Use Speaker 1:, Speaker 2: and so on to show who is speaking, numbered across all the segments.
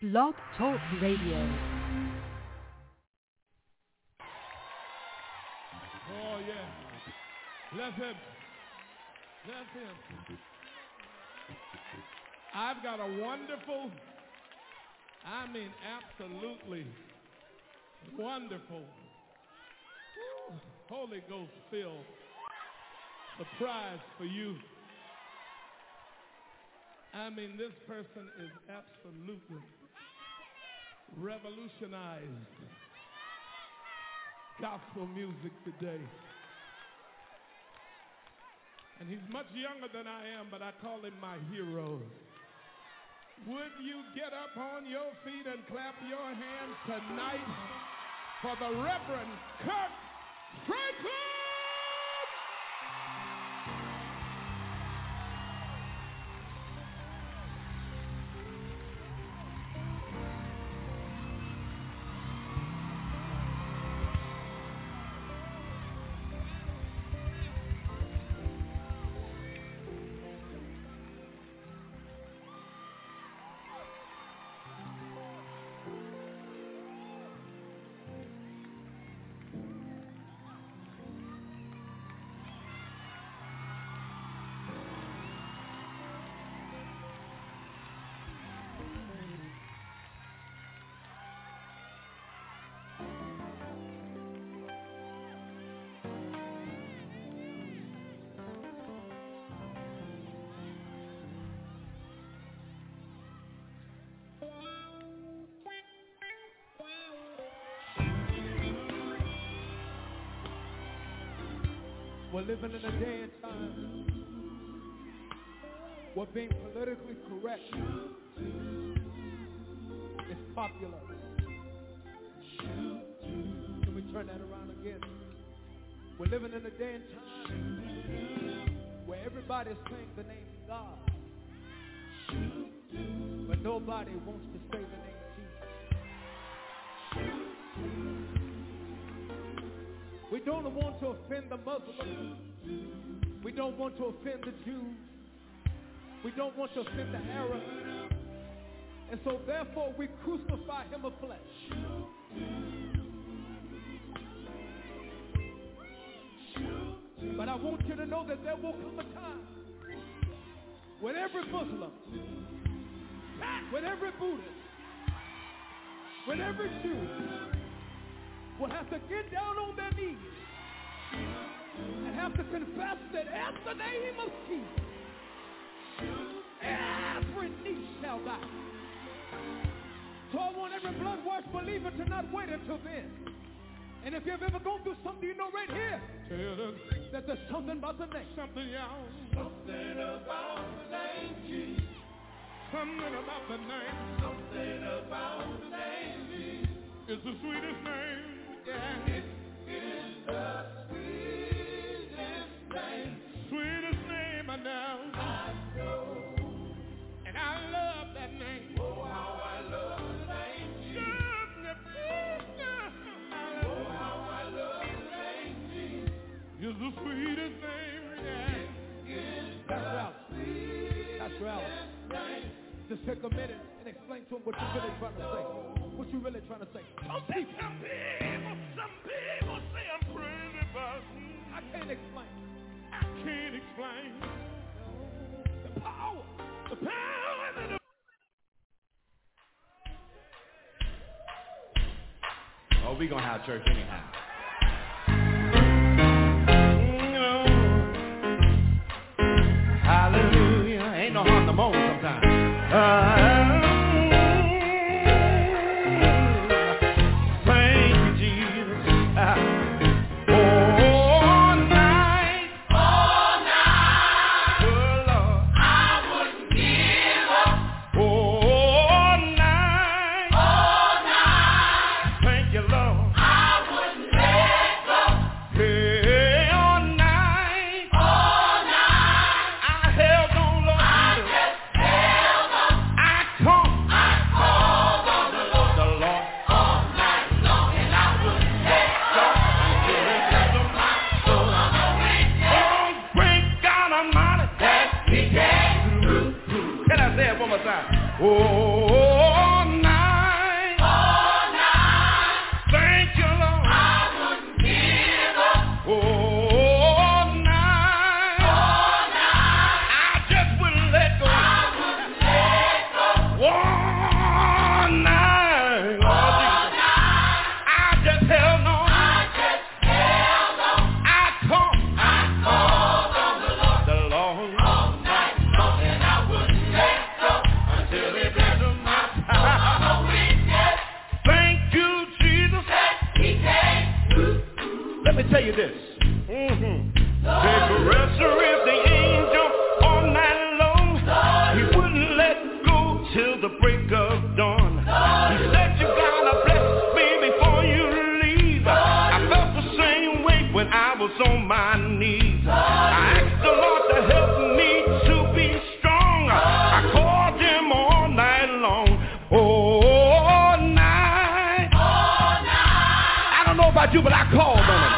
Speaker 1: Blog Talk Radio.
Speaker 2: Oh, yeah. Bless him. Bless him. I've got a wonderful, I mean absolutely wonderful, Holy Ghost filled surprise for you. I mean, this person is absolutely revolutionized gospel music today. And he's much younger than I am, but I call him my hero. Would you get up on your feet and clap your hands tonight for the Reverend Kirk Franklin?
Speaker 3: We're living in a day and time where being politically correct is popular. Can we turn that around again? We're living in a day and time where everybody is saying the name of God, but nobody wants to say the name We don't want to offend the Muslims. We don't want to offend the Jews. We don't want to offend the Arabs. And so therefore we crucify him of flesh. But I want you to know that there will come a time when every Muslim, when every Buddhist, when every Jew will have to get down on their knees and have to confess that at the name of Jesus, every knee shall bow. So I want every blood-washed believer to not wait until then. And if you've ever gone through something, you know right here Tell them that there's something about the name.
Speaker 2: Something else. Something about the name Jesus. Something about the name. Something about the name Jesus. It's the sweetest name. Sweetest name. Yeah.
Speaker 3: That's right. That's right. Just take a minute and explain to him what you're really trying to say. What you really trying to say.
Speaker 2: Oh, some people, some people, some people say I'm crazy, but
Speaker 3: I can't explain.
Speaker 2: I can't explain the power, the power that the
Speaker 4: Oh, we gonna have church anyhow. You,
Speaker 2: but I called on him.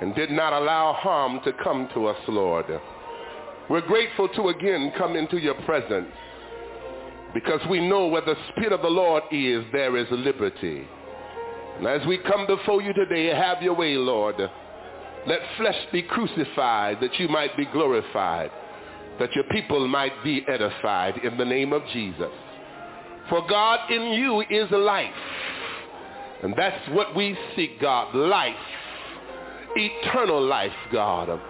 Speaker 5: and did not allow harm to come to us, Lord. We're grateful to again come into your presence because we know where the Spirit of the Lord is, there is liberty. And as we come before you today, have your way, Lord. Let flesh be crucified that you might be glorified, that your people might be edified in the name of Jesus. For God in you is life. And that's what we seek, God, life eternal life, God.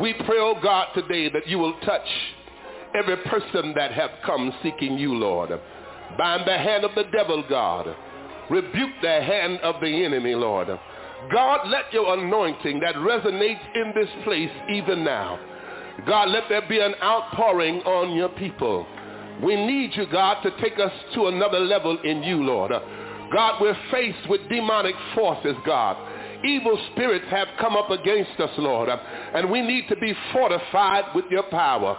Speaker 5: We pray, oh God, today that you will touch every person that have come seeking you, Lord. Bind the hand of the devil, God. Rebuke the hand of the enemy, Lord. God, let your anointing that resonates in this place even now. God, let there be an outpouring on your people. We need you, God, to take us to another level in you, Lord. God, we're faced with demonic forces, God evil spirits have come up against us, Lord, and we need to be fortified with your power.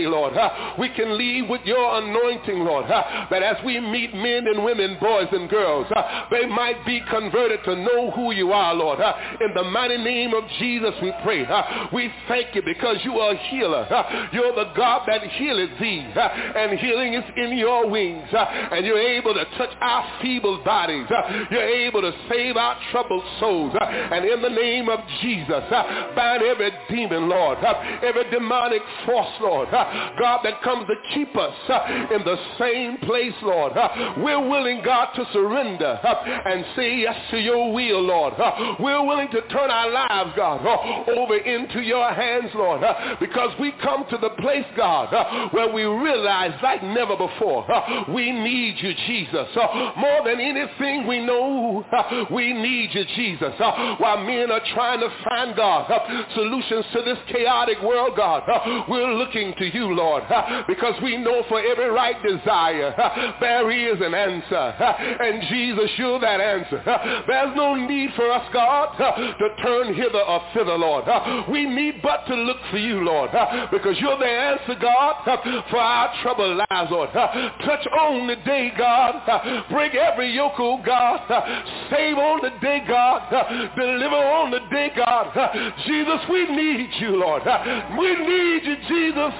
Speaker 5: today, Lord. we can leave with your anointing, Lord, that as we meet men and women, boys and girls, they might be converted to know who you are, Lord. in the mighty name of Jesus, we pray. we thank you because you are a healer. you're the God that healeth thee, and healing is in your wings, and you're able to touch our feeble bodies. you're able to save our troubled souls, and in the name of Jesus, bind every demon, Lord, every demonic force, Lord, God, that comes to keep us uh, in the same place, Lord. Uh, we're willing, God, to surrender uh, and say yes to your will, Lord. Uh, we're willing to turn our lives, God, uh, over into your hands, Lord, uh, because we come to the place, God, where we realize like never before, we need you, Jesus. More than anything we know, we need you, Jesus. While men are trying to find, God, solutions to this chaotic world, God, we're looking to you, Lord, because we know for every right desire, there is an answer. And Jesus, you're that answer. There's no need for us, God, to turn hither or thither, Lord. We need but to look for you, Lord, because you're the answer, God, for our troubled lives, Lord. Touch on the day, God. Break every yoke, oh God. Save on the day, God. Deliver on the day, God. Jesus, we need you, Lord. We need you, Jesus.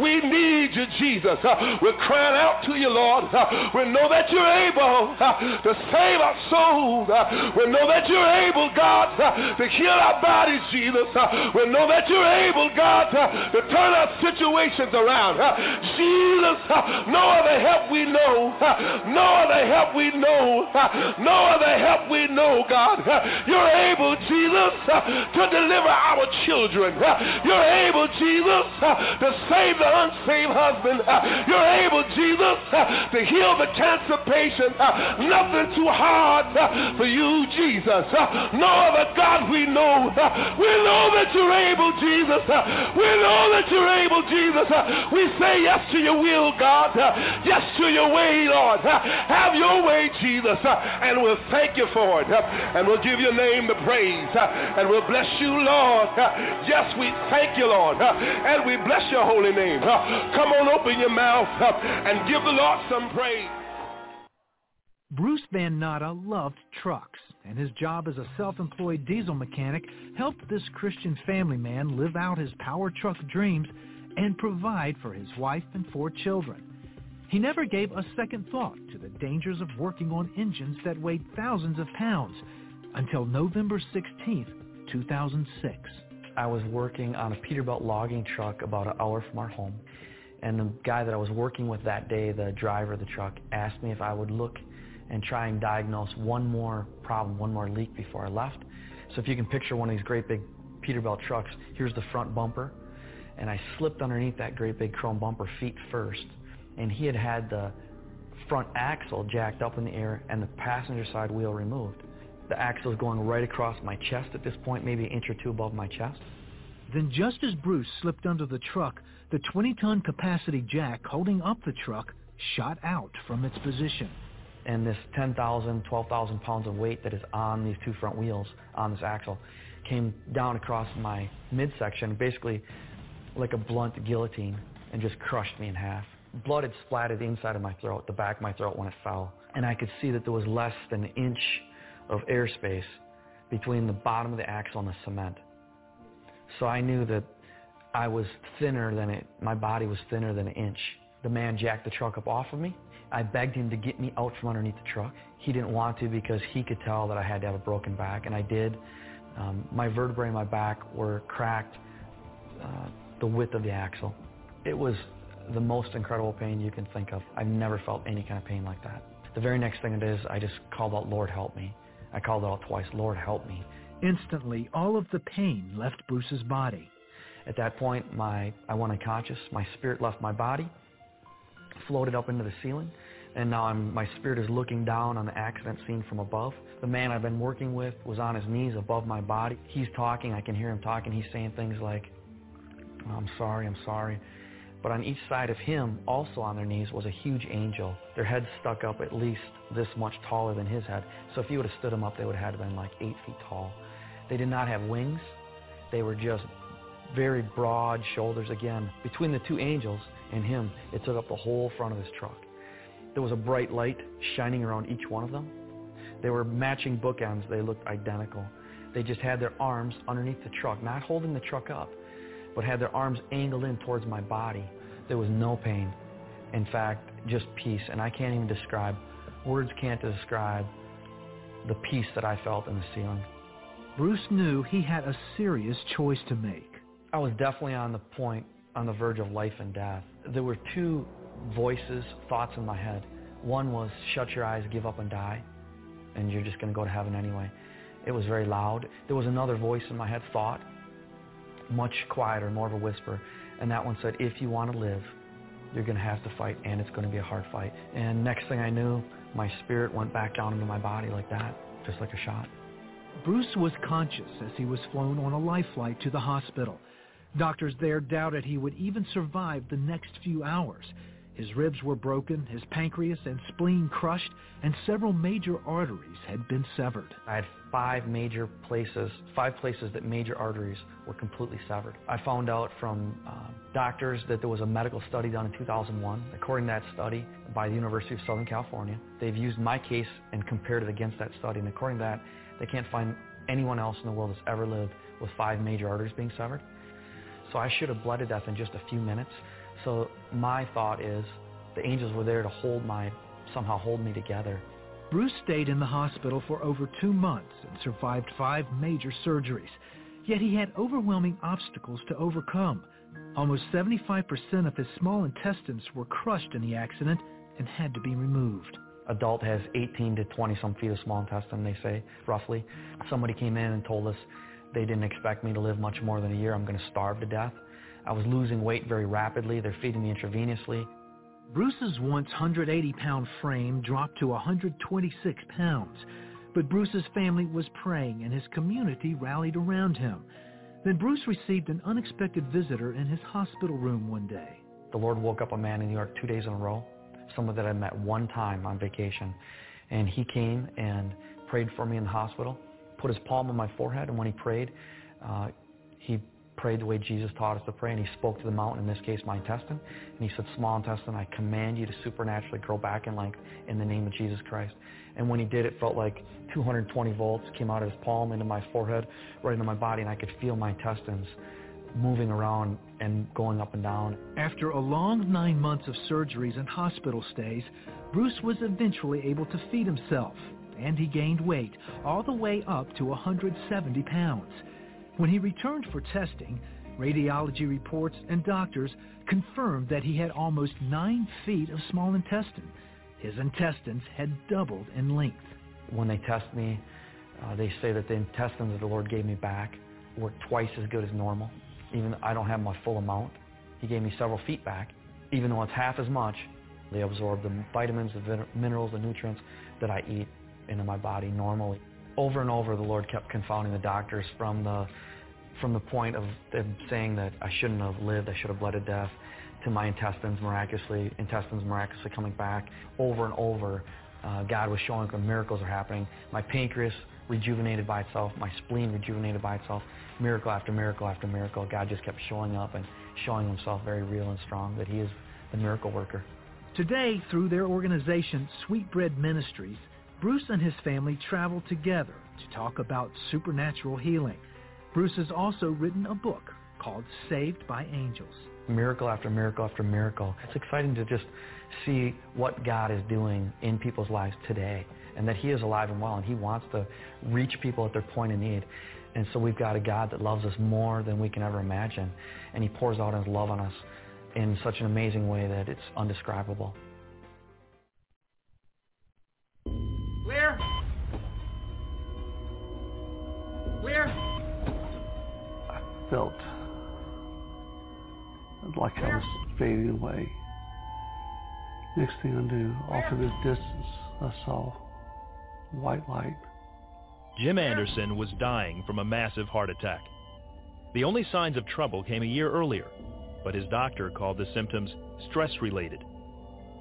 Speaker 5: We need you, Jesus. Uh, we're crying out to you, Lord. Uh, we know that you're able uh, to save our souls. We know that you're able, God, to heal our bodies, Jesus. We know that you're able, God, to turn our situations around. Jesus, no other help we know. No other help we know. No other help we know, God. You're able, Jesus, to deliver our children. You're able, Jesus, to save the unsaved husband. Uh, you're able, Jesus, uh, to heal the cancer patient. Uh, nothing too hard for you, Jesus. No other God we know. We know that you're able, Jesus. We know that you're able, Jesus. We say yes to your will, God. Yes to your way, Lord. Have your way, Jesus. And we'll thank you for it. And we'll give your name the praise. And we'll bless you, Lord. Yes, we thank you, Lord. And we bless your holy name. Come on, open your mouth and give the Lord some praise.
Speaker 6: Bruce Van Natta loved trucks, and his job as a self-employed diesel mechanic helped this Christian family man live out his power truck dreams and provide for his wife and four children. He never gave a second thought to the dangers of working on engines that weighed thousands of pounds until November 16, 2006.
Speaker 7: I was working on a Peterbilt logging truck about an hour from our home. And the guy that I was working with that day, the driver of the truck, asked me if I would look and try and diagnose one more problem, one more leak before I left. So if you can picture one of these great big Peterbilt trucks, here's the front bumper. And I slipped underneath that great big chrome bumper feet first. And he had had the front axle jacked up in the air and the passenger side wheel removed. The axle is going right across my chest at this point, maybe an inch or two above my chest.
Speaker 6: Then just as Bruce slipped under the truck, the 20-ton capacity jack holding up the truck shot out from its position.
Speaker 7: And this 10,000, 12,000 pounds of weight that is on these two front wheels on this axle came down across my midsection, basically like a blunt guillotine, and just crushed me in half. Blood had splattered the inside of my throat, the back of my throat when it fell. And I could see that there was less than an inch of airspace between the bottom of the axle and the cement. So I knew that I was thinner than it, my body was thinner than an inch. The man jacked the truck up off of me. I begged him to get me out from underneath the truck. He didn't want to because he could tell that I had to have a broken back, and I did. Um, my vertebrae in my back were cracked uh, the width of the axle. It was the most incredible pain you can think of. I've never felt any kind of pain like that. The very next thing it is, I just called out, Lord, help me. I called out twice, Lord, help me.
Speaker 6: Instantly, all of the pain left Bruce's body.
Speaker 7: At that point, my, I went unconscious. My spirit left my body, floated up into the ceiling, and now I'm, my spirit is looking down on the accident scene from above. The man I've been working with was on his knees above my body. He's talking. I can hear him talking. He's saying things like, I'm sorry, I'm sorry. But on each side of him, also on their knees, was a huge angel. Their heads stuck up at least this much taller than his head. So if you would have stood them up, they would have had been like eight feet tall. They did not have wings. They were just very broad shoulders. Again, between the two angels and him, it took up the whole front of his truck. There was a bright light shining around each one of them. They were matching bookends. They looked identical. They just had their arms underneath the truck, not holding the truck up, but had their arms angled in towards my body. There was no pain. In fact, just peace. And I can't even describe, words can't describe the peace that I felt in the ceiling.
Speaker 6: Bruce knew he had a serious choice to make.
Speaker 7: I was definitely on the point, on the verge of life and death. There were two voices, thoughts in my head. One was, shut your eyes, give up and die, and you're just going to go to heaven anyway. It was very loud. There was another voice in my head, thought, much quieter, more of a whisper. And that one said, if you want to live, you're going to have to fight, and it's going to be a hard fight. And next thing I knew, my spirit went back down into my body like that, just like a shot.
Speaker 6: Bruce was conscious as he was flown on a life flight to the hospital. Doctors there doubted he would even survive the next few hours. His ribs were broken, his pancreas and spleen crushed, and several major arteries had been severed.
Speaker 7: I had five major places, five places that major arteries were completely severed. I found out from uh, doctors that there was a medical study done in 2001. According to that study by the University of Southern California, they've used my case and compared it against that study. And according to that, they can't find anyone else in the world that's ever lived with five major arteries being severed. So I should have bled to death in just a few minutes. So my thought is the angels were there to hold my, somehow hold me together.
Speaker 6: Bruce stayed in the hospital for over two months and survived five major surgeries. Yet he had overwhelming obstacles to overcome. Almost 75% of his small intestines were crushed in the accident and had to be removed.
Speaker 7: Adult has 18 to 20 some feet of small intestine, they say, roughly. Somebody came in and told us they didn't expect me to live much more than a year. I'm going to starve to death. I was losing weight very rapidly. They're feeding me intravenously.
Speaker 6: Bruce's once 180-pound frame dropped to 126 pounds. But Bruce's family was praying and his community rallied around him. Then Bruce received an unexpected visitor in his hospital room one day.
Speaker 7: The Lord woke up a man in New York two days in a row, someone that I met one time on vacation. And he came and prayed for me in the hospital, put his palm on my forehead, and when he prayed, uh, he prayed the way Jesus taught us to pray, and he spoke to the mountain, in this case my intestine, and he said, small intestine, I command you to supernaturally grow back in length in the name of Jesus Christ. And when he did, it felt like 220 volts came out of his palm into my forehead, right into my body, and I could feel my intestines moving around and going up and down.
Speaker 6: After a long nine months of surgeries and hospital stays, Bruce was eventually able to feed himself, and he gained weight all the way up to 170 pounds. When he returned for testing, radiology reports and doctors confirmed that he had almost nine feet of small intestine. His intestines had doubled in length.
Speaker 7: When they test me, uh, they say that the intestines that the Lord gave me back were twice as good as normal, even though I don't have my full amount. He gave me several feet back. Even though it's half as much, they absorb the vitamins, the minerals, the nutrients that I eat into my body normally over and over the Lord kept confounding the doctors from the from the point of them saying that I shouldn't have lived, I should have bled to death, to my intestines miraculously, intestines miraculously coming back over and over. Uh, God was showing that miracles are happening. My pancreas rejuvenated by itself, my spleen rejuvenated by itself, miracle after miracle after miracle. God just kept showing up and showing himself very real and strong that he is the miracle worker.
Speaker 6: Today, through their organization, Sweetbread Ministries, Bruce and his family travel together to talk about supernatural healing. Bruce has also written a book called Saved by Angels.
Speaker 7: Miracle after miracle after miracle. It's exciting to just see what God is doing in people's lives today and that he is alive and well and he wants to reach people at their point of need. And so we've got a God that loves us more than we can ever imagine and he pours out his love on us in such an amazing way that it's undescribable.
Speaker 8: Clear? Clear?
Speaker 9: I felt like I was fading away. Next thing I knew, off in the distance, I saw white light.
Speaker 10: Jim Anderson was dying from a massive heart attack. The only signs of trouble came a year earlier, but his doctor called the symptoms stress-related.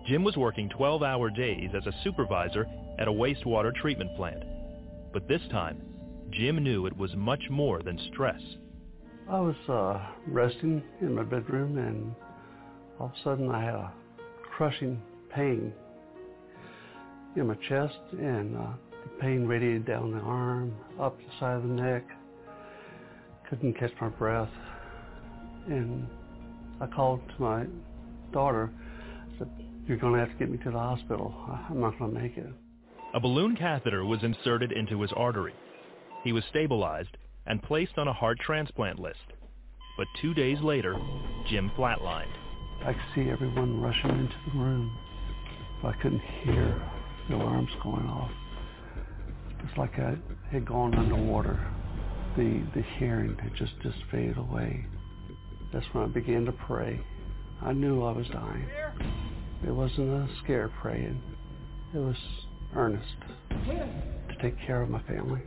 Speaker 10: Jim was working 12-hour days as a supervisor at a wastewater treatment plant. But this time, Jim knew it was much more than stress.
Speaker 9: I was uh, resting in my bedroom and all of a sudden I had a crushing pain in my chest and uh, the pain radiated down the arm, up the side of the neck. Couldn't catch my breath. And I called to my daughter. I said, you're going to have to get me to the hospital. I'm not going to make it.
Speaker 10: A balloon catheter was inserted into his artery. He was stabilized and placed on a heart transplant list. But two days later, Jim flatlined.
Speaker 9: I could see everyone rushing into the room, but I couldn't hear the alarms going off. It's like I had gone underwater. The, the hearing had just, just faded away. That's when I began to pray. I knew I was dying. It wasn't a scare praying. It was earnest to take care of my family.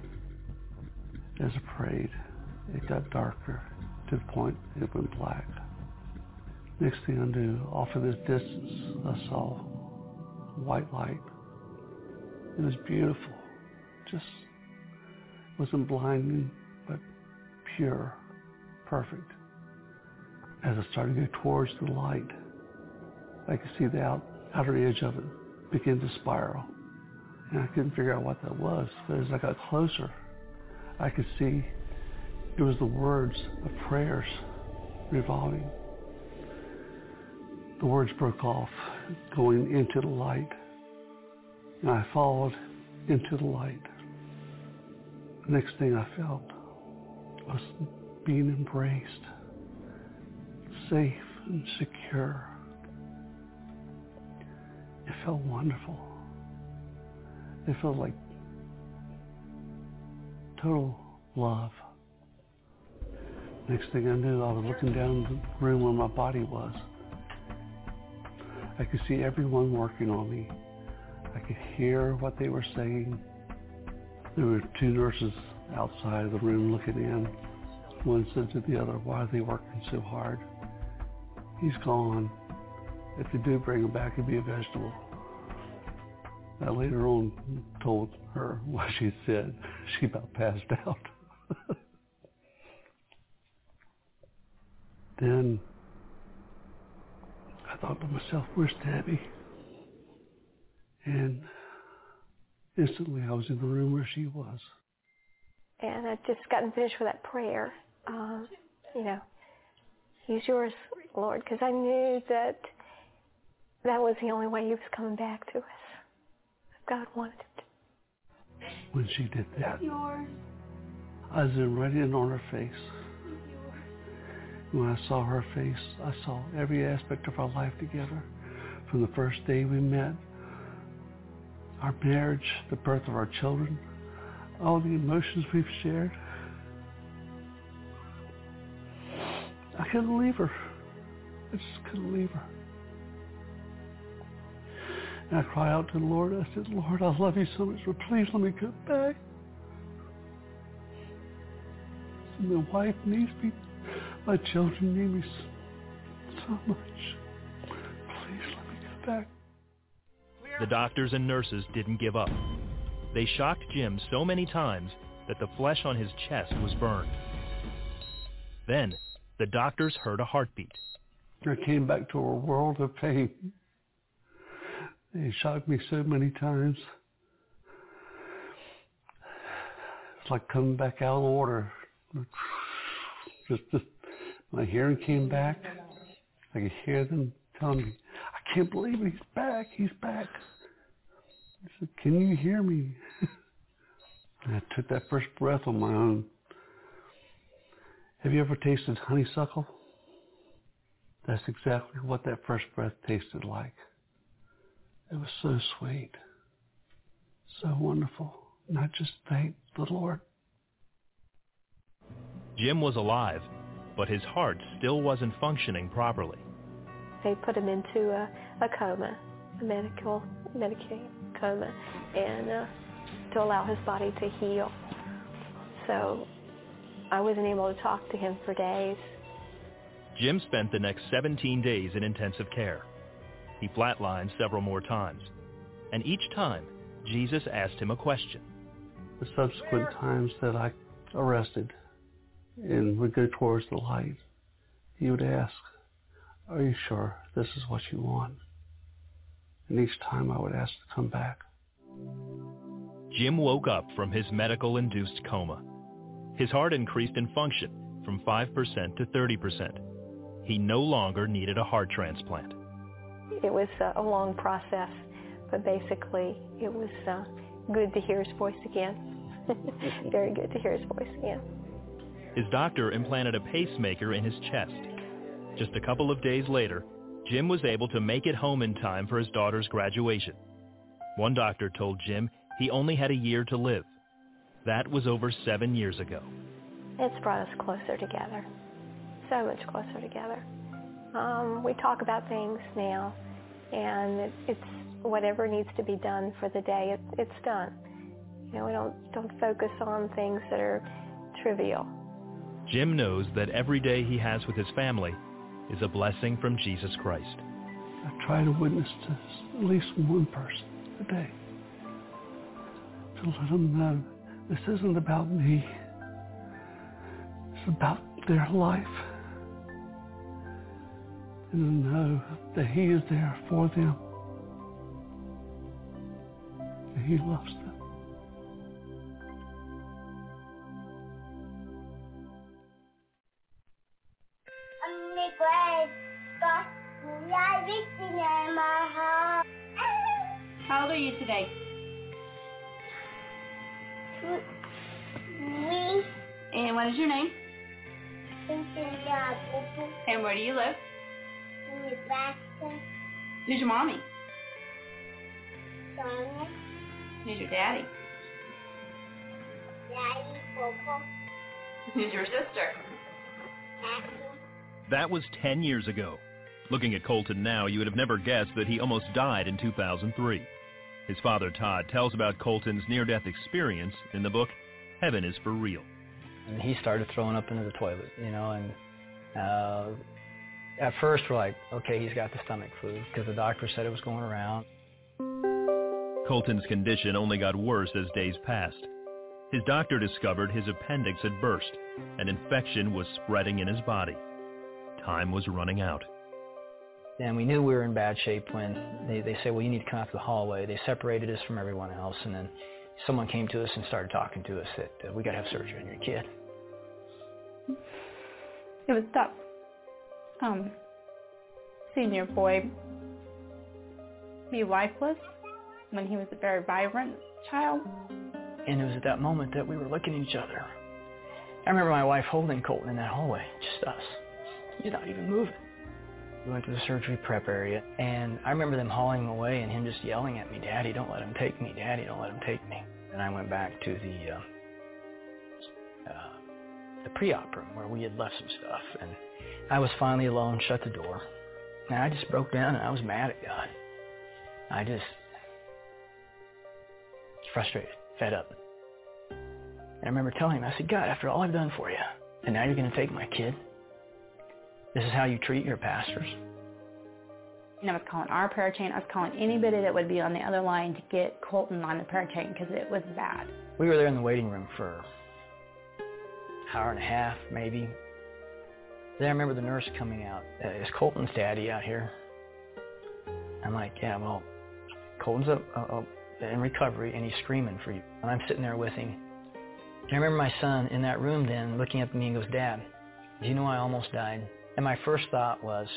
Speaker 9: As I prayed, it got darker to the point it went black. Next thing I knew, off in the distance, I saw white light. It was beautiful. Just wasn't blinding, but pure, perfect. As I started to go towards the light, I could see the out, outer edge of it begin to spiral. And I couldn't figure out what that was. But as I got closer, I could see it was the words of prayers revolving. The words broke off, going into the light. And I followed into the light. The next thing I felt was being embraced, safe and secure. It felt wonderful. It felt like total love. Next thing I knew, I was looking down the room where my body was. I could see everyone working on me. I could hear what they were saying. There were two nurses outside of the room looking in. One said to the other, why are they working so hard? He's gone. If they do bring him back, he'll be a vegetable. I later on told her what she said. She about passed out. then I thought to myself, where's Tabby? And instantly I was in the room where she was.
Speaker 11: And I'd just gotten finished with that prayer. Um, you know, use yours, Lord, because I knew that that was the only way he was coming back to us. God wanted it.
Speaker 9: When she did that, I zoomed right in on her face. When I saw her face, I saw every aspect of our life together. From the first day we met, our marriage, the birth of our children, all the emotions we've shared. I couldn't leave her. I just couldn't leave her. And I cried out to the Lord. I said, Lord, I love you so much, but please let me come back. My wife needs me. My children need me so much. Please let me come back.
Speaker 10: The doctors and nurses didn't give up. They shocked Jim so many times that the flesh on his chest was burned. Then, the doctors heard a heartbeat.
Speaker 9: I came back to a world of pain. They shocked me so many times. It's like coming back out of water. Just, just my hearing came back. I could hear them telling me, I can't believe it. He's back. He's back. I said, can you hear me? I took that first breath on my own. Have you ever tasted honeysuckle? That's exactly what that first breath tasted like. It was so sweet, so wonderful. And I just thanked the Lord.
Speaker 10: Jim was alive, but his heart still wasn't functioning properly.
Speaker 11: They put him into a, a coma, a medical medicated coma, and uh, to allow his body to heal. So I wasn't able to talk to him for days.
Speaker 10: Jim spent the next 17 days in intensive care. He flatlined several more times. And each time, Jesus asked him a question.
Speaker 9: The subsequent times that I arrested and would go towards the light, he would ask, are you sure this is what you want? And each time I would ask to come back.
Speaker 10: Jim woke up from his medical-induced coma. His heart increased in function from 5% to 30%. He no longer needed a heart transplant.
Speaker 11: It was a long process, but basically it was uh, good to hear his voice again. Very good to hear his voice again.
Speaker 10: His doctor implanted a pacemaker in his chest. Just a couple of days later, Jim was able to make it home in time for his daughter's graduation. One doctor told Jim he only had a year to live. That was over seven years ago.
Speaker 11: It's brought us closer together, so much closer together. Um, we talk about things now, and it's whatever needs to be done for the day. It, it's done. You know, we don't don't focus on things that are trivial.
Speaker 10: Jim knows that every day he has with his family is a blessing from Jesus Christ.
Speaker 9: I try to witness to at least one person a day to let them know this isn't about me. It's about their life and know that He is there for them. And He loves them.
Speaker 12: How old are you today?
Speaker 13: Me.
Speaker 12: And what is your name? And where do you live?
Speaker 13: Nebraska.
Speaker 12: Who's your mommy?
Speaker 13: Sonja.
Speaker 12: Who's your daddy?
Speaker 13: Daddy. Popo.
Speaker 12: Who's your sister?
Speaker 13: Happy.
Speaker 10: That was 10 years ago. Looking at Colton now, you would have never guessed that he almost died in 2003. His father, Todd, tells about Colton's near-death experience in the book, Heaven is for Real.
Speaker 14: And he started throwing up into the toilet, you know, and uh, at first we're like, okay, he's got the stomach flu because the doctor said it was going around.
Speaker 10: Colton's condition only got worse as days passed. His doctor discovered his appendix had burst. An infection was spreading in his body. Time was running out.
Speaker 14: And we knew we were in bad shape when they, they said, well, you need to come out to the hallway. They separated us from everyone else. And then someone came to us and started talking to us that uh, we got to have surgery on your kid.
Speaker 12: It was tough. Um, seeing your boy be lifeless when he was a very vibrant child.
Speaker 14: And it was at that moment that we were looking at each other. I remember my wife holding Colton in that hallway, just us. He's not even moving. We went to the surgery prep area, and I remember them hauling him away and him just yelling at me, Daddy, don't let him take me. Daddy, don't let him take me. And I went back to the uh, uh, the pre-op room where we had left some stuff, and I was finally alone, shut the door, and I just broke down and I was mad at God. I just frustrated, fed up. And I remember telling him, I said, God, after all I've done for you, and now you're going to take my kid? This is how you treat your pastors?
Speaker 12: And I was calling our prayer chain. I was calling anybody that would be on the other line to get Colton on the prayer chain because it was bad.
Speaker 14: We were there in the waiting room for an hour and a half, maybe. Then I remember the nurse coming out. Uh, is Colton's daddy out here? I'm like, yeah, well, Colton's a, in recovery and he's screaming for you. And I'm sitting there with him. And I remember my son in that room then looking up at me and goes, Dad, do you know I almost died? And my first thought was,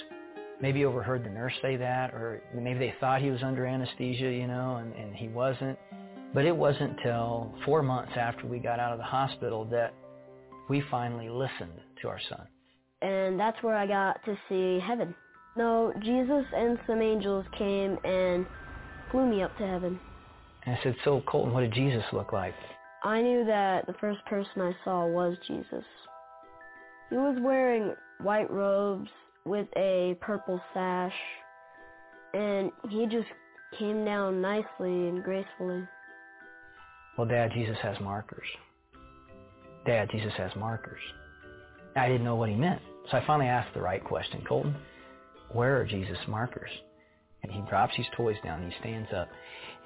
Speaker 14: maybe overheard the nurse say that, or maybe they thought he was under anesthesia, you know, and, and he wasn't. But it wasn't till four months after we got out of the hospital that we finally listened to our son.
Speaker 15: And that's where I got to see heaven. No, Jesus and some angels came and flew me up to heaven.
Speaker 14: And I said, so Colton, what did Jesus look like?
Speaker 15: I knew that the first person I saw was Jesus. He was wearing white robes with a purple sash, and he just came down nicely and gracefully.
Speaker 14: Well, Dad, Jesus has markers. Dad, Jesus has markers. I didn't know what he meant. So I finally asked the right question. Colton, where are Jesus' markers? And he drops his toys down. And he stands up.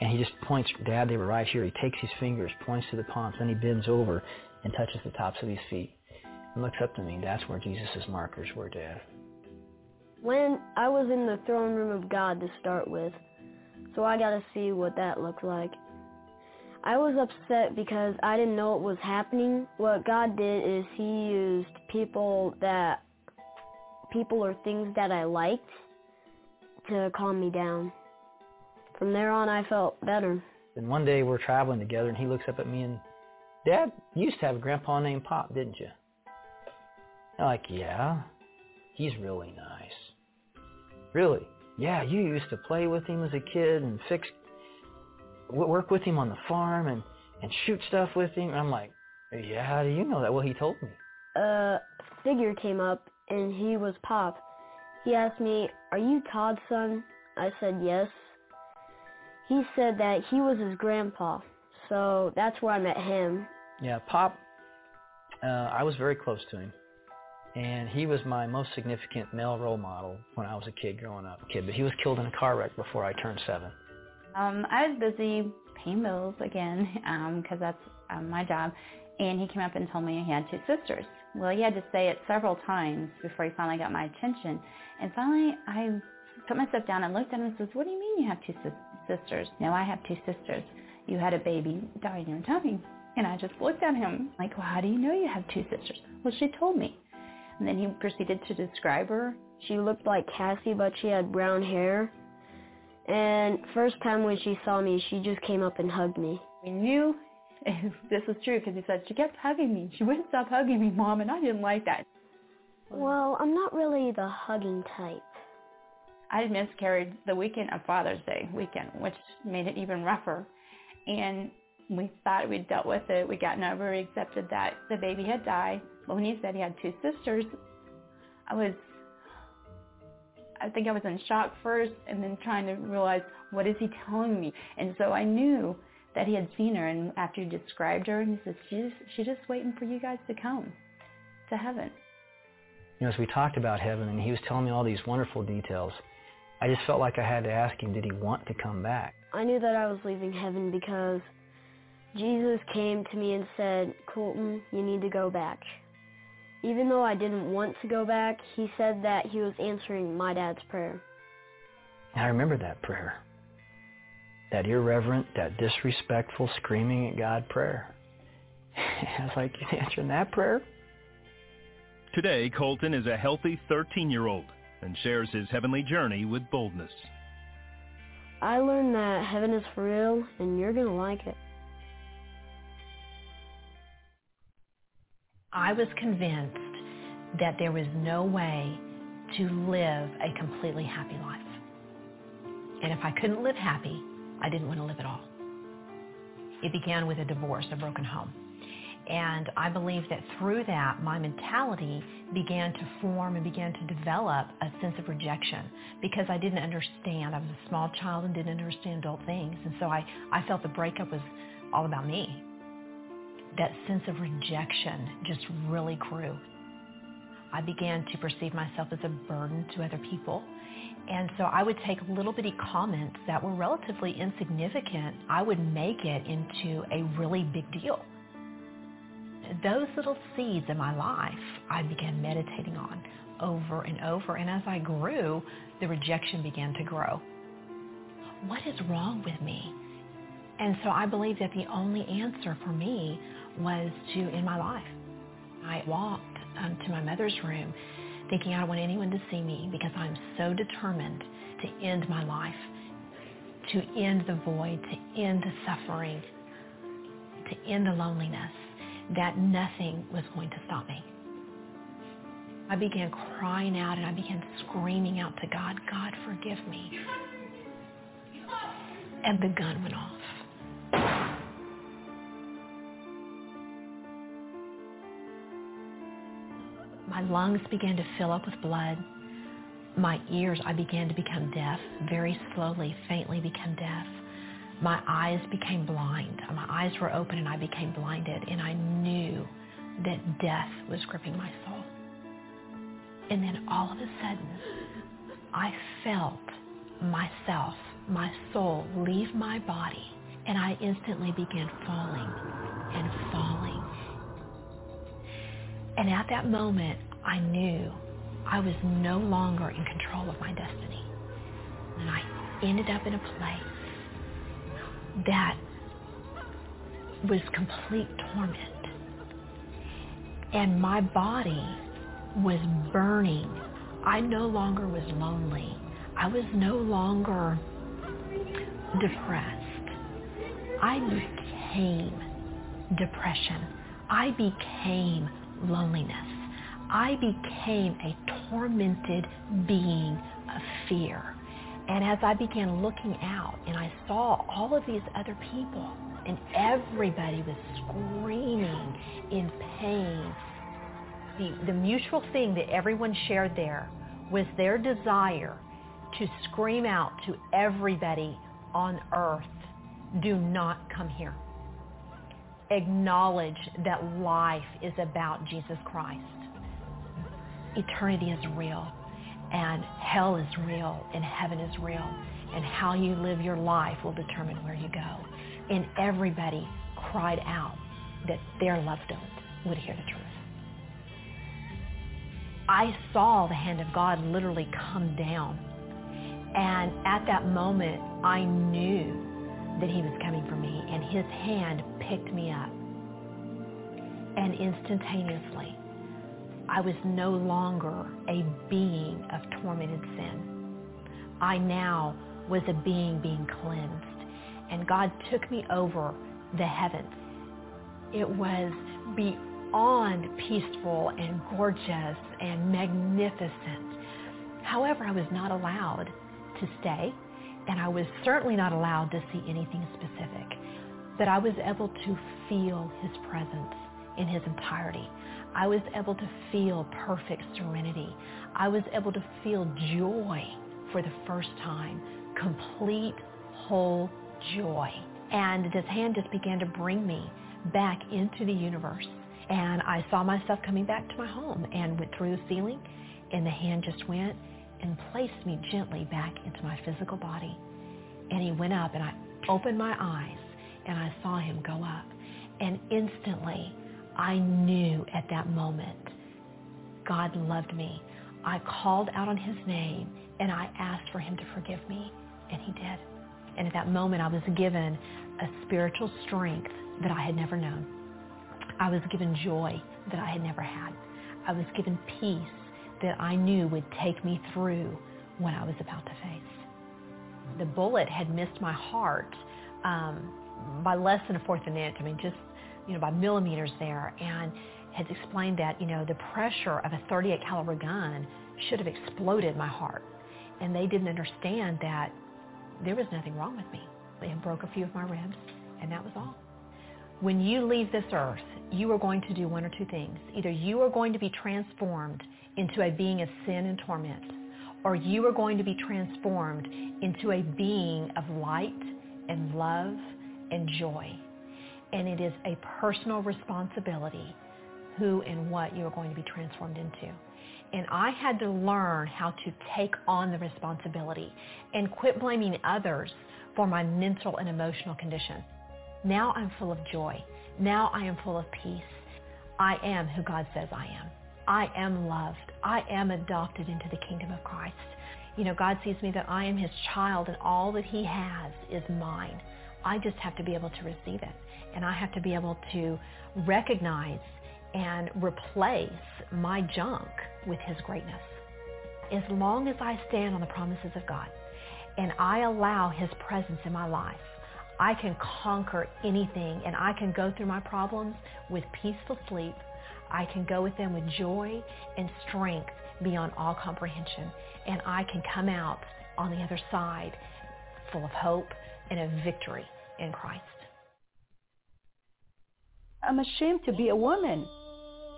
Speaker 14: And he just points, Dad, they were right here. He takes his fingers, points to the palms. Then he bends over and touches the tops of his feet. And looks up to me. That's where Jesus' markers were, Dad.
Speaker 15: When I was in the throne room of God to start with, so I got to see what that looked like. I was upset because I didn't know what was happening. What God did is he used people that people or things that I liked to calm me down. From there on I felt better.
Speaker 14: And one day we're traveling together and he looks up at me and Dad, you used to have a grandpa named Pop, didn't you? I'm like, yeah. He's really nice. Really? Yeah, you used to play with him as a kid and fix work with him on the farm and, and shoot stuff with him. I'm like, yeah, how do you know that? Well, he told me.
Speaker 15: A figure came up, and he was Pop. He asked me, are you Todd's son? I said yes. He said that he was his grandpa, so that's where I met him.
Speaker 14: Yeah, Pop, uh, I was very close to him. And he was my most significant male role model when I was a kid growing up. Kid, but he was killed in a car wreck before I turned seven.
Speaker 12: Um, I was busy paying bills again because um, that's um, my job. And he came up and told me he had two sisters. Well, he had to say it several times before he finally got my attention. And finally, I put myself down and looked at him and says, what do you mean you have two sisters? No, I have two sisters. You had a baby die in your tummy. And I just looked at him like, well, how do you know you have two sisters? Well, she told me. And then he proceeded to describe her.
Speaker 15: She looked like Cassie, but she had brown hair. And first time when she saw me, she just came up and hugged me.
Speaker 12: We knew this was true because he said she kept hugging me. She wouldn't stop hugging me, Mom, and I didn't like that.
Speaker 15: Well, I'm not really the hugging type.
Speaker 12: I miscarried the weekend of Father's Day weekend, which made it even rougher. And we thought we'd dealt with it. We gotten over, we accepted that the baby had died. But when he said he had two sisters, I was, I think I was in shock first and then trying to realize, what is he telling me? And so I knew that he had seen her. And after he described her, he said, she's, she's just waiting for you guys to come to heaven.
Speaker 14: You know, as we talked about heaven and he was telling me all these wonderful details, I just felt like I had to ask him, did he want to come back?
Speaker 15: I knew that I was leaving heaven because Jesus came to me and said, Colton, you need to go back. Even though I didn't want to go back, he said that he was answering my dad's prayer.
Speaker 14: I remember that prayer. That irreverent, that disrespectful, screaming at God prayer. I was like, you answering that prayer?
Speaker 10: Today, Colton is a healthy 13-year-old and shares his heavenly journey with boldness.
Speaker 15: I learned that heaven is for real, and you're going to like it.
Speaker 16: I was convinced that there was no way to live a completely happy life. And if I couldn't live happy, I didn't want to live at all. It began with a divorce, a broken home. And I believe that through that, my mentality began to form and began to develop a sense of rejection because I didn't understand. I was a small child and didn't understand adult things. And so I, I felt the breakup was all about me. That sense of rejection just really grew. I began to perceive myself as a burden to other people. And so I would take little bitty comments that were relatively insignificant. I would make it into a really big deal those little seeds in my life I began meditating on over and over. And as I grew, the rejection began to grow. What is wrong with me? And so I believe that the only answer for me was to end my life. I walked um, to my mother's room thinking I don't want anyone to see me because I'm so determined to end my life, to end the void, to end the suffering, to end the loneliness that nothing was going to stop me. I began crying out and I began screaming out to God, God, forgive me. And the gun went off. My lungs began to fill up with blood. My ears, I began to become deaf, very slowly, faintly become deaf my eyes became blind. My eyes were open and I became blinded and I knew that death was gripping my soul. And then all of a sudden, I felt myself, my soul leave my body and I instantly began falling and falling. And at that moment, I knew I was no longer in control of my destiny. And I ended up in a place that was complete torment. And my body was burning. I no longer was lonely. I was no longer depressed. I became depression. I became loneliness. I became a tormented being of fear. And as I began looking out and I saw all of these other people and everybody was screaming in pain, the, the mutual thing that everyone shared there was their desire to scream out to everybody on earth, do not come here. Acknowledge that life is about Jesus Christ. Eternity is real and hell is real and heaven is real and how you live your life will determine where you go. And everybody cried out that their loved ones would hear the truth. I saw the hand of God literally come down. And at that moment, I knew that he was coming for me. And his hand picked me up. And instantaneously, I was no longer a being of tormented sin. I now was a being being cleansed. And God took me over the heavens. It was beyond peaceful and gorgeous and magnificent. However, I was not allowed to stay, and I was certainly not allowed to see anything specific. But I was able to feel his presence in his entirety. I was able to feel perfect serenity. I was able to feel joy for the first time, complete, whole joy. And this hand just began to bring me back into the universe. And I saw myself coming back to my home and went through the ceiling and the hand just went and placed me gently back into my physical body. And he went up and I opened my eyes and I saw him go up. And instantly I knew at that moment God loved me. I called out on his name and I asked for him to forgive me and he did. And at that moment I was given a spiritual strength that I had never known. I was given joy that I had never had. I was given peace that I knew would take me through what I was about to face. The bullet had missed my heart um, by less than a fourth of an inch. I mean, just you know, by millimeters there, and has explained that you know the pressure of a 38 caliber gun should have exploded my heart, and they didn't understand that there was nothing wrong with me. It broke a few of my ribs, and that was all. When you leave this earth, you are going to do one or two things. Either you are going to be transformed into a being of sin and torment, or you are going to be transformed into a being of light and love and joy. And it is a personal responsibility who and what you are going to be transformed into. And I had to learn how to take on the responsibility and quit blaming others for my mental and emotional condition. Now I'm full of joy. Now I am full of peace. I am who God says I am. I am loved. I am adopted into the kingdom of Christ. You know, God sees me that I am his child and all that he has is mine. I just have to be able to receive it. And I have to be able to recognize and replace my junk with his greatness. As long as I stand on the promises of God and I allow his presence in my life, I can conquer anything and I can go through my problems with peaceful sleep. I can go with them with joy and strength beyond all comprehension. And I can come out on the other side full of hope and of victory in Christ.
Speaker 17: I'm ashamed to be a woman.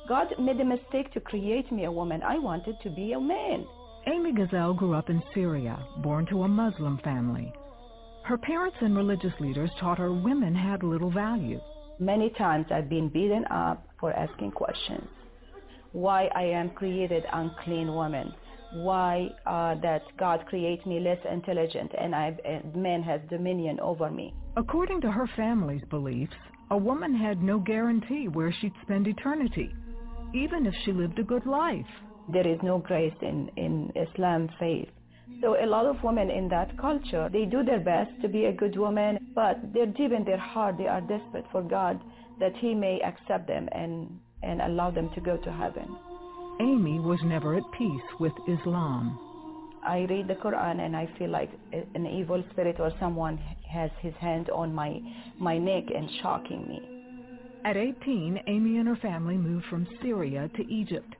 Speaker 17: God made a mistake to create me a woman. I wanted to be a man.
Speaker 6: Amy Gazelle grew up in Syria, born to a Muslim family. Her parents and religious leaders taught her women had little value.
Speaker 17: Many times I've been beaten up for asking questions. Why I am created unclean woman. Why uh, that God create me less intelligent and I, uh, man has dominion over me.
Speaker 6: According to her family's beliefs, a woman had no guarantee where she'd spend eternity, even if she lived a good life.
Speaker 17: There is no grace in, in Islam faith. So a lot of women in that culture, they do their best to be a good woman, but they're deep in their heart, they are desperate for God that he may accept them and, and allow them to go to heaven.
Speaker 6: Amy was never at peace with Islam.
Speaker 17: I read the Quran and I feel like an evil spirit or someone has his hand on my, my neck and shocking me.
Speaker 6: At 18, Amy and her family moved from Syria to Egypt.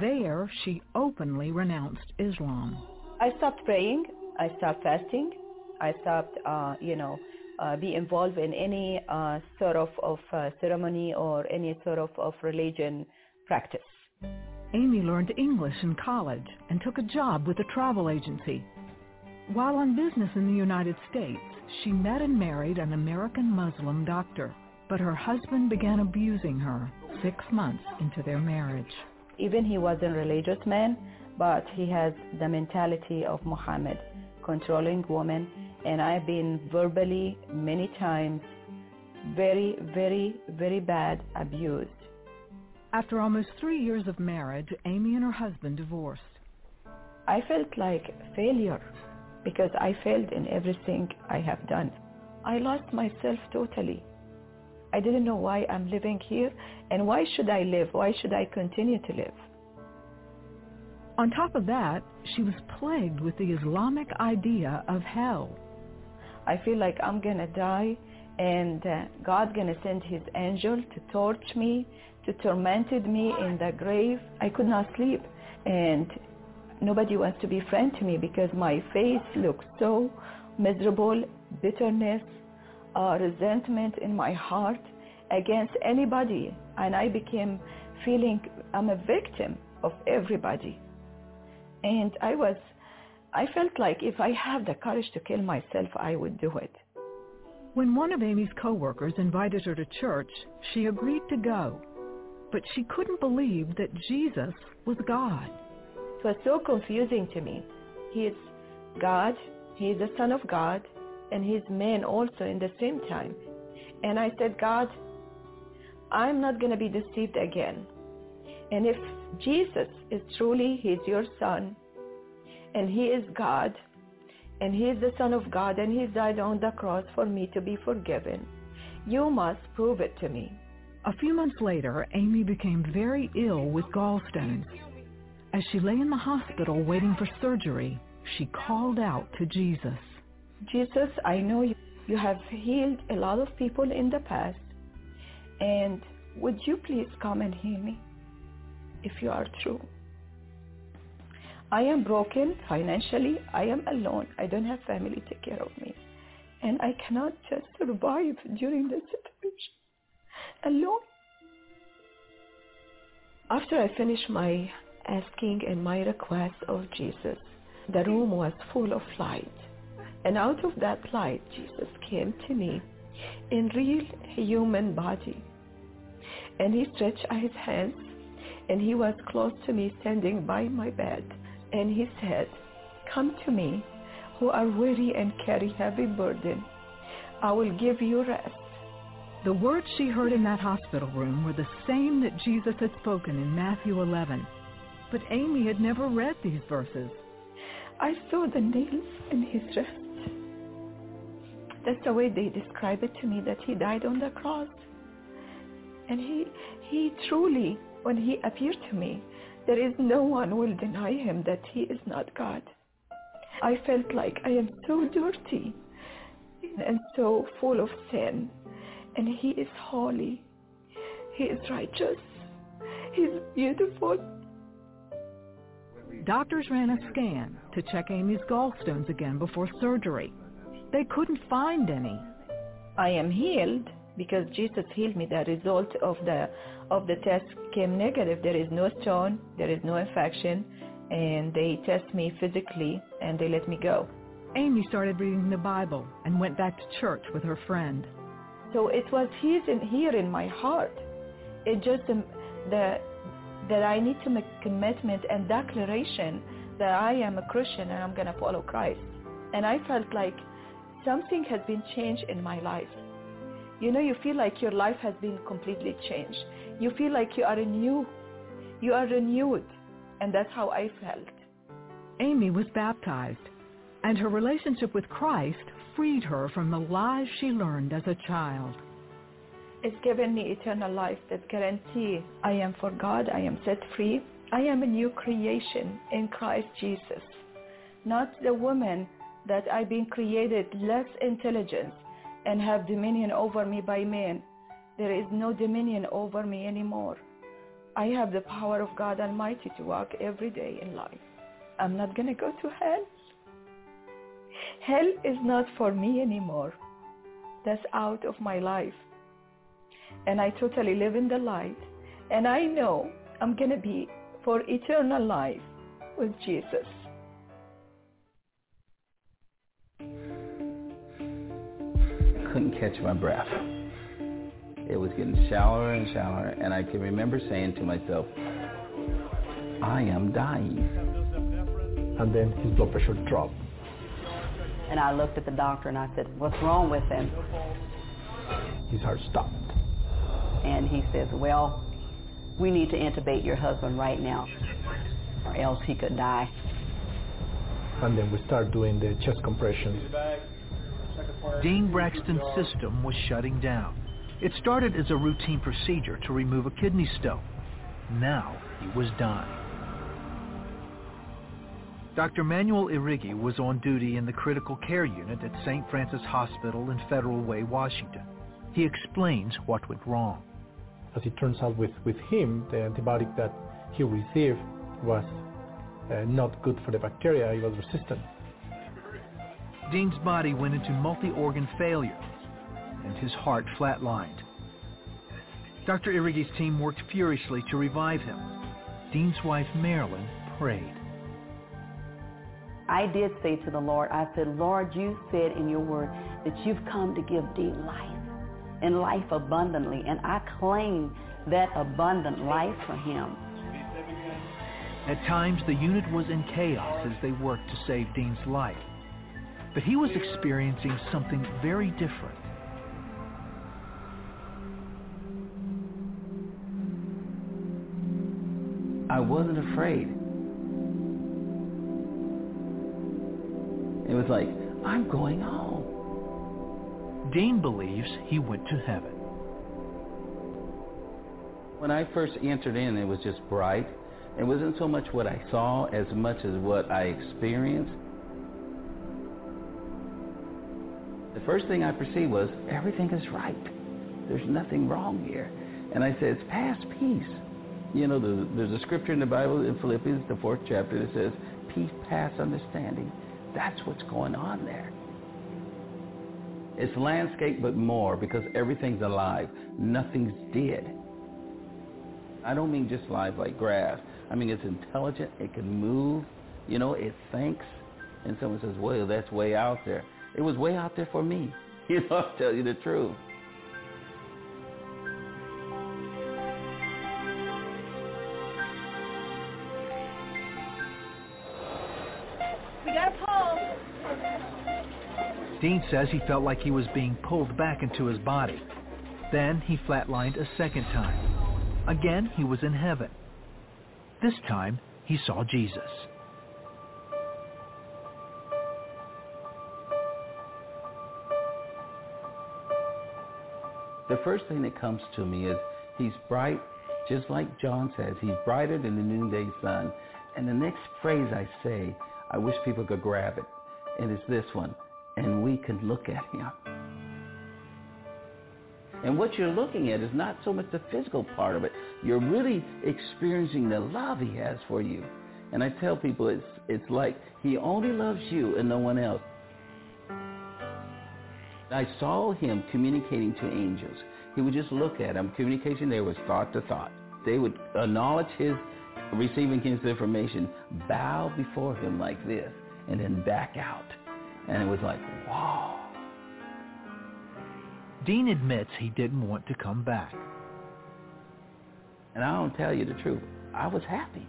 Speaker 6: There, she openly renounced Islam.
Speaker 17: I stopped praying. I stopped fasting. I stopped, uh, you know, uh, be involved in any uh, sort of, of uh, ceremony or any sort of, of religion practice.
Speaker 6: Amy learned English in college and took a job with a travel agency. While on business in the United States, she met and married an American Muslim doctor, but her husband began abusing her six months into their marriage.
Speaker 17: Even he wasn't a religious man, but he has the mentality of Muhammad, controlling women, and I've been verbally many times very, very, very bad abused.
Speaker 6: After almost three years of marriage, Amy and her husband divorced.
Speaker 17: I felt like failure because I failed in everything I have done. I lost myself totally. I didn't know why I'm living here and why should I live? Why should I continue to live?
Speaker 18: On top of that, she was plagued with the Islamic idea of hell.
Speaker 17: I feel like I'm going to die and uh, God's going to send his angel to torch me, to tormented me in the grave. I could not sleep and nobody wants to be friend to me because my face looks so miserable, bitterness, uh, resentment in my heart against anybody. And I became feeling I'm a victim of everybody. And I was, I felt like if I have the courage to kill myself, I would do it.
Speaker 18: When one of Amy's coworkers invited her to church, she agreed to go. But she couldn't believe that Jesus was God.
Speaker 17: It was so confusing to me. He is God, he is the Son of God, and he's man also in the same time. And I said, God, I'm not going to be deceived again. And if Jesus is truly, he's your son, and he is God, and he is the Son of God, and he died on the cross for me to be forgiven. You must prove it to me.
Speaker 18: A few months later, Amy became very ill with gallstones. As she lay in the hospital waiting for surgery, she called out to Jesus.
Speaker 17: Jesus, I know you, have healed a lot of people in the past, and would you please come and heal me if you are true? I am broken financially. I am alone. I don't have family to take care of me. And I cannot just survive during this situation alone. After I finished my asking and my request of Jesus, the room was full of light. And out of that light, Jesus came to me in real human body. And he stretched out his hands and he was close to me standing by my bed and he said, Come to me who are weary and carry heavy burden. I will give you rest.
Speaker 18: The words she heard in that hospital room were the same that Jesus had spoken in Matthew 11. But Amy had never read these verses.
Speaker 17: I saw the nails in his wrist. That's the way they describe it to me, that he died on the cross. And he, he truly, when he appeared to me, there is no one will deny him that he is not God. I felt like I am so dirty and so full of sin. And he is holy. He is righteous. He is beautiful.
Speaker 18: Doctors ran a scan to check Amy's gallstones again before surgery. They couldn't find any.
Speaker 17: I am healed because Jesus healed me. The result of the of the test came negative. There is no stone, there is no infection, and they test me physically and they let me go.
Speaker 18: Amy started reading the Bible and went back to church with her friend.
Speaker 17: So it was his in, here in my heart. It just um, the that I need to make commitment and declaration that I am a Christian and I'm going to follow Christ. And I felt like something has been changed in my life. You know, you feel like your life has been completely changed. You feel like you are new. You are renewed. And that's how I felt.
Speaker 18: Amy was baptized, and her relationship with Christ freed her from the lies she learned as a child.
Speaker 17: It's given me eternal life that guarantee I am for God, I am set free. I am a new creation in Christ Jesus. Not the woman that I've been created less intelligence and have dominion over me by men. There is no dominion over me anymore. I have the power of God Almighty to walk every day in life. I'm not going to go to hell. Hell is not for me anymore. That's out of my life. And I totally live in the light. And I know I'm going to be for eternal life with Jesus.
Speaker 19: I couldn't catch my breath. It was getting shallower and shallower, and I can remember saying to myself, I am dying.
Speaker 20: And then his blood pressure dropped.
Speaker 21: And I looked at the doctor and I said, what's wrong with him?
Speaker 20: His heart stopped.
Speaker 21: And he says, well, we need to intubate your husband right now, or else he could die.
Speaker 20: And then we start doing the chest compressions.
Speaker 6: Dean Braxton's system was shutting down. It started as a routine procedure to remove a kidney stone. Now he was dying. Dr. Manuel Iregui was on duty in the critical care unit at St. Francis Hospital in Federal Way, Washington. He explains what went wrong.
Speaker 20: As it turns out with, with him, the antibiotic that he received was uh, not good for the bacteria. He was resistant.
Speaker 6: Dean's body went into multi-organ failure, and his heart flatlined. Dr. Iregui's team worked furiously to revive him. Dean's wife, Marilyn, prayed.
Speaker 21: I did say to the Lord, I said, Lord, you said in your word that you've come to give Dean life and life abundantly, and I claim that abundant life for him.
Speaker 6: At times, the unit was in chaos as they worked to save Dean's life. But he was experiencing something very different.
Speaker 19: I wasn't afraid. It was like, I'm going home.
Speaker 6: Dean believes he went to heaven.
Speaker 19: When I first entered in, it was just bright. It wasn't so much what I saw as much as what I experienced. The first thing I perceived was everything is right. There's nothing wrong here. And I said, it's past peace. You know, there's a scripture in the Bible in Philippians, the fourth chapter, that says, peace past understanding. That's what's going on there. It's landscape, but more, because everything's alive. Nothing's dead. I don't mean just live like grass. I mean, it's intelligent. It can move. You know, it thinks. And someone says, well, that's way out there. It was way out there for me. You know, I'll tell you the truth.
Speaker 6: Dean says he felt like he was being pulled back into his body. Then he flatlined a second time. Again, he was in heaven. This time, he saw Jesus.
Speaker 19: The first thing that comes to me is he's bright, just like John says. He's brighter than the noonday sun. And the next phrase I say, I wish people could grab it. And it's this one. And we can look at him. And what you're looking at is not so much the physical part of it. You're really experiencing the love he has for you. And I tell people it's, it's like he only loves you and no one else. I saw him communicating to angels. He would just look at them. Communication there was thought to thought. They would acknowledge his receiving his information, bow before him like this, and then back out. And it was like, wow.
Speaker 6: Dean admits he didn't want to come back.
Speaker 19: And I don't tell you the truth. I was happy.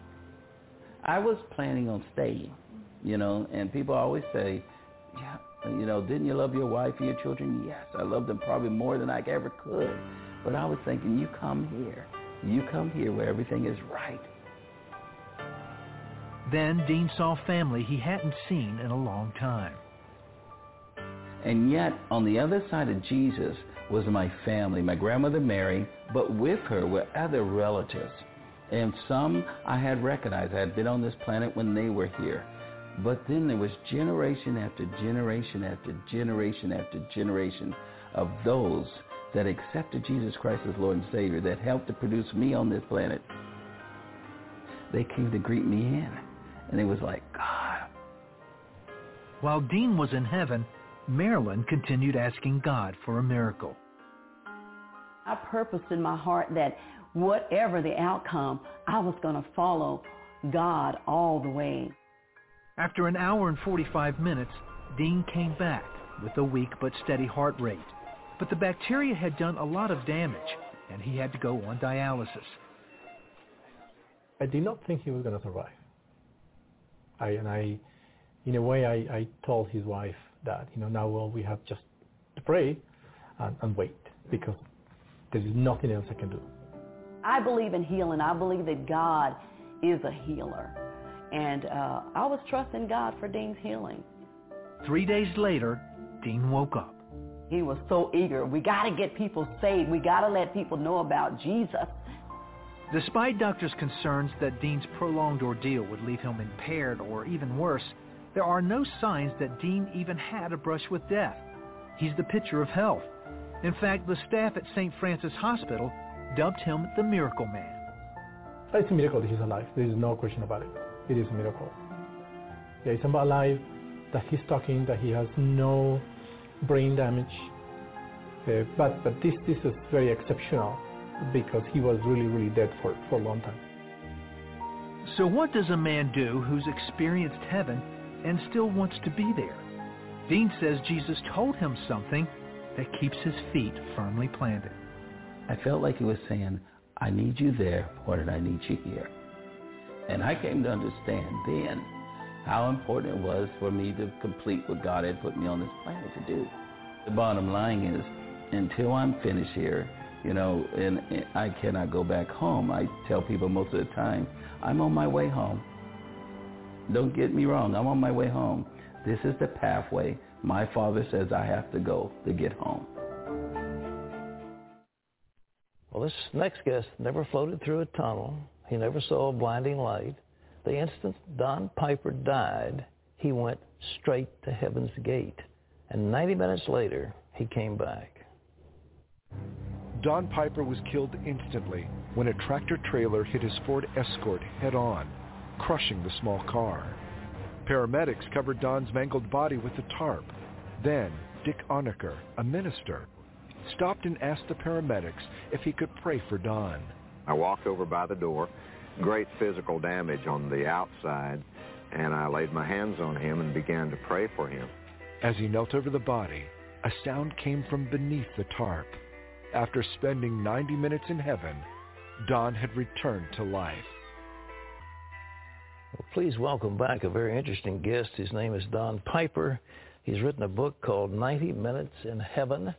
Speaker 19: I was planning on staying, you know, and people always say, yeah, you know, didn't you love your wife and your children? Yes, I loved them probably more than I ever could. But I was thinking, you come here. You come here where everything is right.
Speaker 6: Then Dean saw family he hadn't seen in a long time.
Speaker 19: And yet, on the other side of Jesus was my family, my grandmother Mary, but with her were other relatives. And some I had recognized. I had been on this planet when they were here. But then there was generation after generation after generation after generation of those that accepted Jesus Christ as Lord and Savior, that helped to produce me on this planet. They came to greet me in. And it was like, God.
Speaker 6: While Dean was in heaven, Marilyn continued asking God for a miracle.
Speaker 21: I purposed in my heart that whatever the outcome, I was going to follow God all the way.
Speaker 6: After an hour and 45 minutes, Dean came back with a weak but steady heart rate. But the bacteria had done a lot of damage, and he had to go on dialysis.
Speaker 20: I did not think he was going to survive. I, and I, in a way, I, I told his wife that, you know, now well, we have just to pray and, and wait because there is nothing else I can do.
Speaker 21: I believe in healing. I believe that God is a healer. And uh, I was trusting God for Dean's healing.
Speaker 6: Three days later, Dean woke up.
Speaker 21: He was so eager. We got to get people saved. We got to let people know about Jesus.
Speaker 6: Despite doctors' concerns that Dean's prolonged ordeal would leave him impaired or even worse, there are no signs that Dean even had a brush with death. He's the picture of health. In fact, the staff at St. Francis Hospital dubbed him the Miracle Man.
Speaker 20: It's a miracle that he's alive. There is no question about it. It is a miracle. Yeah, he's about alive, that he's talking, that he has no brain damage. Uh, but but this this is very exceptional because he was really really dead for, for a long time.
Speaker 6: So what does a man do who's experienced heaven and still wants to be there? Dean says Jesus told him something that keeps his feet firmly planted.
Speaker 19: I felt like he was saying, I need you there more than I need you here. And I came to understand then how important it was for me to complete what God had put me on this planet to do. The bottom line is, until I'm finished here, you know, and, and I cannot go back home. I tell people most of the time, I'm on my way home. Don't get me wrong, I'm on my way home. This is the pathway my father says I have to go to get home.
Speaker 22: Well, this next guest never floated through a tunnel. He never saw a blinding light. The instant Don Piper died, he went straight to heaven's gate. And 90 minutes later, he came back.
Speaker 23: Don Piper was killed instantly when a tractor trailer hit his Ford Escort head on, crushing the small car. Paramedics covered Don's mangled body with a tarp. Then, Dick Onerecker, a minister, stopped and asked the paramedics if he could pray for Don.
Speaker 24: I walked over by the door, great physical damage on the outside, and I laid my hands on him and began to pray for him.
Speaker 23: As he knelt over the body, a sound came from beneath the tarp. After spending 90 minutes in heaven, Don had returned to life.
Speaker 22: Well, please welcome back a very interesting guest. His name is Don Piper. He's written a book called 90 Minutes in Heaven.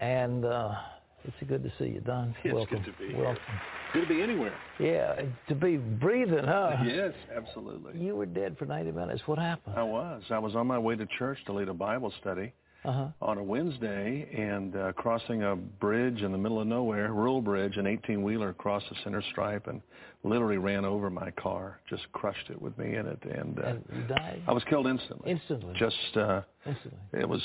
Speaker 22: And uh, it's good to see you, Don.
Speaker 25: It's
Speaker 22: welcome.
Speaker 25: good to be
Speaker 22: welcome.
Speaker 25: Here. Good to be anywhere.
Speaker 22: Yeah, to be breathing, huh?
Speaker 25: Yes, absolutely.
Speaker 22: You were dead for 90 minutes. What happened?
Speaker 25: I was. I was on my way to church to lead a Bible study
Speaker 22: uh-huh.
Speaker 25: on a Wednesday and uh, crossing a bridge in the middle of nowhere, rural bridge, an 18-wheeler crossed the center stripe and literally ran over my car, just crushed it with me in it. And, uh,
Speaker 22: and died?
Speaker 25: I was killed instantly.
Speaker 22: Instantly?
Speaker 25: Just, uh,
Speaker 22: instantly.
Speaker 25: It was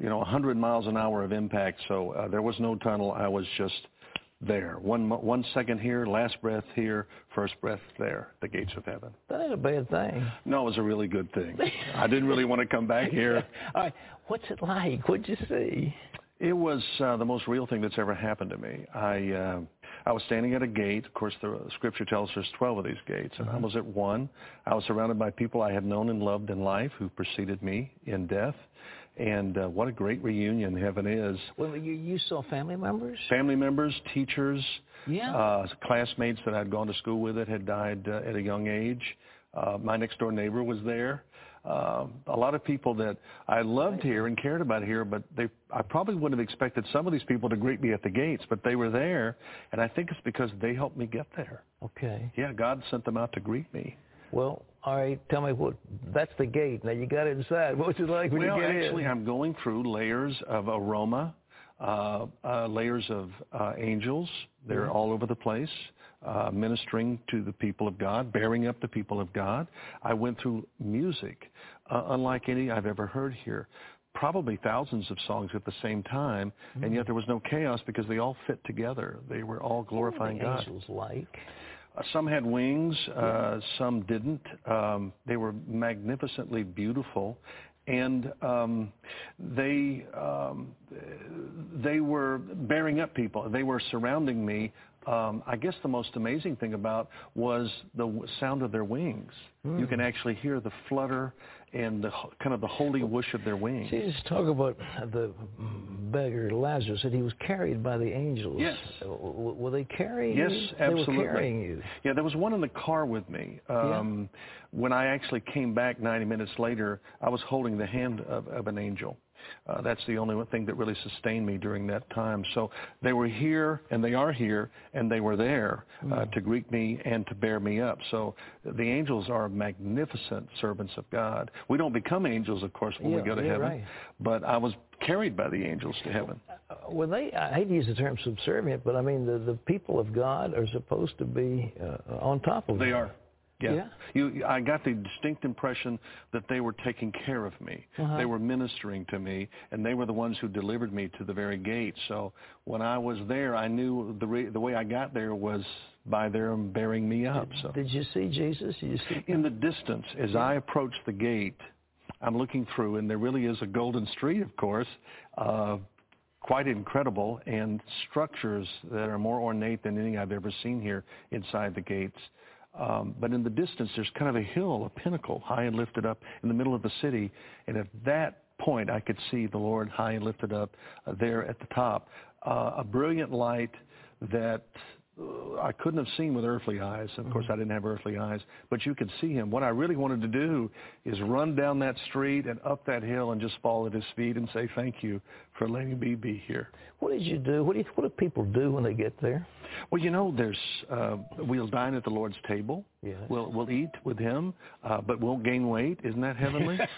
Speaker 25: you know, 100 miles an hour of impact. So uh, there was no tunnel. I was just there. One one second here, last breath here, first breath there. The gates of heaven.
Speaker 22: That ain't a bad thing.
Speaker 25: No, it was a really good thing. I didn't really want to come back here.
Speaker 22: All right, what's it like? What'd you see?
Speaker 25: It was uh, the most real thing that's ever happened to me. I uh, I was standing at a gate. Of course, the scripture tells us there's 12 of these gates, and
Speaker 22: mm-hmm.
Speaker 25: I was at one. I was surrounded by people I had known and loved in life who preceded me in death. And uh, what a great reunion heaven is.
Speaker 22: Well, you, you saw family members?
Speaker 25: Family members, teachers,
Speaker 22: yeah.
Speaker 25: uh, classmates that I'd gone to school with that had died uh, at a young age. Uh, my next door neighbor was there. Uh, a lot of people that I loved here and cared about here, but they I probably wouldn't have expected some of these people to greet me at the gates, but they were there, and I think it's because they helped me get there.
Speaker 22: Okay.
Speaker 25: Yeah, God sent them out to greet me.
Speaker 22: Well, all right, tell me what, that's the gate. Now you got inside. What was it like when
Speaker 25: well,
Speaker 22: you get
Speaker 25: actually,
Speaker 22: in?
Speaker 25: I'm going through layers of aroma, uh, uh, layers of uh, angels. They're
Speaker 22: Mhm.
Speaker 25: all over the place, uh, ministering to the people of God, bearing up the people of God. I went through music, uh, unlike any I've ever heard here. Probably thousands of songs at the same time, and yet there was no chaos because they all fit together. They were all glorifying
Speaker 22: what were the
Speaker 25: God.
Speaker 22: angels like?
Speaker 25: Uh, some had wings, uh, some didn't. Um, they were magnificently beautiful, and um, they um, they were bearing up people. They were surrounding me. Um, I guess the most amazing thing about was the w- sound of their wings. You
Speaker 22: Mm.
Speaker 25: can actually hear the flutter and the kind of the holy whoosh of their wings.
Speaker 22: Jesus talk about the beggar Lazarus that he was carried by the angels.
Speaker 25: Yes.
Speaker 22: W- Were they carrying
Speaker 25: Yes,
Speaker 22: you?
Speaker 25: absolutely.
Speaker 22: They were carrying you.
Speaker 25: Yeah, there was one in the car with me. Um, When I actually came back 90 minutes later, I was holding the hand of, of an angel. Uh, that's the only thing that really sustained me during that time. So they were here, and they are here, and they were there uh,
Speaker 22: Mm.
Speaker 25: to greet me and to bear me up. So the angels are magnificent servants of God. We don't become angels, of course, when
Speaker 22: Yeah,
Speaker 25: we go to
Speaker 22: yeah,
Speaker 25: heaven,
Speaker 22: right.
Speaker 25: but I was carried by the angels to heaven.
Speaker 22: Uh, well, they, I hate to use the term subservient, but I mean, the, the people of God are supposed to be uh, on top of
Speaker 25: They
Speaker 22: them.
Speaker 25: are. Yeah.
Speaker 22: Yeah.
Speaker 25: You, I got the distinct impression that they were taking care of me.
Speaker 22: Uh-huh.
Speaker 25: They were ministering to me, and they were the ones who delivered me to the very gate. So when I was there, I knew the re- the way I got there was by them bearing me up. So
Speaker 22: Did you see Jesus? Did you see?
Speaker 25: in the distance, as I approached the gate, I'm looking through, and there really is a golden street, of course, uh, quite incredible, and structures that are more ornate than anything I've ever seen here inside the gates. Um, but in the distance, there's kind of a hill, a pinnacle, high and lifted up in the middle of the city, and at that point, I could see the Lord high and lifted up uh, there at the top. Uh, a brilliant light that I couldn't have seen with earthly eyes. Of course, I didn't have earthly eyes, but you could see him. What I really wanted to do is run down that street and up that hill and just fall at his feet and say thank you for letting me be here.
Speaker 22: What did you do? What do you, what do people do when they get there?
Speaker 25: Well, you know, there's uh, we'll dine at the Lord's table.
Speaker 22: Yes.
Speaker 25: We'll we'll eat with Him, uh, but we'll gain weight. Isn't that heavenly?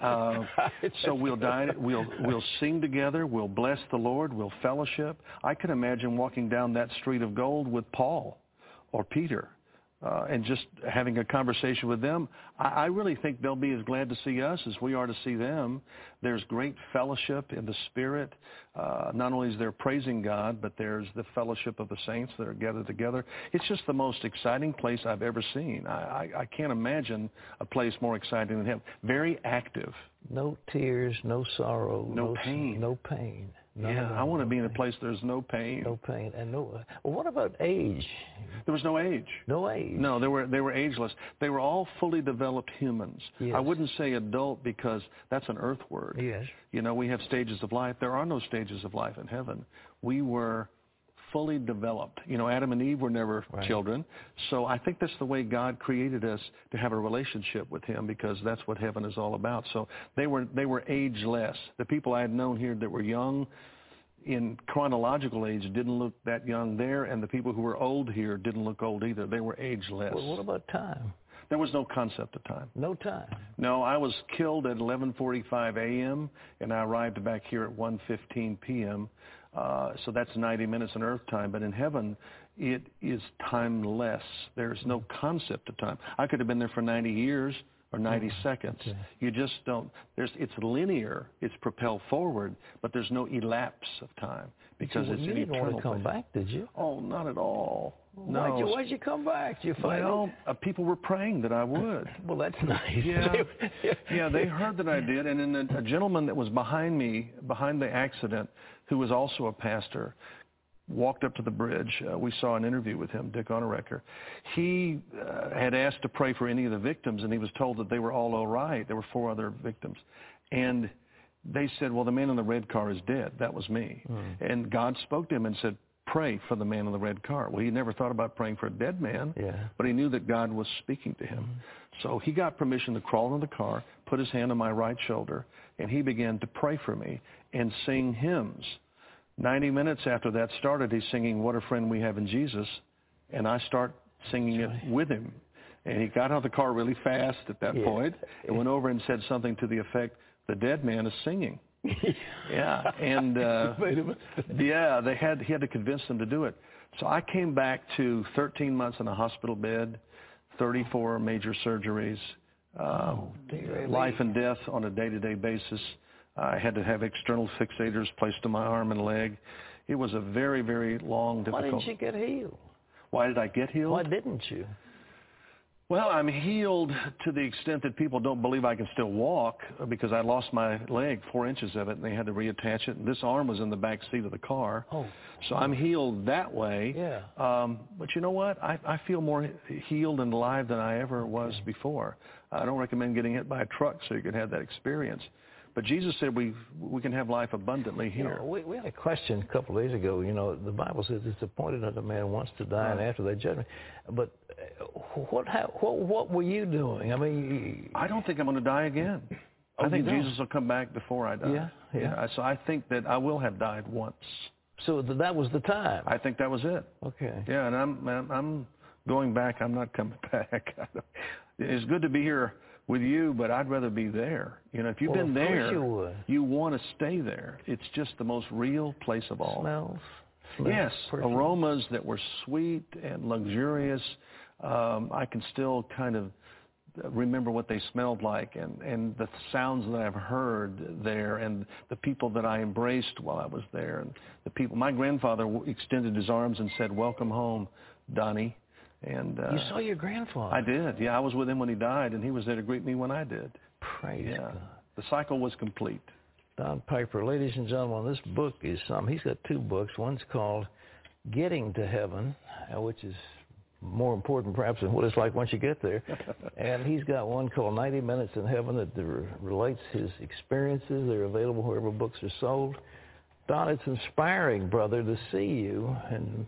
Speaker 25: Uh, so we'll dine, we'll we'll sing together, we'll bless the Lord, we'll fellowship. I can imagine walking down that street of gold with Paul or Peter, uh, and just having a conversation with them. I, I really think they'll be as glad to see us as we are to see them. There's great fellowship in the Spirit. Uh, not only is there praising God, but there's the fellowship of the saints that are gathered together. It's just the most exciting place I've ever seen. I, I, I can't imagine a place more exciting than heaven. Very active.
Speaker 22: No tears, no sorrow,
Speaker 25: No
Speaker 22: s-
Speaker 25: pain.
Speaker 22: no pain.
Speaker 25: Yeah, I want to be in a place there's no pain.
Speaker 22: No pain and no. Well, what about age?
Speaker 25: There was no age.
Speaker 22: No age.
Speaker 25: No, they were they were ageless. They were all fully developed humans.
Speaker 22: Yes.
Speaker 25: I wouldn't say adult because that's an earth word.
Speaker 22: Yes.
Speaker 25: You know, we have stages of life. There are no stages of life in heaven. We were fully developed. You know, Adam and Eve were never
Speaker 22: Right.
Speaker 25: children. So I think that's the way God created us to have a relationship with him because that's what heaven is all about. So they were they were ageless. The people I had known here that were young in chronological age didn't look that young there and the people who were old here didn't look old either. They were ageless.
Speaker 22: Well, what about time?
Speaker 25: There was no concept of time.
Speaker 22: No time.
Speaker 25: No, I was killed at 11:45 a.m. and I arrived back here at 1:15 p.m. Uh, so that's 90 minutes in Earth time. But in heaven, it is timeless. There's no concept of time. I could have been there for 90 years or 90 seconds. You just don't. There's it's linear. It's propelled forward, but there's no elapse of time because
Speaker 22: you,
Speaker 25: it's
Speaker 22: you
Speaker 25: an
Speaker 22: didn't
Speaker 25: eternal
Speaker 22: want to come back, did you?
Speaker 25: Oh, not at all. No.
Speaker 22: Why'd you, why'd you come back? You.
Speaker 25: Well, uh, people were praying that I would.
Speaker 22: well, that's nice.
Speaker 25: Yeah, yeah. They heard that I did, and then a, a gentleman that was behind me, behind the accident, who was also a pastor, walked up to the bridge. Uh, we saw an interview with him, Dick Onerecker. He uh, had asked to pray for any of the victims, and he was told that they were all all right. There were four other victims, and they said, "Well, the man in the red car is dead." That was me, and God spoke to him and said. Pray for the man in the red car. Well, he never thought about praying for a dead man,
Speaker 22: Yeah.
Speaker 25: but he knew that God was speaking to him. So he got permission to crawl in the car, put his hand on my right shoulder, and he began to pray for me and sing hymns. 90 minutes after that started, he's singing What a Friend We Have in Jesus, and I start singing it with him. And he got out of the car really fast at that
Speaker 22: Yeah.
Speaker 25: point and went over and said something to the effect, the dead man is singing. yeah, and uh, yeah, they had he had to convince them to do it. So I came back to 13 months in a hospital bed, 34 major surgeries, uh, life and death on a day-to-day basis. I had to have external fixators placed on my arm and leg. It was a very, very long, difficult.
Speaker 22: Why didn't you get healed?
Speaker 25: Why did I get healed?
Speaker 22: Why didn't you?
Speaker 25: Well, I'm healed to the extent that people don't believe I can still walk because I lost my leg, four inches of it, and they had to reattach it. And this arm was in the back seat of the car.
Speaker 22: Oh.
Speaker 25: So I'm healed that way.
Speaker 22: Yeah.
Speaker 25: Um, but you know what? I, I feel more healed and alive than I ever was before. I don't recommend getting hit by a truck so you can have that experience. But Jesus said we we can have life abundantly
Speaker 22: You
Speaker 25: here.
Speaker 22: know, we, we had a question a couple of days ago. You know, the Bible says it's appointed unto man once to die, and after that judgment. But uh, what, ha what what were you doing? I mean,
Speaker 25: I don't think I'm going to die again.
Speaker 22: Oh,
Speaker 25: I think? Jesus will come back before I die.
Speaker 22: Yeah, yeah.
Speaker 25: I- So I think that I will have died once.
Speaker 22: so th- that was the time.
Speaker 25: I think that was it.
Speaker 22: Okay.
Speaker 25: Yeah, and I'm I'm, I'm going back. I'm not coming back. it's good to be here with you, but I'd rather be there. You know, if you've
Speaker 22: well,
Speaker 25: been there,
Speaker 22: you,
Speaker 25: you want to stay there. It's just the most real place of all.
Speaker 22: Smells. smells
Speaker 25: Yes, aromas that were sweet and luxurious. Um, I can still kind of remember what they smelled like and, and the sounds that I've heard there and the people that I embraced while I was there. And the people, my grandfather extended his arms and said, welcome home, Donnie. And uh,
Speaker 22: You saw your grandfather.
Speaker 25: I did. Yeah, I was with him when he died, and he was there to greet me when I did.
Speaker 22: Praise
Speaker 25: yeah.
Speaker 22: God.
Speaker 25: The cycle was complete.
Speaker 22: Don Piper, ladies and gentlemen, this book is some. He's got two books. One's called Getting to Heaven, uh, which is more important perhaps than what it's like once you get there. and he's got one called 90 Minutes in Heaven that re- relates his experiences. They're available wherever books are sold. Don, it's inspiring, brother, to see you, and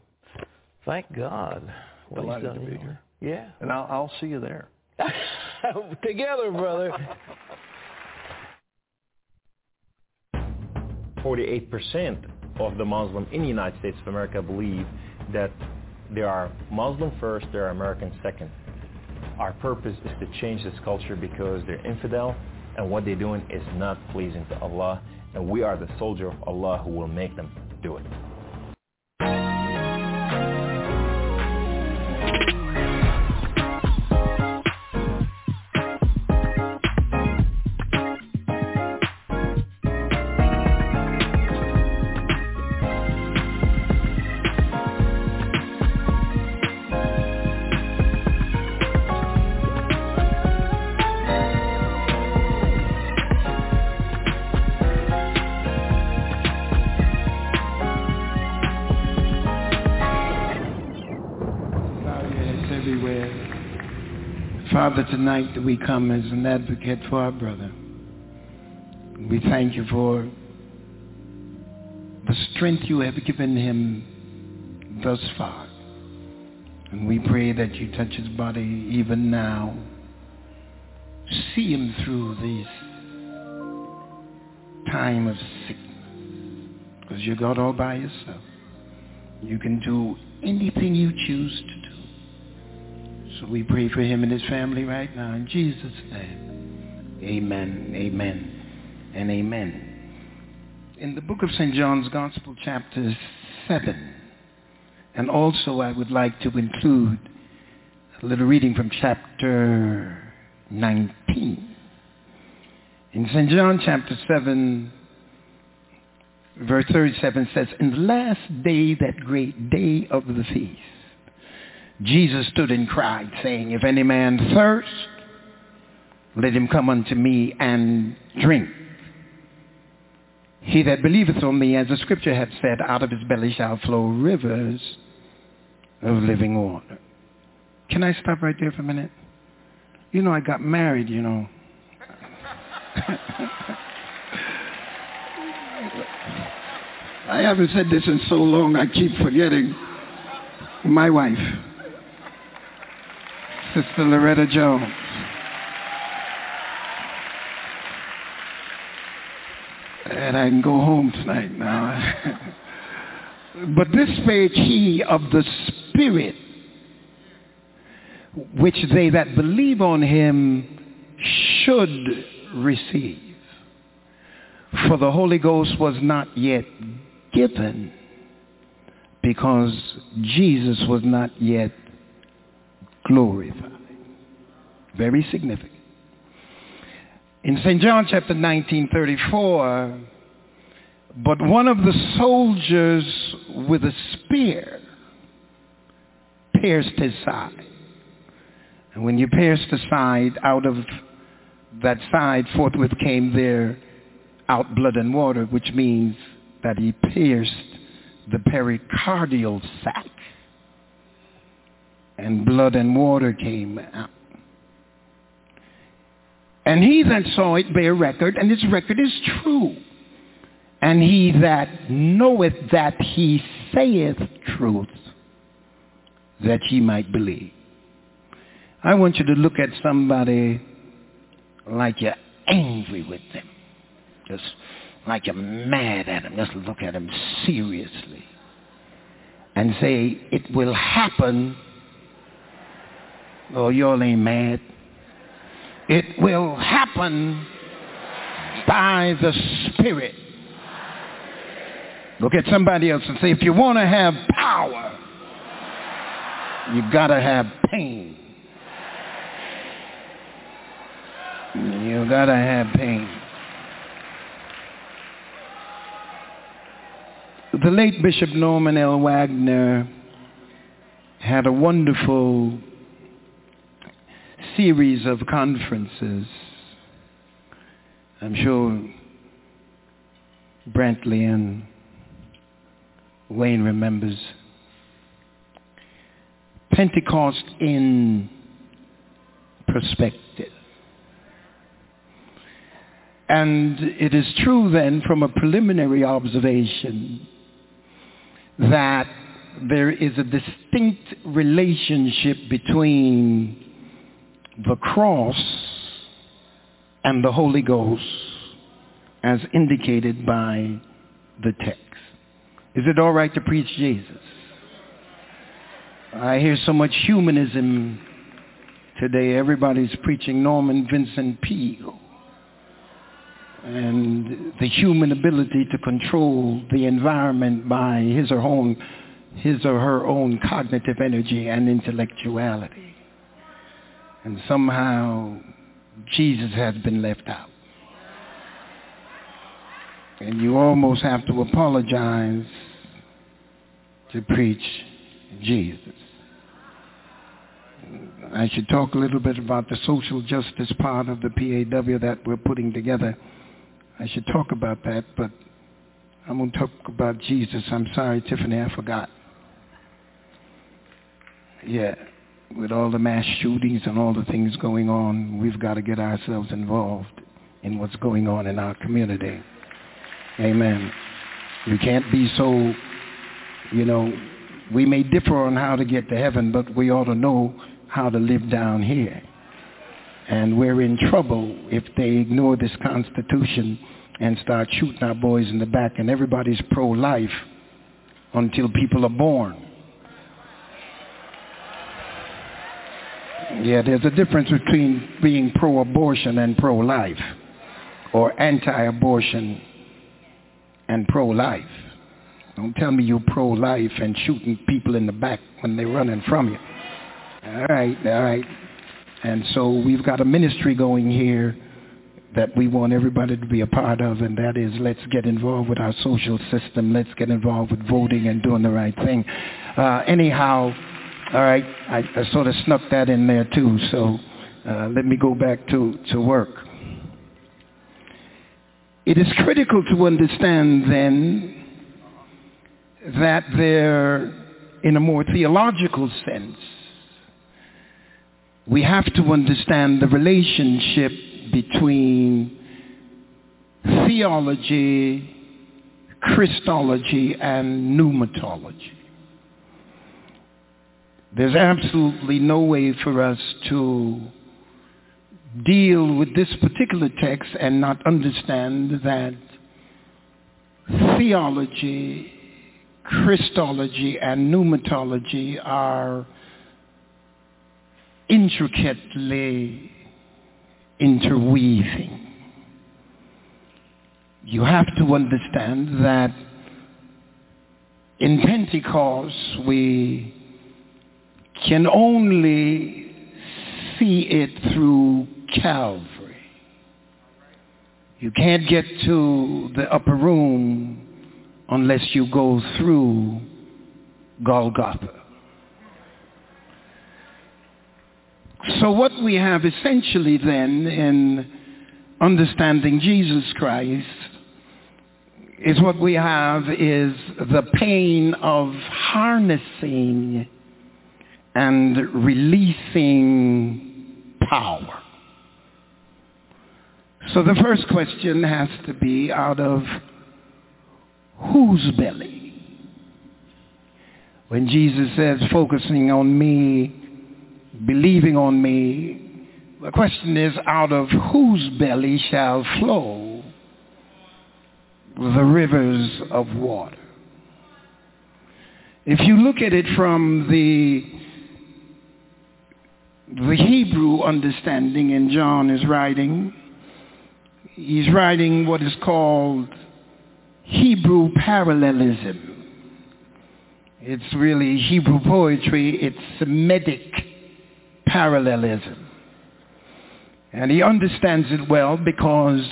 Speaker 22: thank God. What he's
Speaker 25: Delighted
Speaker 22: done
Speaker 25: to be
Speaker 22: your
Speaker 25: here.
Speaker 22: Yeah.
Speaker 25: And I'll, I'll see you there.
Speaker 22: Together, brother.
Speaker 26: 48% of the Muslims in the United States of America believe that they are Muslim first, they are American second. Our purpose is to change this culture because they're infidel and what they're doing is not pleasing to Allah and we are the soldier of Allah who will make them do it.
Speaker 27: Father, tonight that we come as an advocate for our brother. We thank you for the strength you have given him thus far. And we pray that you touch his body even now. See him through this time of sickness. Because you're God all by yourself. You can do anything you choose to. So we pray for him and his family right now in Jesus' name. Amen, amen, and amen. In the book of St. John's Gospel, chapter 7, and also I would like to include a little reading from chapter 19. In St. John chapter 7, verse 37 says, In the last day, that great day of the feast, Jesus stood and cried, saying, If any man thirst, let him come unto me and drink. He that believeth on me, as the scripture hath said, out of his belly shall flow rivers of living water. Can I stop right there for a minute? You know, I got married, you know. I haven't said this in so long, I keep forgetting. My wife, Sister Loretta Jones. And I can go home tonight now. but this spake he of the Spirit, which they that believe on him should receive. For the Holy Ghost was not yet given because Jesus was not yet glorified. Very significant. In St. John chapter 19, 34, but one of the soldiers with a spear pierced his side. And when you pierced the side, out of that side forthwith came there out blood and water, which means that he pierced the pericardial sac. And blood and water came out. And he that saw it bear record, and his record is true. And he that knoweth that he saith truth, that ye might believe. I want you to look at somebody like you're angry with them. Just like you're mad at them. Just look at them seriously. And say, it will happen. Oh, y'all ain't mad. It will happen by the Spirit. Look at somebody else and say, if you want to have power, you got to have pain. You got to have pain. The late Bishop Norman L. Wagner had a wonderful series of conferences. I'm sure Brantley and Wayne remembers. Pentecost in perspective. And it is true then from a preliminary observation that there is a distinct relationship between the cross and the Holy Ghost as indicated by the text. Is it all right to preach Jesus? I hear so much humanism today. Everybody's preaching Norman Vincent Peale and the human ability to control the environment by his or own his or her own cognitive energy and intellectuality. And somehow Jesus has been left out. And you almost have to apologize to preach Jesus. I should talk a little bit about the social justice part of the PAW that we're putting together. I should talk about that, but I'm going to talk about Jesus. I'm sorry, Tiffany, I forgot. Yeah, with all the mass shootings and all the things going on, we've got to get ourselves involved in what's going on in our community. Amen. We can't be so, you know, we may differ on how to get to heaven, but we ought to know how to live down here. And we're in trouble if they ignore this Constitution and start shooting our boys in the back and everybody's pro-life until people are born. Yeah, there's a difference between being pro-abortion and pro-life or anti-abortion and pro-life. Don't tell me you're pro-life and shooting people in the back when they're running from you. All right, all right. And so we've got a ministry going here that we want everybody to be a part of, and that is let's get involved with our social system. Let's get involved with voting and doing the right thing. Uh, anyhow, all right, I, I sort of snuck that in there too, so uh, let me go back to, to work. It is critical to understand then that there, in a more theological sense, we have to understand the relationship between theology, Christology, and pneumatology. There's absolutely no way for us to deal with this particular text and not understand that theology, Christology, and pneumatology are intricately interweaving. You have to understand that in Pentecost we can only see it through Calvary. You can't get to the upper room unless you go through Golgotha. So what we have essentially then in understanding Jesus Christ is what we have is the pain of harnessing and releasing power. So the first question has to be out of whose belly? When Jesus says focusing on me, believing on me, the question is out of whose belly shall flow the rivers of water? If you look at it from the the Hebrew understanding, in John is writing, he's writing what is called Hebrew parallelism. It's really Hebrew poetry, it's Semitic parallelism. And he understands it well because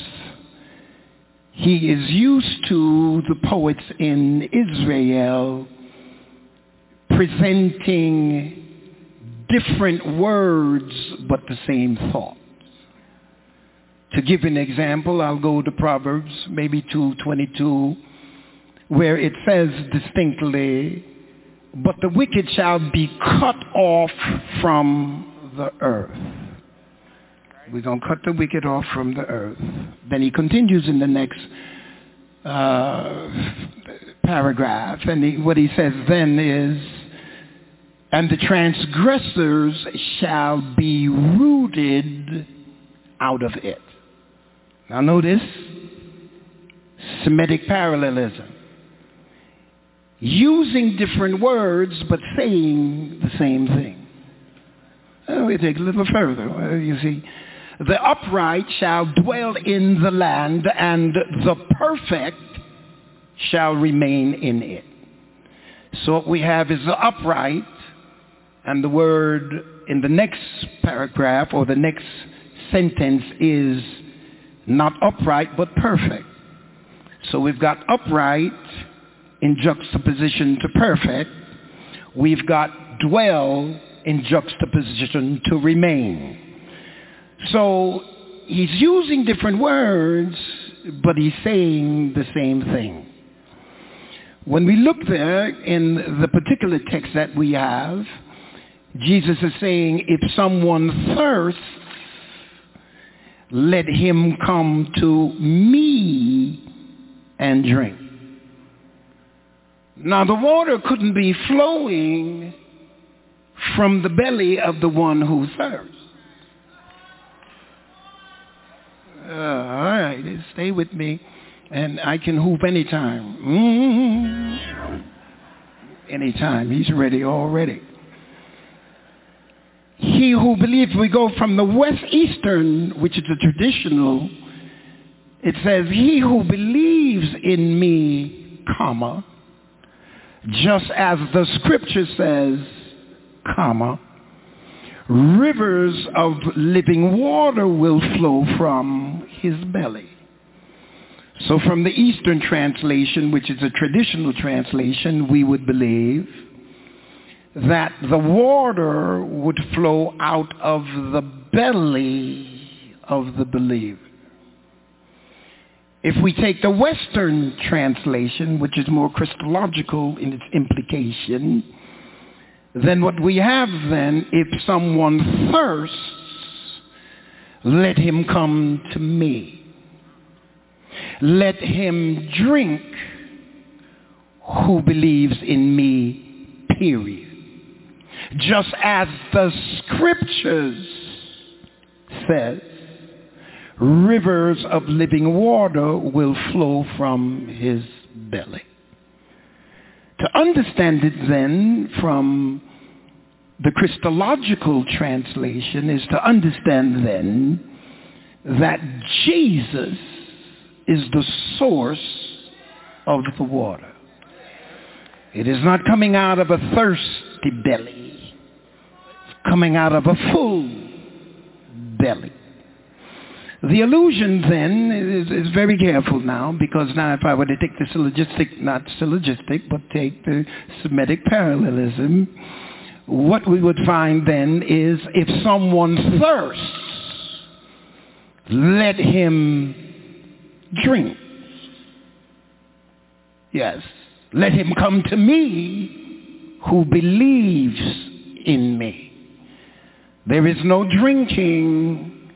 Speaker 27: he is used to the poets in Israel presenting different words but the same thought. To give an example, I'll go to Proverbs, maybe 2.22, where it says distinctly, but the wicked shall be cut off from the earth. We're going to cut the wicked off from the earth. Then he continues in the next uh, paragraph, and he, what he says then is, and the transgressors shall be rooted out of it. Now notice Semitic parallelism. Using different words but saying the same thing. We take a little further. You see, the upright shall dwell in the land and the perfect shall remain in it. So what we have is the upright and the word in the next paragraph or the next sentence is not upright but perfect. So we've got upright in juxtaposition to perfect. We've got dwell in juxtaposition to remain. So he's using different words, but he's saying the same thing. When we look there in the particular text that we have, Jesus is saying, if someone thirsts, let him come to me and drink. Now the water couldn't be flowing from the belly of the one who thirsts. Uh, all right, stay with me, and I can hoop anytime. Mm-hmm. Anytime. He's ready already. He who believes we go from the west eastern, which is the traditional, it says, he who believes in me, comma, just as the scripture says, comma, rivers of living water will flow from his belly. So from the Eastern translation, which is a traditional translation, we would believe that the water would flow out of the belly of the believer. If we take the Western translation, which is more Christological in its implication, then what we have then, if someone thirsts, let him come to me. Let him drink who believes in me, period. Just as the scriptures says, rivers of living water will flow from his belly. To understand it then from the Christological translation is to understand then that Jesus is the source of the water. It is not coming out of a thirsty belly. Coming out of a full belly. The allusion then is, is, very careful now because now if I were to take the syllogistic, not syllogistic, but take the Semitic parallelism, what we would find then is if someone thirsts, let him drink. Yes, let him come to me who believes in me. There is no drinking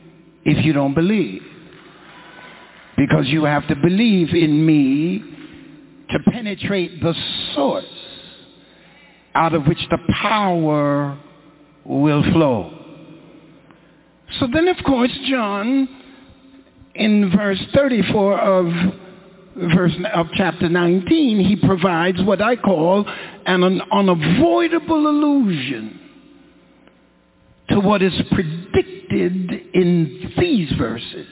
Speaker 27: if you don't believe. Because you have to believe in me to penetrate the source out of which the power will flow. So then, of course, John, in verse 34 of verse of chapter 19, he provides what I call an unavoidable allusion to what is predicted in these verses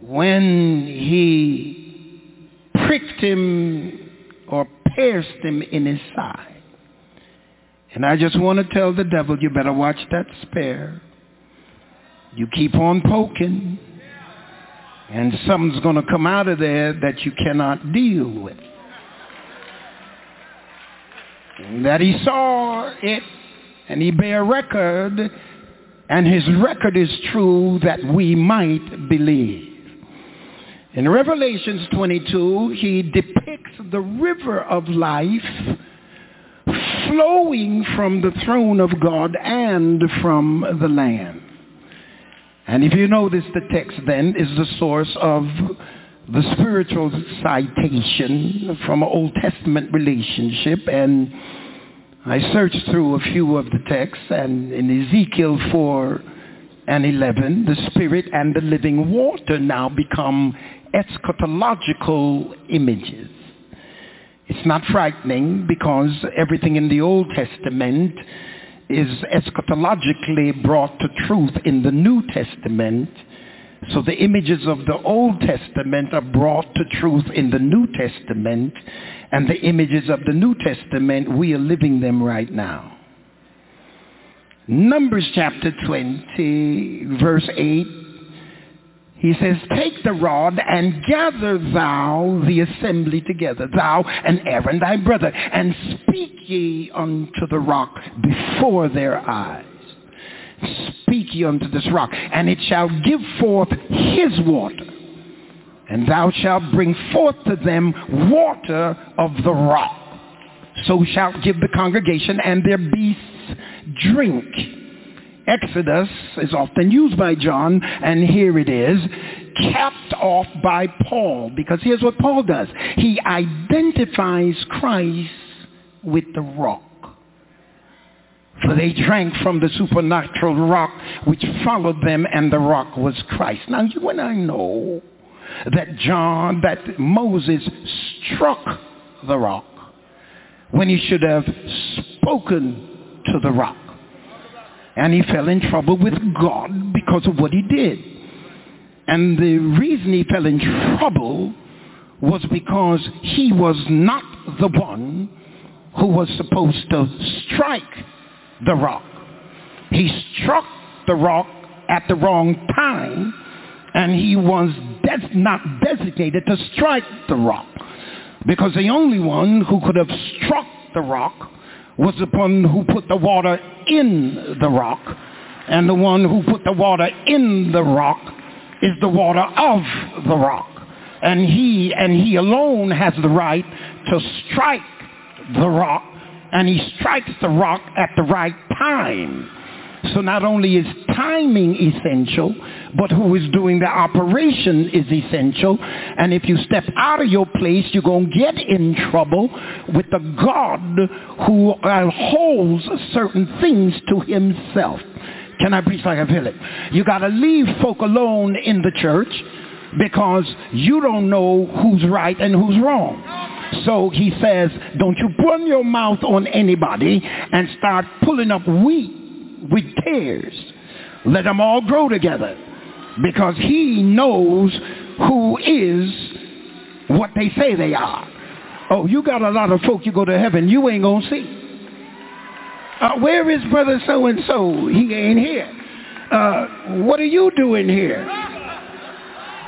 Speaker 27: when he pricked him or pierced him in his side. And I just want to tell the devil, you better watch that spare. You keep on poking, and something's going to come out of there that you cannot deal with. And that he saw it, and he bear record, and his record is true that we might believe. In Revelations 22, he depicts the river of life flowing from the throne of God and from the Lamb. And if you notice the text then is the source of the spiritual citation from an Old Testament relationship and I searched through a few of the texts and in Ezekiel 4 and 11 the spirit and the living water now become eschatological images. It's not frightening because everything in the Old Testament is eschatologically brought to truth in the New Testament. So the images of the Old Testament are brought to truth in the New Testament, and the images of the New Testament, we are living them right now. Numbers chapter 20, verse 8 he says, take the rod and gather thou the assembly together, thou and Aaron thy brother, and speak ye unto the rock before their eyes. Speak ye unto this rock, and it shall give forth his water. And thou shalt bring forth to them water of the rock. So shalt give the congregation and their beasts drink. Exodus is often used by John, and here it is, capped off by Paul, because here's what Paul does. He identifies Christ with the rock. For they drank from the supernatural rock which followed them, and the rock was Christ. Now you and I know that John, that Moses struck the rock when he should have spoken to the rock. And he fell in trouble with God because of what he did. And the reason he fell in trouble was because he was not the one who was supposed to strike the rock. He struck the rock at the wrong time, and he was des- not designated to strike the rock. Because the only one who could have struck the rock was the one who put the water in the rock. And the one who put the water in the rock is the water of the rock. And he and he alone has the right to strike the rock. And he strikes the rock at the right time. So not only is timing essential, but who is doing the operation is essential. And if you step out of your place, you're going to get in trouble with the God who uh, holds certain things to himself. Can I preach like feel it? You got to leave folk alone in the church because you don't know who's right and who's wrong. So he says, don't you run your mouth on anybody and start pulling up wheat with tares. Let them all grow together because he knows who is what they say they are. Oh, you got a lot of folk you go to heaven you ain't going to see. Uh, where is brother so-and-so? He ain't here. Uh, what are you doing here?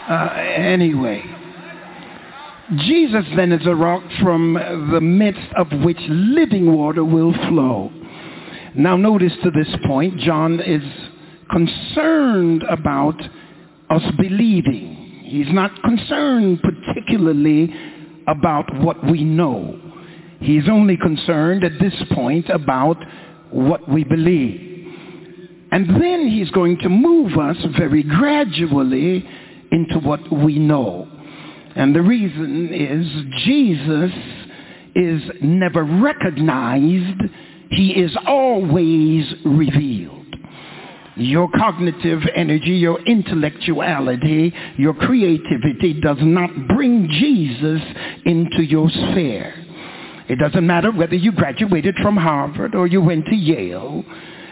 Speaker 27: Uh, anyway, Jesus then is a rock from the midst of which living water will flow. Now notice to this point, John is concerned about us believing. He's not concerned particularly about what we know. He's only concerned at this point about what we believe. And then he's going to move us very gradually into what we know. And the reason is Jesus is never recognized. He is always revealed. Your cognitive energy, your intellectuality, your creativity does not bring Jesus into your sphere. It doesn't matter whether you graduated from Harvard or you went to Yale.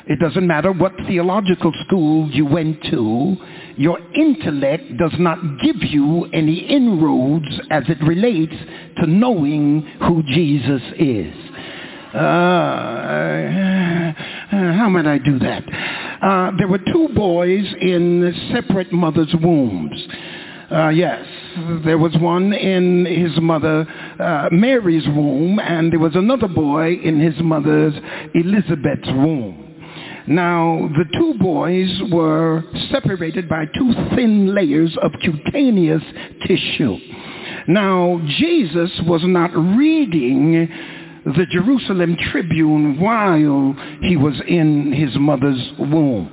Speaker 27: It doesn't matter what theological school you went to. Your intellect does not give you any inroads as it relates to knowing who Jesus is. Uh, how might I do that? Uh, there were two boys in separate mothers' wombs. Uh, yes, there was one in his mother uh, Mary's womb, and there was another boy in his mother's Elizabeth's womb. Now, the two boys were separated by two thin layers of cutaneous tissue. Now, Jesus was not reading the Jerusalem Tribune while he was in his mother's womb.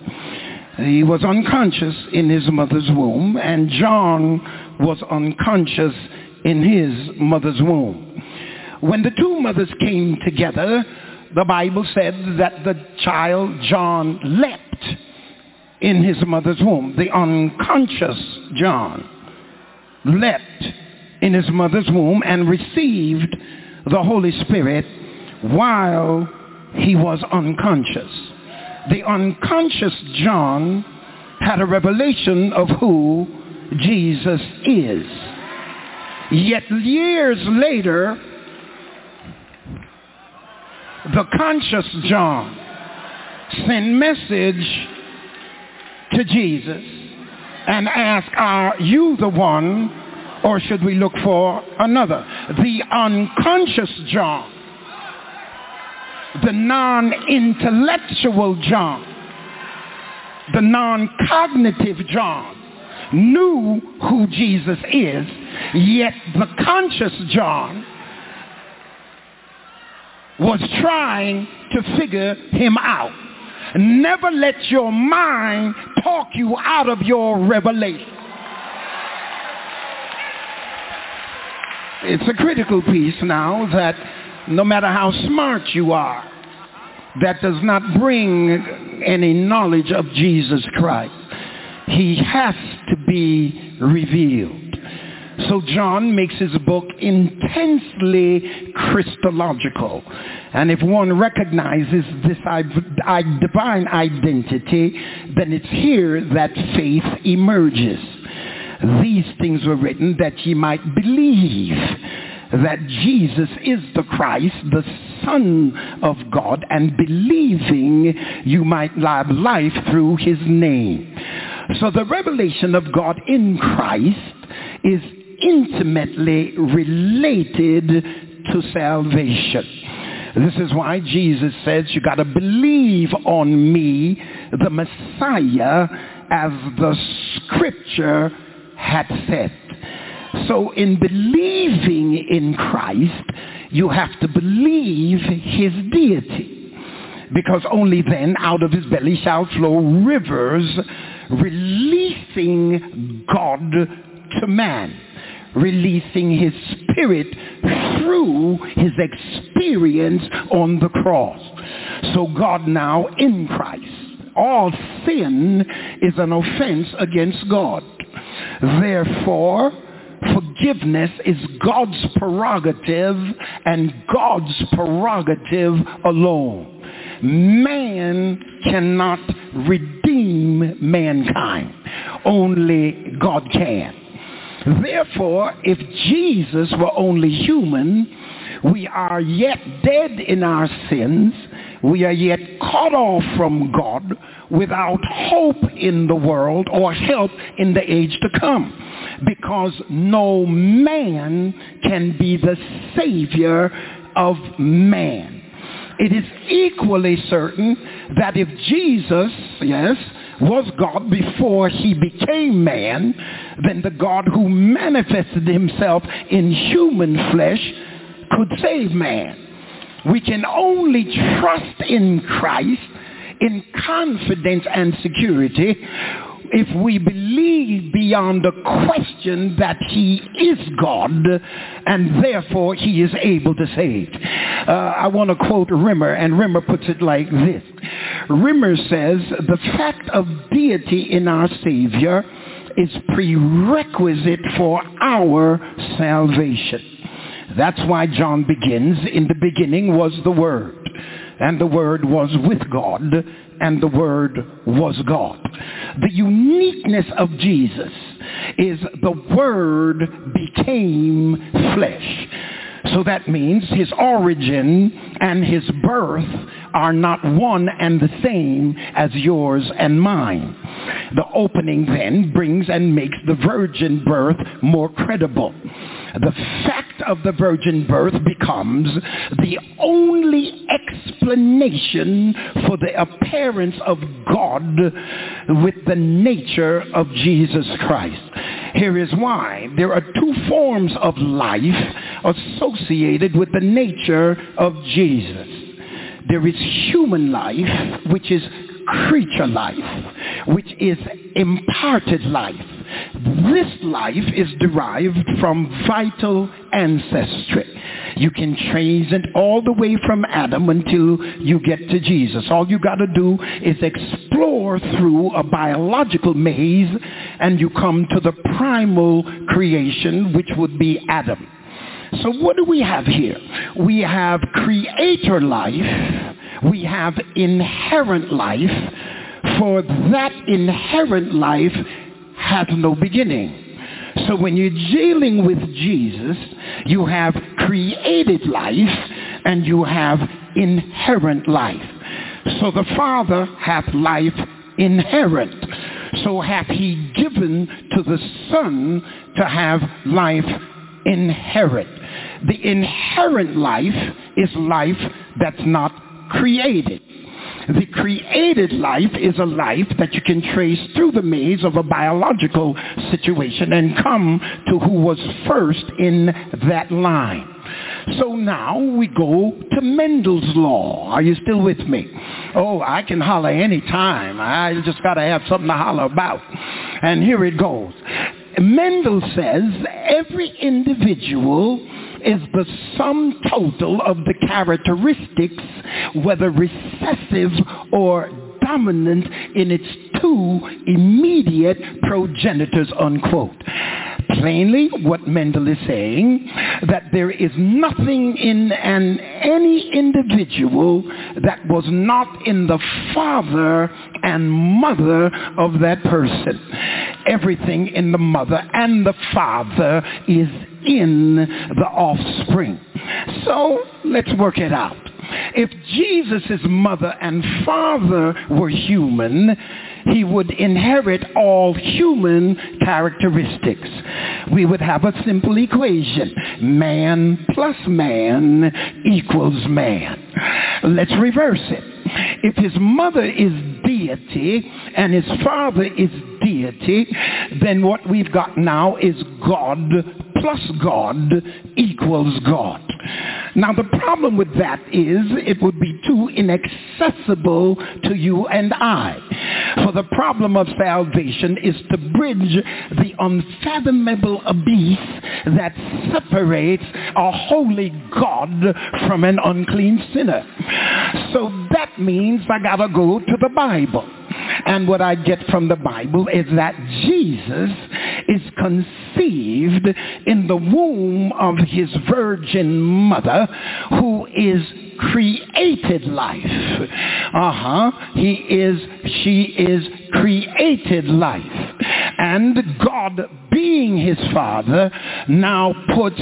Speaker 27: He was unconscious in his mother's womb, and John was unconscious in his mother's womb. When the two mothers came together, the Bible said that the child John leapt in his mother's womb. The unconscious John leapt in his mother's womb and received the Holy Spirit while he was unconscious the unconscious John had a revelation of who Jesus is. Yet years later, the conscious John sent message to Jesus and asked, are you the one or should we look for another? The unconscious John the non-intellectual John, the non-cognitive John, knew who Jesus is, yet the conscious John was trying to figure him out. Never let your mind talk you out of your revelation. It's a critical piece now that no matter how smart you are, that does not bring any knowledge of Jesus Christ. He has to be revealed. So John makes his book intensely Christological. And if one recognizes this divine identity, then it's here that faith emerges. These things were written that ye might believe that Jesus is the Christ, the Son of God, and believing you might have life through his name. So the revelation of God in Christ is intimately related to salvation. This is why Jesus says you got to believe on me, the Messiah, as the scripture had said. So in believing in Christ, you have to believe his deity. Because only then out of his belly shall flow rivers releasing God to man, releasing his spirit through his experience on the cross. So God now in Christ. All sin is an offense against God. Therefore, forgiveness is God's prerogative and God's prerogative alone. Man cannot redeem mankind. Only God can. Therefore, if Jesus were only human, we are yet dead in our sins. We are yet cut off from God without hope in the world or help in the age to come because no man can be the savior of man. It is equally certain that if Jesus, yes, was God before he became man, then the God who manifested himself in human flesh could save man. We can only trust in Christ in confidence and security if we believe beyond a question that he is God and therefore he is able to save. Uh, I want to quote Rimmer and Rimmer puts it like this. Rimmer says the fact of deity in our Savior is prerequisite for our salvation. That's why John begins, in the beginning was the Word, and the Word was with God, and the Word was God. The uniqueness of Jesus is the Word became flesh. So that means his origin and his birth are not one and the same as yours and mine. The opening then brings and makes the virgin birth more credible. The fact of the virgin birth becomes the only explanation for the appearance of God with the nature of Jesus Christ. Here is why. There are two forms of life associated with the nature of Jesus. There is human life, which is creature life, which is imparted life. This life is derived from vital ancestry. You can trace it all the way from Adam until you get to Jesus. All you got to do is explore through a biological maze and you come to the primal creation, which would be Adam. So what do we have here? We have creator life. We have inherent life. For that inherent life has no beginning. So when you're dealing with Jesus, you have created life and you have inherent life. So the Father hath life inherent. So hath he given to the Son to have life inherent. The inherent life is life that's not created. The created life is a life that you can trace through the maze of a biological situation and come to who was first in that line. So now we go to Mendel's law. Are you still with me? Oh, I can holler any time. I just got to have something to holler about. And here it goes. Mendel says every individual is the sum total of the characteristics, whether recessive or dominant in its two immediate progenitors, unquote. Plainly, what Mendel is saying, that there is nothing in an, any individual that was not in the father and mother of that person. Everything in the mother and the father is in the offspring. So let's work it out. If Jesus' mother and father were human, he would inherit all human characteristics. We would have a simple equation. Man plus man equals man. Let's reverse it. If his mother is deity and his father is deity, then what we've got now is God plus God equals God. Now the problem with that is it would be too inaccessible to you and I. For the problem of salvation is to bridge the unfathomable abyss that separates a holy God from an unclean sinner. So that means I gotta go to the Bible. And what I get from the Bible is that Jesus is conceived in the womb of his virgin mother who is created life. Uh-huh. He is, she is created life. And God being his father now puts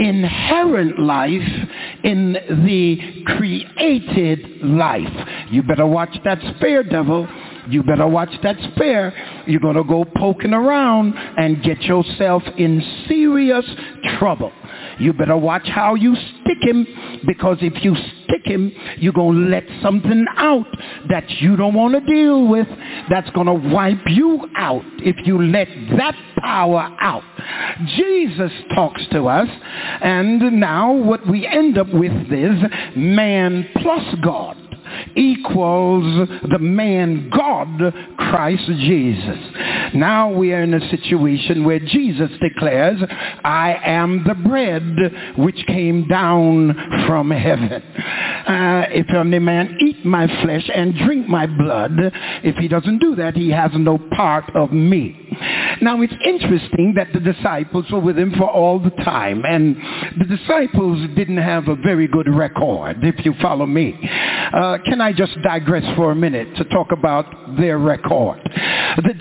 Speaker 27: inherent life in the created life. You better watch that spare devil. You better watch that spare. You're going to go poking around and get yourself in serious trouble. You better watch how you stick him because if you stick him, you're going to let something out that you don't want to deal with that's going to wipe you out if you let that power out. Jesus talks to us and now what we end up with is man plus God equals the man God, Christ Jesus. Now we are in a situation where Jesus declares, I am the bread which came down from heaven. Uh, if any man eat my flesh and drink my blood, if he doesn't do that, he has no part of me. Now it's interesting that the disciples were with him for all the time, and the disciples didn't have a very good record, if you follow me. Uh, can I just digress for a minute to talk about their record? The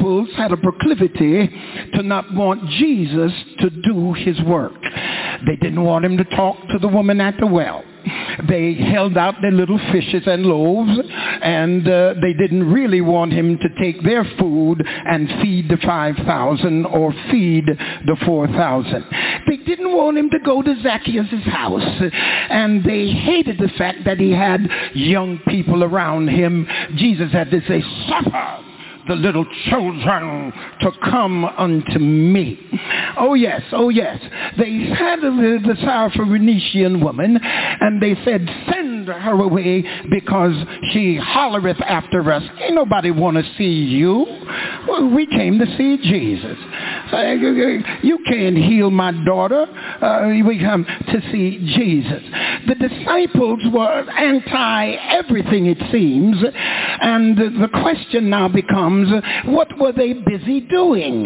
Speaker 27: disciples had a proclivity to not want Jesus to do his work. They didn't want him to talk to the woman at the well they held out their little fishes and loaves and uh, they didn't really want him to take their food and feed the 5,000 or feed the 4,000. They didn't want him to go to Zacchaeus' house and they hated the fact that he had young people around him. Jesus had to say, suffer the little children to come unto me. Oh yes, oh yes. They had the Phoenician woman, and they said, send her away because she hollereth after us. Ain't nobody want to see you. Well, we came to see Jesus. You can't heal my daughter. Uh, we come to see Jesus. The disciples were anti everything, it seems, and the question now becomes, what were they busy doing?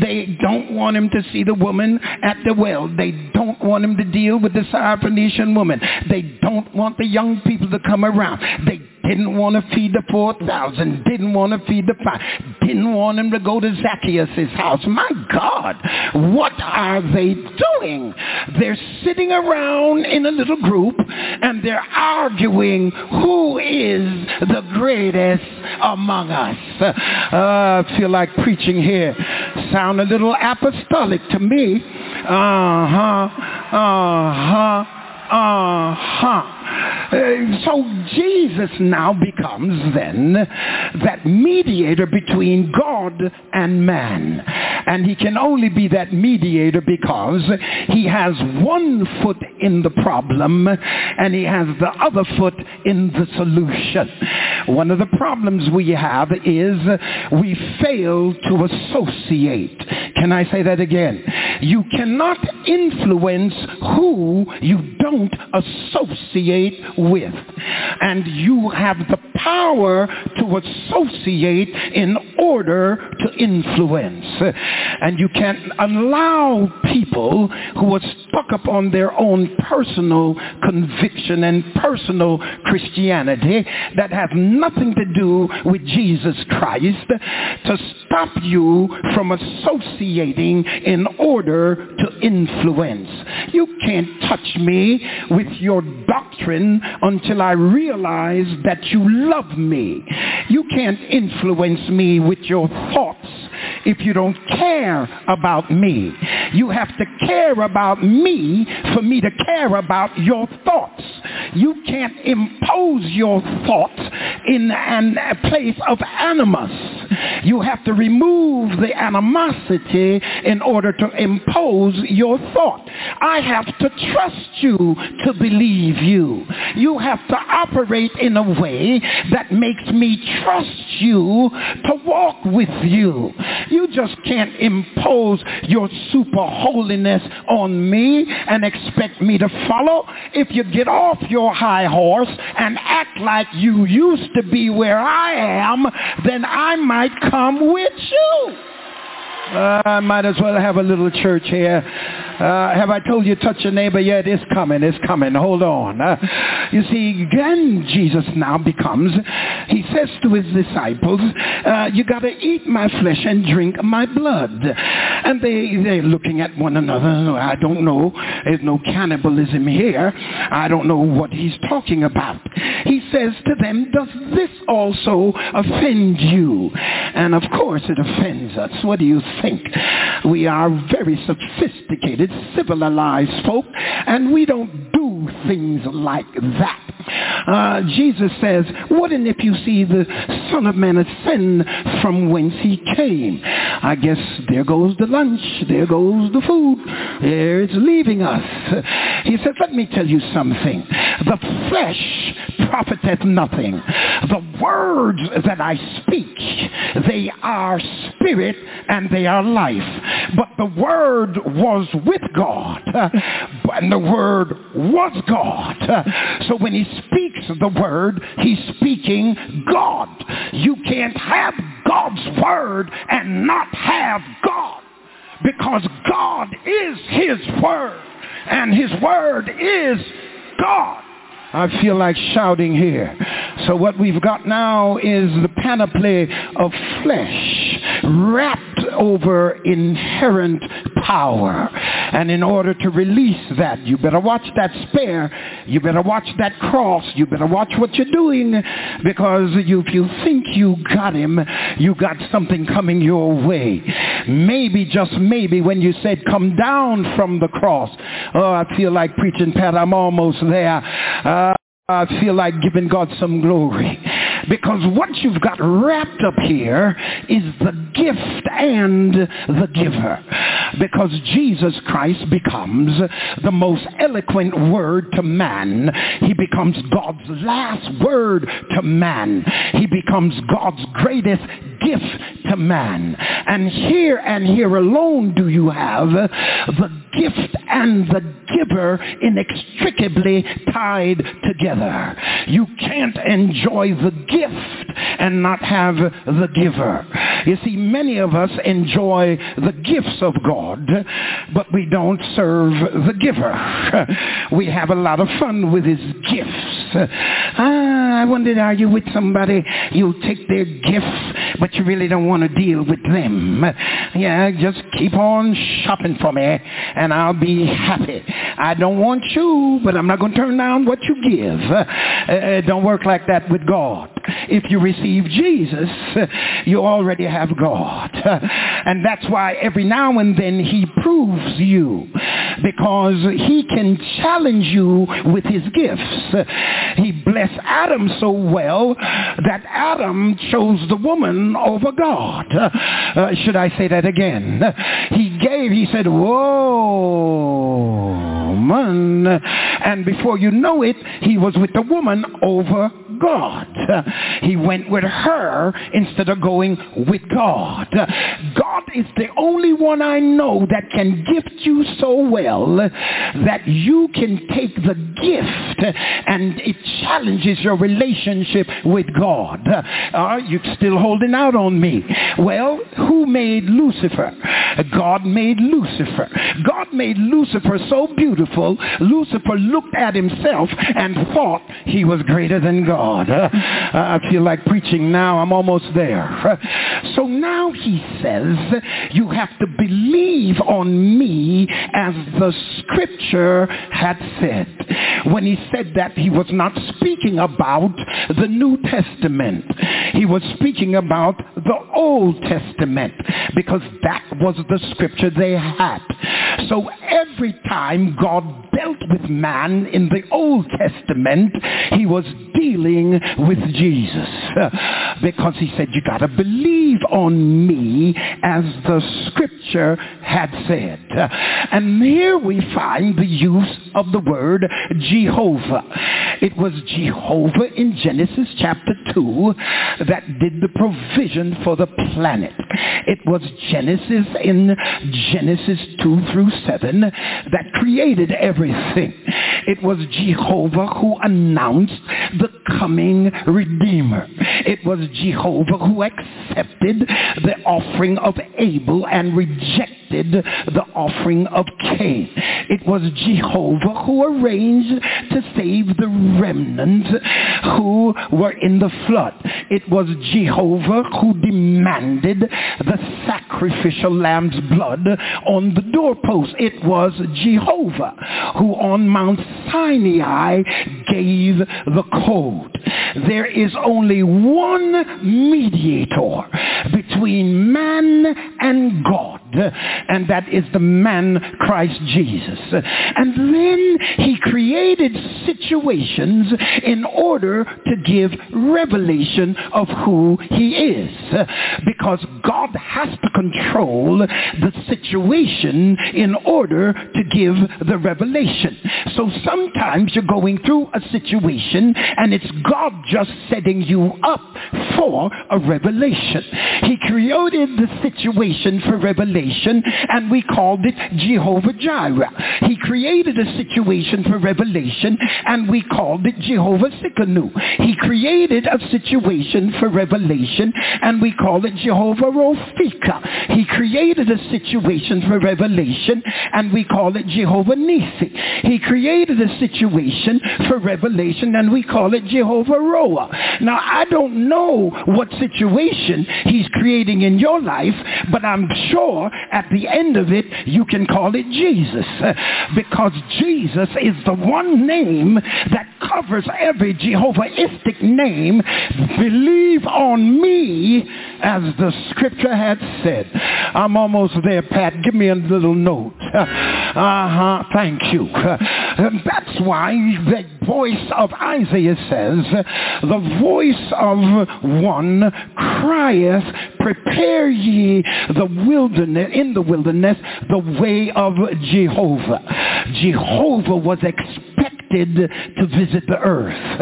Speaker 27: They don't want him to see the woman at the well. They don't want him to deal with the Syrophoenician woman. They don't want the young people to come around. They didn't want to feed the 4,000, didn't want to feed the 5, didn't want him to go to Zacchaeus' house. My God, what are they doing? They're sitting around in a little group and they're arguing who is the greatest among us. Uh, I feel like preaching here. Sound a little apostolic to me. Uh-huh, uh-huh, uh-huh. Uh, so Jesus now becomes then that mediator between God and man. And he can only be that mediator because he has one foot in the problem and he has the other foot in the solution. One of the problems we have is we fail to associate. Can I say that again? You cannot influence who you don't associate with. And you have the power to associate in order to influence. And you can't allow people who are stuck upon their own personal conviction and personal Christianity that have nothing to do with Jesus Christ to stop you from associating in order to influence. You can't touch me with your doctrine until I realize that you love me. You can't influence me with your thoughts if you don't care about me. You have to care about me for me to care about your thoughts. You can't impose your thoughts in a place of animus. You have to remove the animosity in order to impose your thought. I have to trust you to believe you. You have to operate in a way that makes me trust you to walk with you. You just can't impose your super holiness on me and expect me to follow. If you get off your high horse and act like you used to be where I am, then I might come with you. Uh, I might as well have a little church here. Uh, have I told you touch your neighbor yet? It's coming, it's coming. Hold on. Uh, you see, again, Jesus now becomes, he says to his disciples, uh, you got to eat my flesh and drink my blood. And they, they're looking at one another. I don't know. There's no cannibalism here. I don't know what he's talking about. He says to them, does this also offend you? And of course it offends us. What do you think? We are very sophisticated, civilized folk, and we don't do things like that. Uh, Jesus says, wouldn't if you see the Son of Man ascend from whence he came? I guess there goes the lunch, there goes the food, there it's leaving us. He said, let me tell you something. The flesh profiteth nothing. The words that I speak, they are spirit and they are life. But the word was with God, and the word was God. So when he speaks the word, he's speaking God. You can't have God's word and not have God because God is his word and his word is God. I feel like shouting here. So what we've got now is the panoply of flesh wrapped over inherent power. And in order to release that, you better watch that spare. You better watch that cross. You better watch what you're doing because if you think you got him, you got something coming your way. Maybe, just maybe, when you said, come down from the cross. Oh, I feel like preaching, Pat. I'm almost there. Uh, I feel like giving God some glory. Because what you've got wrapped up here is the gift and the giver. Because Jesus Christ becomes the most eloquent word to man. He becomes God's last word to man. He becomes God's greatest gift to man. And here and here alone do you have the gift and the giver inextricably tied together. You can't enjoy the gift and not have the giver. You see, many of us enjoy the gifts of God, but we don't serve the giver. We have a lot of fun with his gifts. Ah, I wondered, are you with somebody? You take their gifts, but you really don't want to deal with them. Yeah, just keep on shopping for me and I'll be happy. I don't want you, but I'm not going to turn down what you give. Uh, don't work like that with God. If you receive Jesus, you already have God. And that's why every now and then he proves you because he can challenge you with his gifts. He blessed Adam so well that Adam chose the woman over God. Uh, should I say that again? He gave, he said, whoa, man. And before you know it, he was with the woman over God. He went with her instead of going with God. God is the only one I know that can gift you so well that you can take the gift and it challenges your relationship with God. Are you still holding out on me? Well, who made Lucifer? God made Lucifer. God made Lucifer so beautiful, Lucifer looked at himself and thought he was greater than God. Uh, I feel like preaching now. I'm almost there. So now he says, you have to believe on me as the scripture had said. When he said that, he was not speaking about the New Testament. He was speaking about the Old Testament because that was the scripture they had. So every time God dealt with man in the Old Testament, he was dealing with Jesus because he said, you got to believe on me as the scripture had said. And here we find the use of the word Jehovah. It was Jehovah in Genesis chapter 2 that did the provision for the planet. It was Genesis in Genesis 2 through 7 that created everything. It was Jehovah who announced the coming Redeemer. It was Jehovah who accepted the offering of Abel and rejected the offering of Cain. It was Jehovah who arranged to save the remnant who were in the flood. It was Jehovah who demanded the sacrificial lamb's blood on the doorpost. It was Jehovah who on Mount Sinai gave the code. There is only one mediator between man and God, and that is the man Christ Jesus. And then he created situations in order to give revelation of who he is. Because God has to control the situation in order to give the revelation. So sometimes you're going through a situation and it's God just setting you up for a revelation. He created the situation for revelation and we called it Jehovah Jireh. He created a situation for revelation and we called it Jehovah Tsidkenu. He created a situation for revelation and we called it Jehovah Rophika. He created a situation for revelation and we call it Jehovah Nissi. He created a situation for revelation and we call it Jehovah Roa. Now I don't know what situation he's creating in your life, but I'm sure at the end of it you can call it Jesus because Jesus is the one name that covers every Jehovahistic name. Believe on me as the scripture had said. I'm almost there, Pat. Give me a little note. Uh-huh. Thank you. That's why the voice of Isaiah says, the voice of one crieth, prepare ye the wilderness, in the wilderness, the way of Jehovah. Jehovah was expected to visit the earth.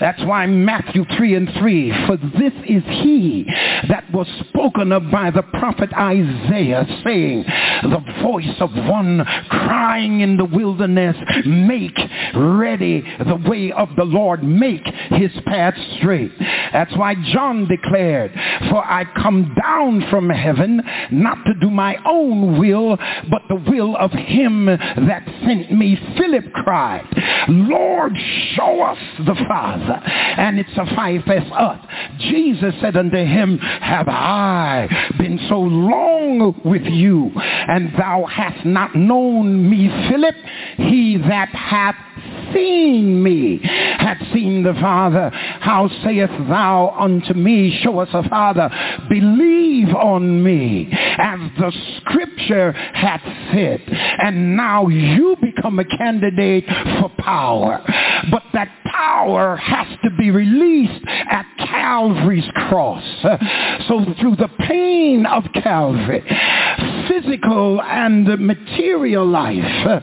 Speaker 27: That's why Matthew 3 and 3, for this is he that was spoken of by the prophet Isaiah, saying, the voice of one crying in the wilderness, make ready the way of the Lord, make his path straight. That's why John declared, for I come down from heaven not to do my own will, but the will of him that sent me. Philip cried, Lord, show us the Father, and it sufficeth us. Jesus said unto him, Have I been so long with you, and thou hast not known me, Philip? He that hath seen me hath seen the Father. How sayest thou unto me, Show us a Father? Believe on me, as the scripture hath said. And now you become a candidate for power. But that power has to be released at Calvary's cross. So through the pain of Calvary, physical and material life uh,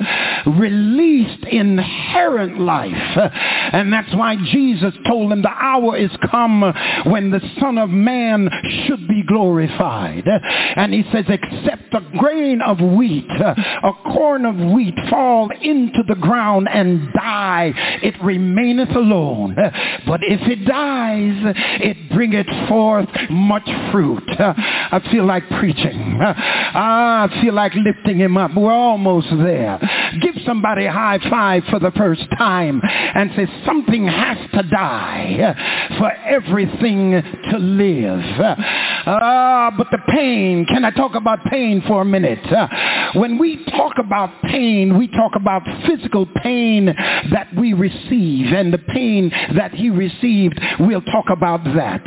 Speaker 27: released inherent life. Uh, and that's why Jesus told them the hour is come uh, when the Son of Man should be glorified. And he says, except a grain of wheat, a corn of wheat fall into the ground and die, it remaineth alone. But if it dies, it bringeth forth much fruit. I feel like preaching. Ah, I feel like lifting him up. We're almost there. Give somebody a high five for the first time and say something has to die for everything to live. Ah, but the pain, can I talk about pain for a minute? when we talk about pain, we talk about physical pain that we receive and the pain that he received, we'll talk about that.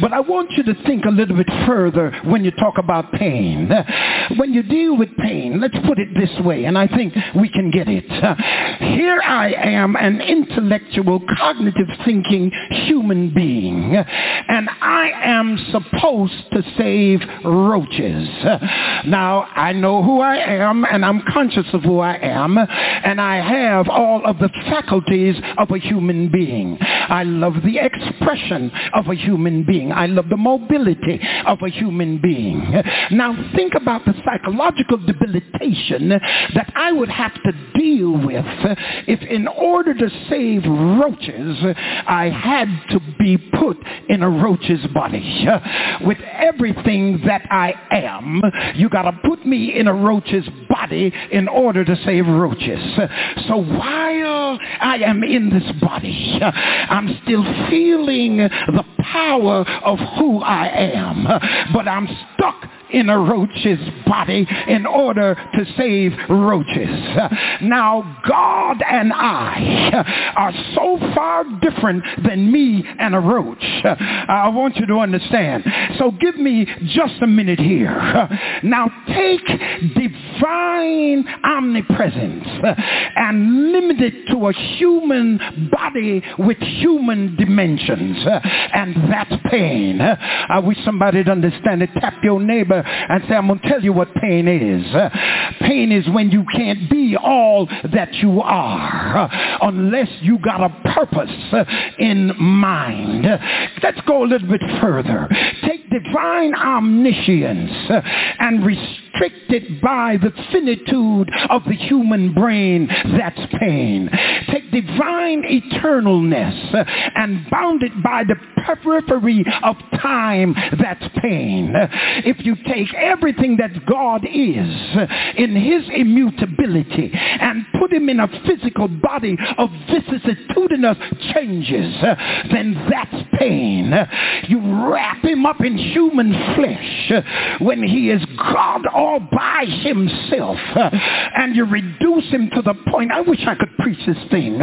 Speaker 27: but I want you to think a little bit further when you talk about pain. When you deal with pain, let's put it this way, and I think we can get it. Uh, here I am, an intellectual, cognitive thinking human being, and I am supposed to save roaches. Now, I know who I am, and I'm conscious of who I am, and I have all of the faculties of a human being. I love the expression of a human being. I love the mobility of a human being. Now think about the psychological debilitation that I would have to deal with if in order to save roaches, I had to be put in a roach's body. With everything that I am, you got to put me in a roach's body in order to save roaches. So while I am in this body, I'm still feeling the power of who I am, but I'm stuck in a roach's body in order to save roaches. Now, God and I are so far different than me and a roach. I want you to understand. So give me just a minute here. Now take divine omnipresence and limit it to a human body with human dimensions. And that's pain. I wish somebody would understand it. Tap your neighbor and say, I'm going to tell you what pain is. pain is when you can't be all that you are unless you got a purpose in mind. Let's go a little bit further. Take divine omniscience and restricted by the finitude of the human brain, that's pain. Take divine eternalness and bound it by the periphery of time, that's pain. If you take everything that God is in his immutability and put him in a physical body of vicissitudinous changes, then that's pain. You wrap him up in human flesh when he is God all by himself and you reduce him to the point, I wish I could preach this thing.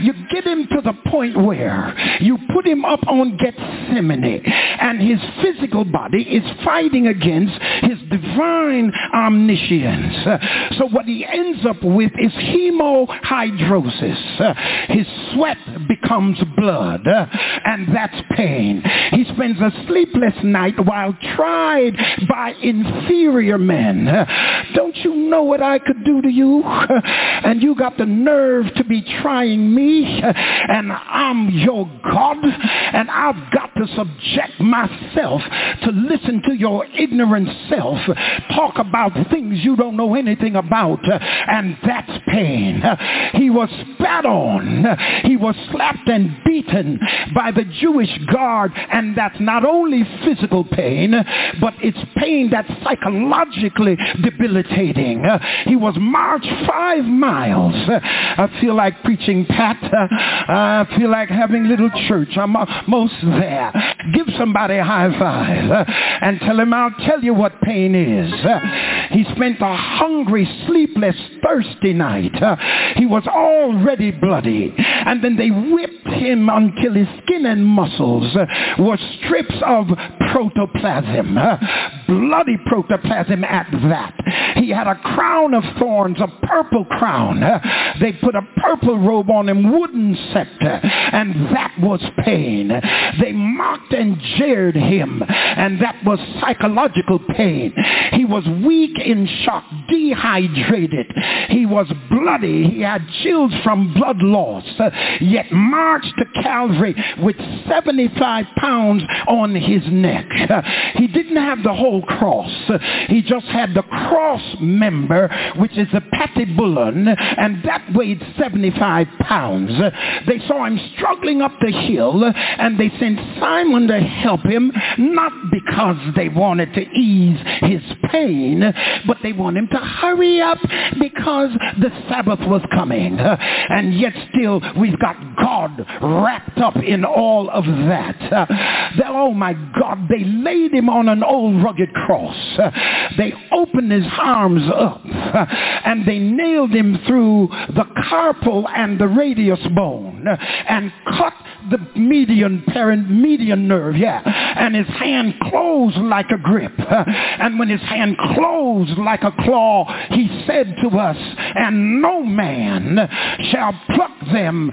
Speaker 27: You get him to the point where you put him up on Gethsemane and his physical body is fighting against his divine omniscience. So what he ends up with is hemohydrosis. His sweat becomes blood and that's pain. He spends a sleepless night while tried by inferior men. Don't you know what I could do to you? And you got the nerve to be trying me and I'm your God and I've got to subject myself to listen to your ignorant self talk about things you don't know anything about and that's pain. He was spat on. He was slapped and beaten by the Jewish guard and that's not only physical pain but it's pain that's psychologically debilitating. He was marched five miles. I feel like preaching, Pat. I feel like having little church. I'm almost there. Give somebody a high five and tell him I'll tell you what pain is. He spent a hungry, sleepless, thirsty night. He was already bloody. And then they whipped him until his skin and muscles were strips of protoplasm. Bloody protoplasm at that. He had a crown of thorns, a purple crown. They put a purple robe on him, wooden scepter. And that was pain. They mocked and jeered him. And that was psychological pain. He was weak in shock, dehydrated. He was bloody. He had chills from blood loss. Yet marched to Calvary with 75 pounds on his neck. He didn't have the whole cross. He just had the cross member, which is the patibulum, and that weighed 75 pounds. They saw him struggling up the hill, and they sent Simon to help him, not because they wanted to ease his pain, but they want him to hurry up because the Sabbath was coming. And yet still we've got God wrapped up in all of that. oh my God, they laid him on an old rugged cross. They opened his arms up and they nailed him through the carpal and the radius bone and cut the median parent median nerve, yeah. And his hand closed like a grip. And when his hand closed like a claw, he said to us, and no man shall pluck them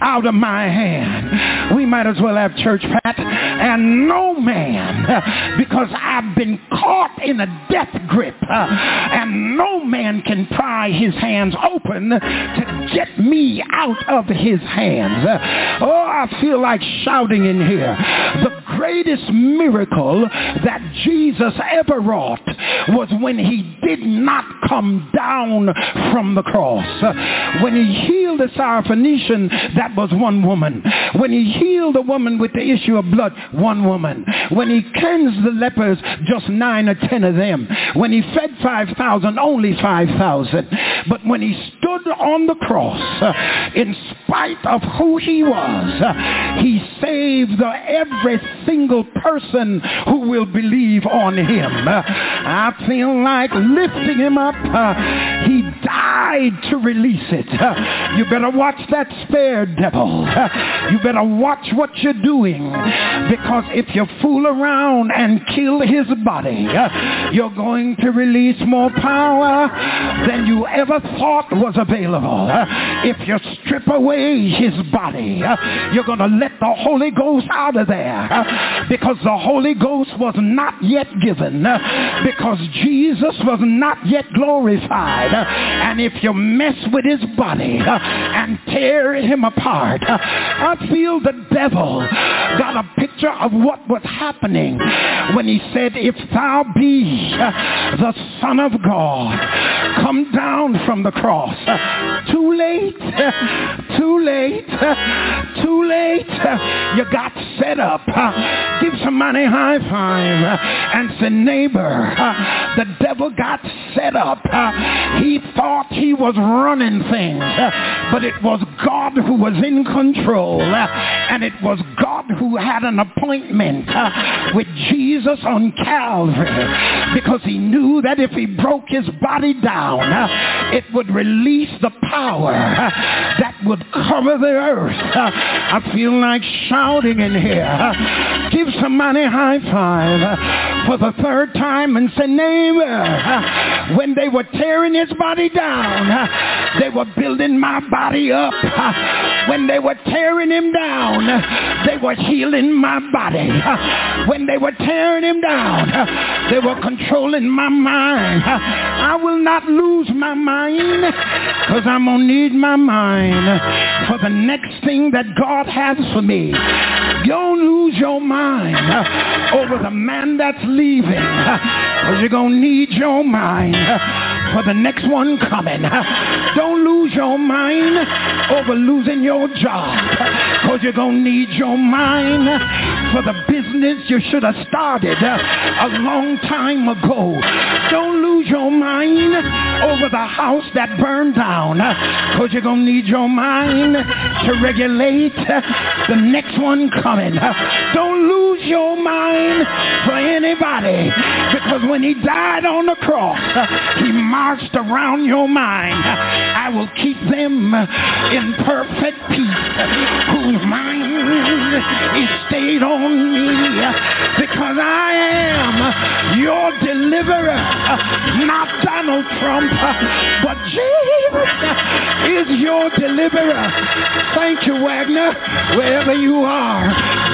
Speaker 27: out of my hand. We might as well have church, Pat. And no man, because I've been caught in a death grip, uh, and no man can pry his hands open to get me out of his hands. Uh, oh, I feel like shouting in here. The greatest miracle that Jesus ever wrought was when he did not come down from the cross. Uh, when he healed the Syrophoenician, that was one woman. When he healed the woman with the issue of blood, one woman. When he cleansed the lepers, just nine or ten of them. When he fed 5,000, only 5,000. But when he stood on the cross, uh, in spite of who he was, uh, he saved every single person who will believe on him. Uh, I feel like lifting him up. He died to release it. You better watch that spare devil. You better watch what you're doing because if you fool around and kill his body, you're going to release more power than you ever thought was available. If you strip away his body, you're going to let the Holy Ghost out of there because the Holy Ghost was not yet given, because Jesus was not yet glorified. And if you mess with his body and tear him apart, I feel the devil got a picture of what was happening when he said, if thou be the Son of God, come down from the cross. Too late, too late, too late. You got set up. Give somebody a high five and say, neighbor, the devil got set up. He thought he was running things, but it was God who was in control. And it was God who had an appointment with Jesus on Calvary because he knew that if he broke his body down, uh, it would release the power uh, that would cover the earth. Uh, I feel like shouting in here. Give somebody a high five for the third time and say, neighbor, when they were tearing his body down, they were building my body up. When they were tearing him down, they were healing my body. When they were tearing him down, they were controlling my mind. I will not lose my mind because I'm going to need my mind for the next thing that God has for me. Don't lose your mind uh, over the man that's leaving uh, because you're going to need your mind uh, for the next one coming. Don't lose your mind over losing your job because you're going to need your mind for the business you should have started a long time ago. Don't lose your mind over the house that burned down because you're going to need your mind to regulate the next one coming. Don't lose your mind for anybody because when he died on the cross, he marched around your mind. I will keep them in perfect peace whose mind is stayed on me because I am your deliverer, not Donald Trump, but Jesus is your deliverer. Thank you, Wagner, wherever you are.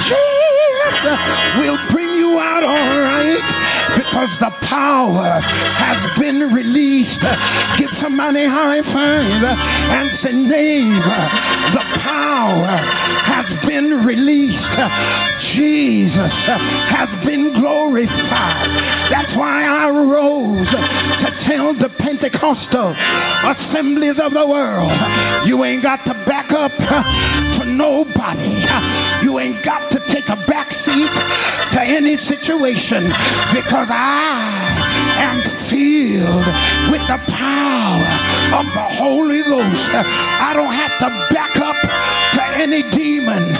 Speaker 27: Jesus will bring you out all right because the power has been released. Give somebody high five and say, neighbor, the power has been released. Jesus uh, has been glorified. That's why I rose uh, to tell the Pentecostal assemblies of the world, you ain't got to back up uh, to nobody. You ain't got to take a back seat to any situation because I am filled with the power of the Holy Ghost. I don't have to back up to any demon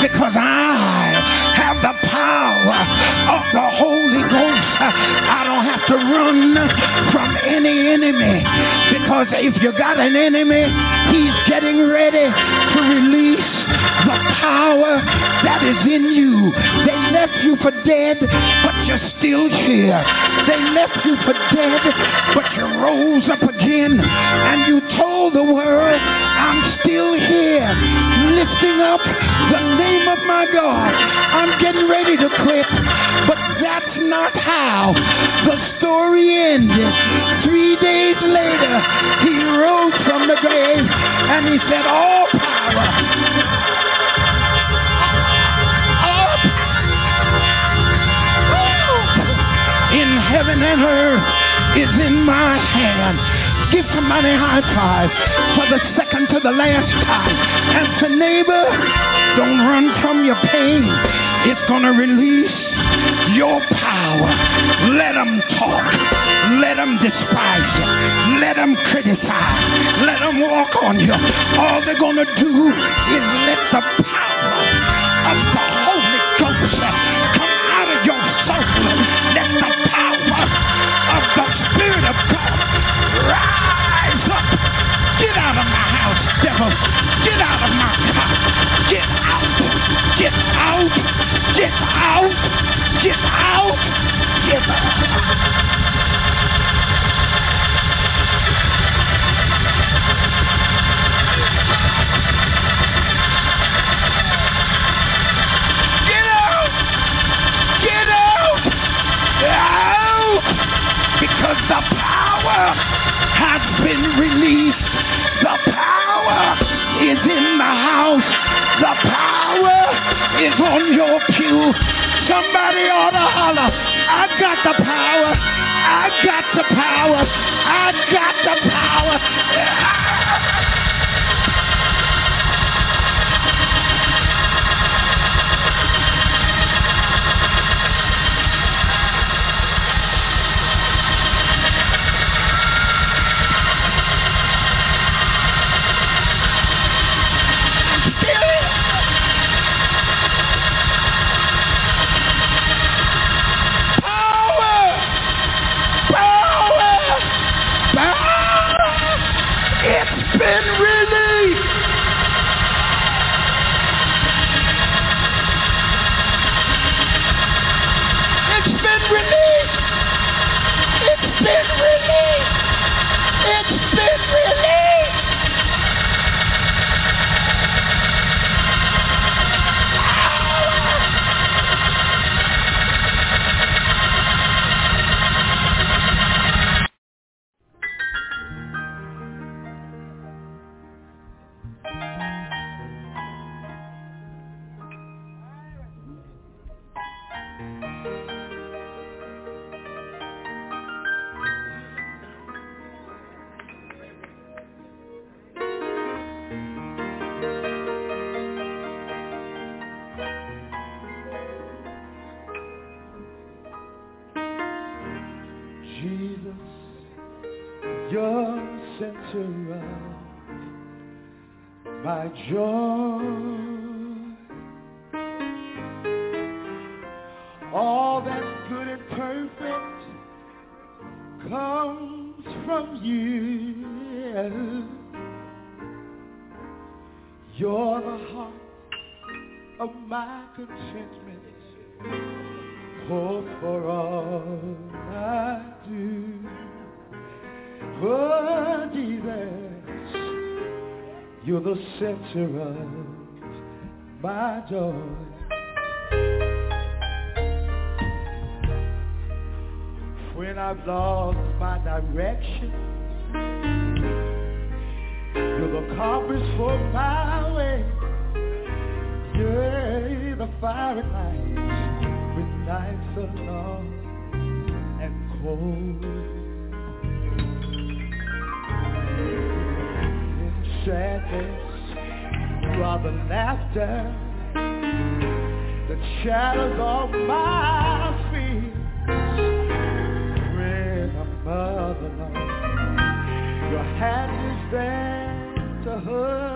Speaker 27: because I have the power of the Holy Ghost. I don't have to run from any enemy because if you got an enemy, he's getting ready to release the power that is in you. They left you for dead, but you're still here. They left you for dead, but you rose up again and you told the world, I'm still here, lifting up the name of my God. I'm getting ready to quit, but that's not how the story ended. Three days later, he rose from the grave and he said, all power in heaven and earth is in my hand. Give somebody a high five for the second to the last time. And to neighbor, don't run from your pain. It's going to release your power. Let them talk. Let them despise you. Let them criticize. Let them walk on you. All they're going to do is let the power of the Holy Ghost mother. Get out of my house. Get out. Get out. Get out. Get out. Get out. because the power has been released. The is in the house. The power is on your pew. Somebody ought to holler, I got the power. I got the power. I got the power. Power! my joy. All that's good and perfect comes from you. You're the heart of my contentment. Oh, for all I do. Oh, Jesus, you're the center of my joy. When I've lost my direction, you're the compass for my way. You're the fire at night when nights are long and cold. Sadness, you the laughter that shadows all my fears. When I'm your hand is there to hold.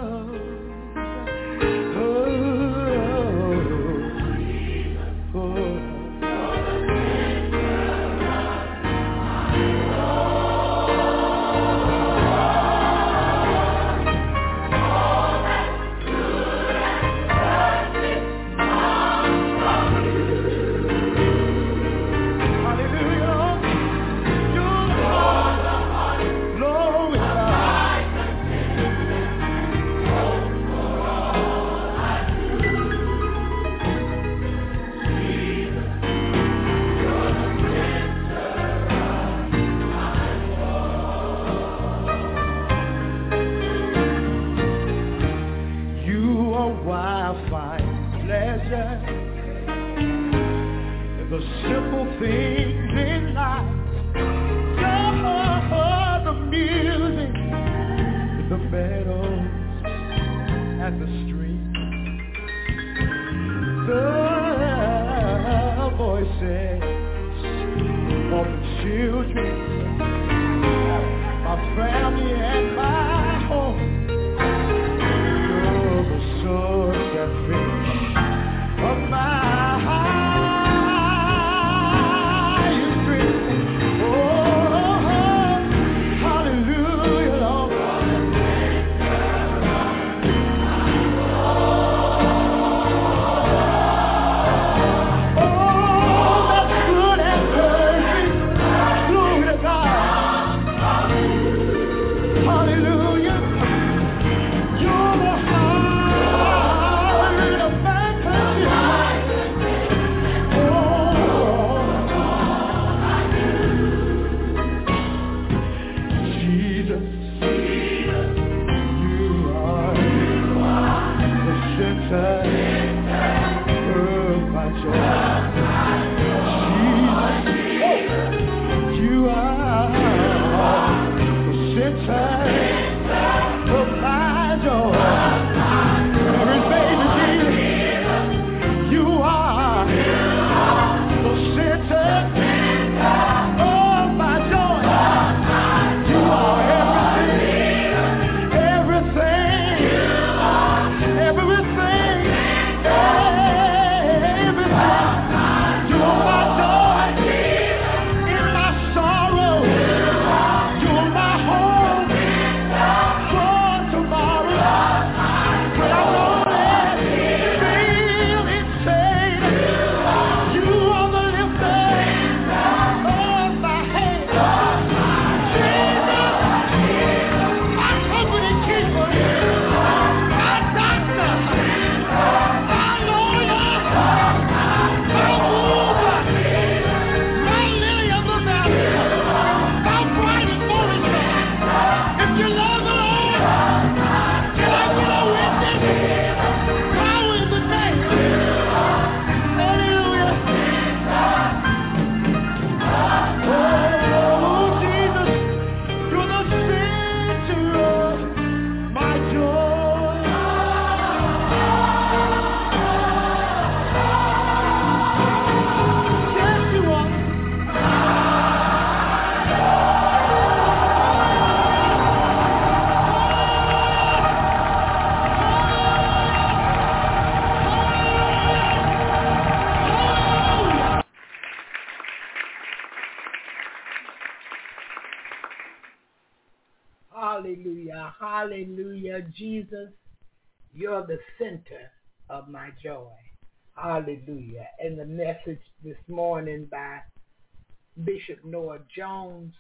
Speaker 28: Noel Jones,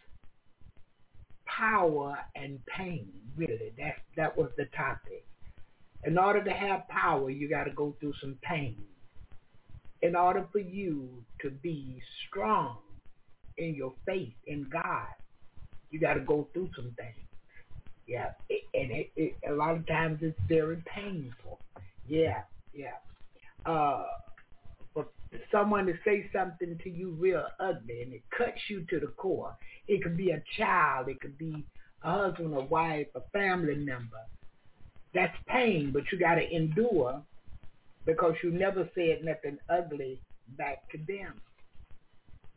Speaker 28: power and pain. Really, that that was the topic. In order to have power, you got to go through some pain. In order for you to be strong in your faith in God, you got to go through some things. Yeah, it, and it, it, a lot of times it's very painful. Yeah, yeah. Uh, someone to say something to you real ugly and it cuts you to the core. It could be a child, it could be a husband, a wife, a family member. That's pain, but you got to endure because you never said nothing ugly back to them.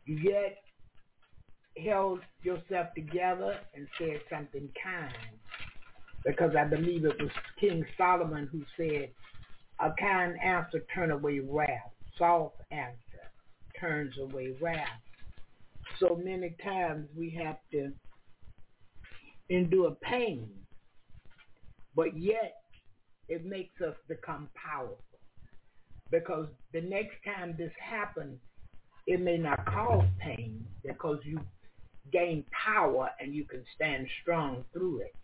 Speaker 28: You yet held yourself together and said something kind because I believe it was King Solomon who said, a kind answer turn away wrath. Soft answer turns away wrath. So many times we have to endure pain, but yet it makes us become powerful. Because the next time this happens, it may not cause pain because you gain power and you can stand strong through it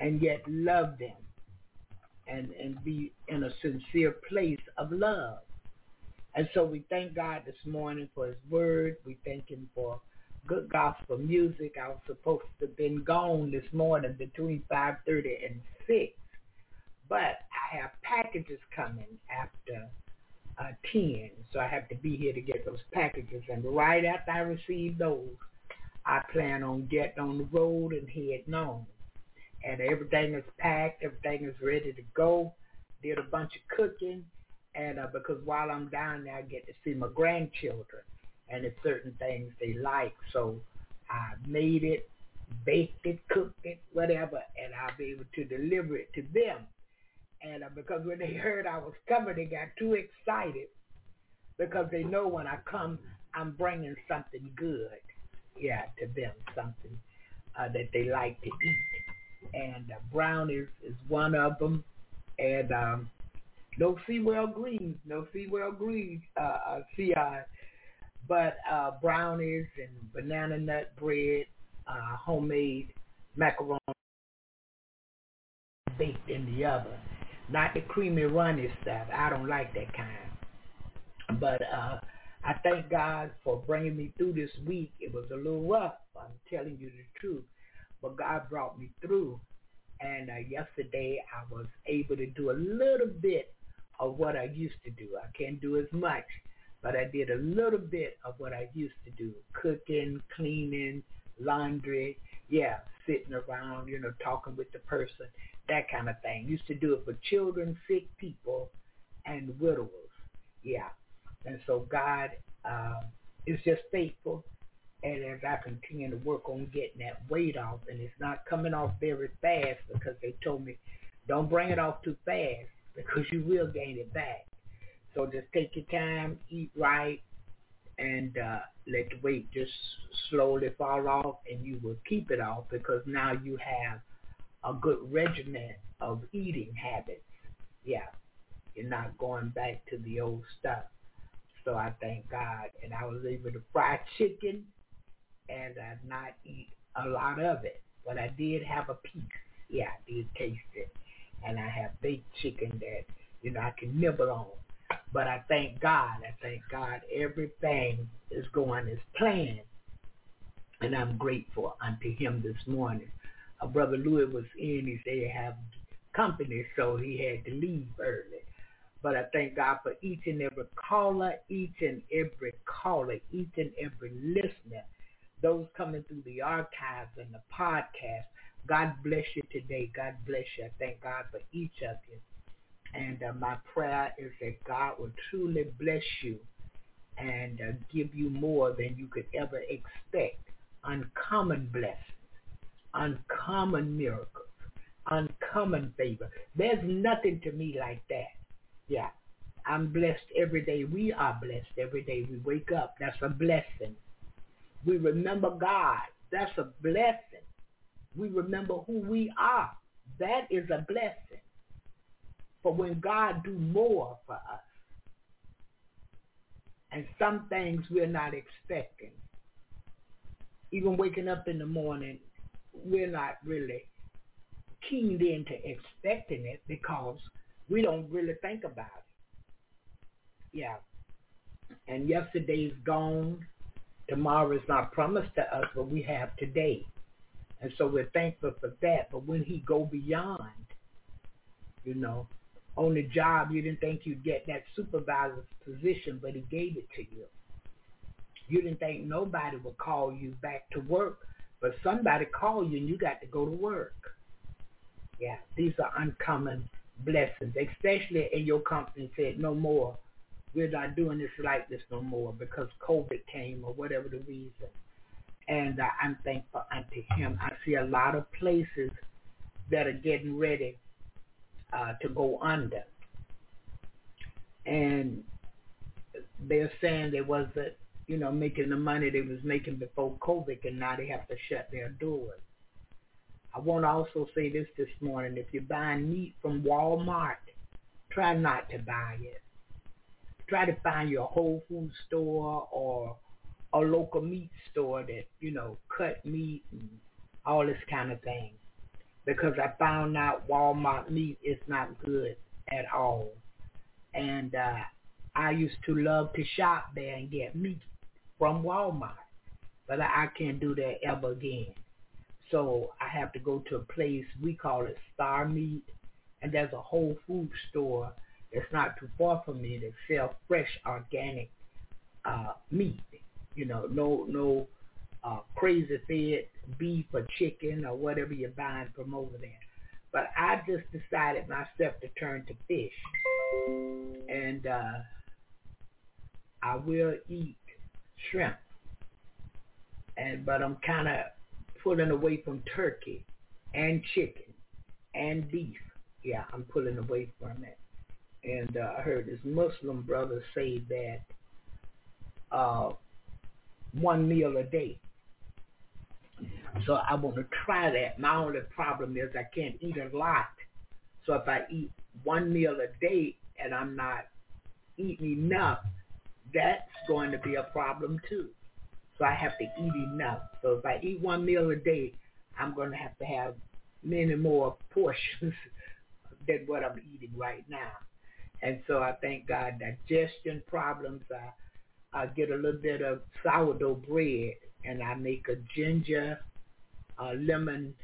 Speaker 28: and yet love them and, and be in a sincere place of love. And so we thank God this morning for his word. We thank him for good gospel music. I was supposed to have been gone this morning between 5.30 and 6. But I have packages coming after uh, 10. So I have to be here to get those packages. And right after I receive those, I plan on getting on the road and heading on and everything is packed, everything is ready to go. Did a bunch of cooking, and uh, because while I'm down there, I get to see my grandchildren, and it's certain things they like. So I made it, baked it, cooked it, whatever, and I'll be able to deliver it to them. And uh, because when they heard I was coming, they got too excited because they know when I come, I'm bringing something good, yeah, to them, something uh, that they like to eat and uh, Brown is is one of them, and um, no Sewell Green, no Sewell Green, uh, uh, CI, but uh, brownies and banana nut bread, uh, homemade macaroni baked in the oven. Not the creamy runny stuff. I don't like that kind. But uh, I thank God for bringing me through this week. It was a little rough. I'm telling you the truth but God brought me through. And uh, yesterday I was able to do a little bit of what I used to do. I can't do as much, but I did a little bit of what I used to do. Cooking, cleaning, laundry, yeah, sitting around, you know, talking with the person, that kind of thing. Used to do it for children, sick people, and widowers. Yeah. And so God uh, is just faithful and as I continue to work on getting that weight off, and it's not coming off very fast because they told me, don't bring it off too fast because you will gain it back. So just take your time, eat right, and uh, let the weight just slowly fall off, and you will keep it off because now you have a good regimen of eating habits. Yeah, you're not going back to the old stuff. So I thank God, and I was able to fry chicken and I not eat a lot of it. But I did have a piece. Yeah, I did taste it. And I have baked chicken that, you know, I can nibble on. But I thank God. I thank God everything is going as planned. And I'm grateful unto him this morning. Uh, Brother Louis was in. He said he have company, so he had to leave early. But I thank God for each and every caller, each and every caller, each and every listener those coming through the archives and the podcast. God bless you today. God bless you. I thank God for each of you. And uh, my prayer is that God will truly bless you and uh, give you more than you could ever expect. Uncommon blessings, uncommon miracles, uncommon favor. There's nothing to me like that. Yeah. I'm blessed every day. We are blessed every day. We wake up. That's a blessing. We remember God. That's a blessing. We remember who we are. That is a blessing. For when God do more for us, and some things we're not expecting, even waking up in the morning, we're not really keyed into expecting it because we don't really think about it. Yeah. And yesterday's gone. Tomorrow is not promised to us, but we have today. And so we're thankful for that. But when he go beyond, you know, on the job, you didn't think you'd get that supervisor's position, but he gave it to you. You didn't think nobody would call you back to work, but somebody called you and you got to go to work. Yeah, these are uncommon blessings, especially in your company said no more. We're not doing this like this no more because COVID came or whatever the reason. And uh, I'm thankful unto him. I see a lot of places that are getting ready uh, to go under. And they're saying they wasn't, you know, making the money they was making before COVID and now they have to shut their doors. I want to also say this this morning. If you're buying meat from Walmart, try not to buy it. Try to find your Whole Food store or a local meat store that, you know, cut meat and all this kind of thing. Because I found out Walmart meat is not good at all. And uh, I used to love to shop there and get meat from Walmart. But I can't do that ever again. So I have to go to a place, we call it Star Meat, and there's a Whole Food store that's not too far from me that sell fresh organic uh, meat. You know, no no uh, crazy fed beef or chicken or whatever you're buying from over there. But I just decided myself to turn to fish, and uh, I will eat shrimp. And but I'm kind of pulling away from turkey and chicken and beef. Yeah, I'm pulling away from it. And uh, I heard this Muslim brother say that uh, one meal a day. So I want to try that. My only problem is I can't eat a lot. So if I eat one meal a day and I'm not eating enough, that's going to be a problem too. So I have to eat enough. So if I eat one meal a day, I'm going to have to have many more portions than what I'm eating right now. And so I thank God digestion problems. I, I get a little bit of sourdough bread and I make a ginger uh, lemon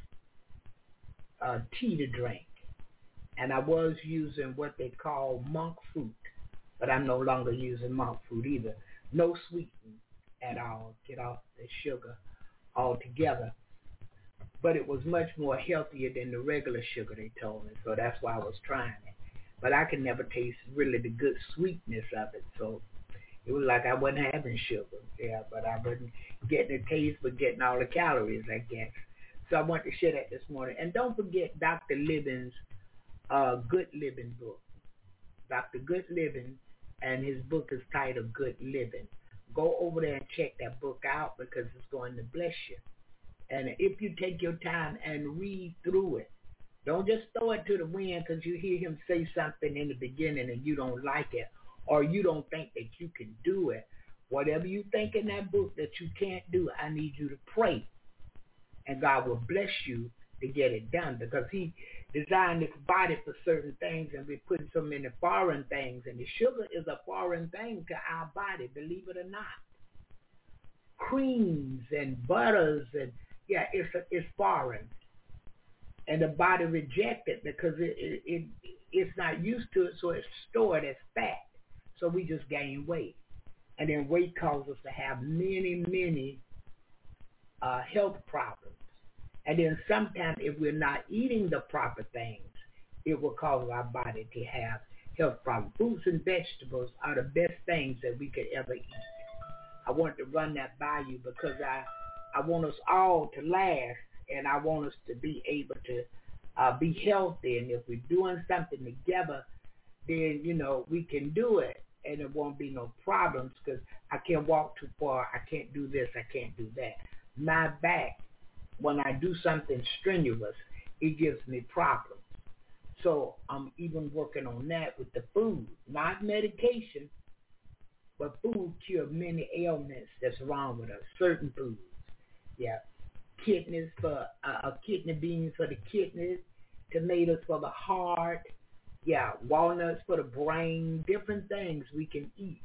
Speaker 28: uh, tea to drink. And I was using what they call monk fruit, but I'm no longer using monk fruit either. No sweetening at all, get off the sugar altogether. But it was much more healthier than the regular sugar they told me, so that's why I was trying it. But I could never taste really the good sweetness of it, so it was like I wasn't having sugar, yeah, but I wasn't getting the taste, but getting all the calories, I guess. So I want to share that this morning. And don't forget Dr. Living's uh, Good Living book. Dr. Good Living, and his book is titled Good Living go over there and check that book out because it's going to bless you. And if you take your time and read through it, don't just throw it to the wind because you hear him say something in the beginning and you don't like it or you don't think that you can do it. Whatever you think in that book that you can't do, I need you to pray. And God will bless you to get it done because he designed this body for certain things and we're putting so many foreign things and the sugar is a foreign thing to our body, believe it or not. Creams and butters and yeah, it's a, it's foreign. And the body rejects it because it, it, it it's not used to it, so it's stored as fat. So we just gain weight. And then weight causes us to have many, many uh, health problems. And then sometimes if we're not eating the proper things, it will cause our body to have health problems. Fruits and vegetables are the best things that we could ever eat. I want to run that by you because I, I want us all to last and I want us to be able to uh, be healthy. And if we're doing something together, then, you know, we can do it and it won't be no problems because I can't walk too far. I can't do this. I can't do that. My back when I do something strenuous, it gives me problems. So I'm even working on that with the food, not medication, but food cure many ailments that's wrong with us. Certain foods, yeah, kidneys for uh, kidney beans for the kidneys, tomatoes for the heart, yeah, walnuts for the brain, different things we can eat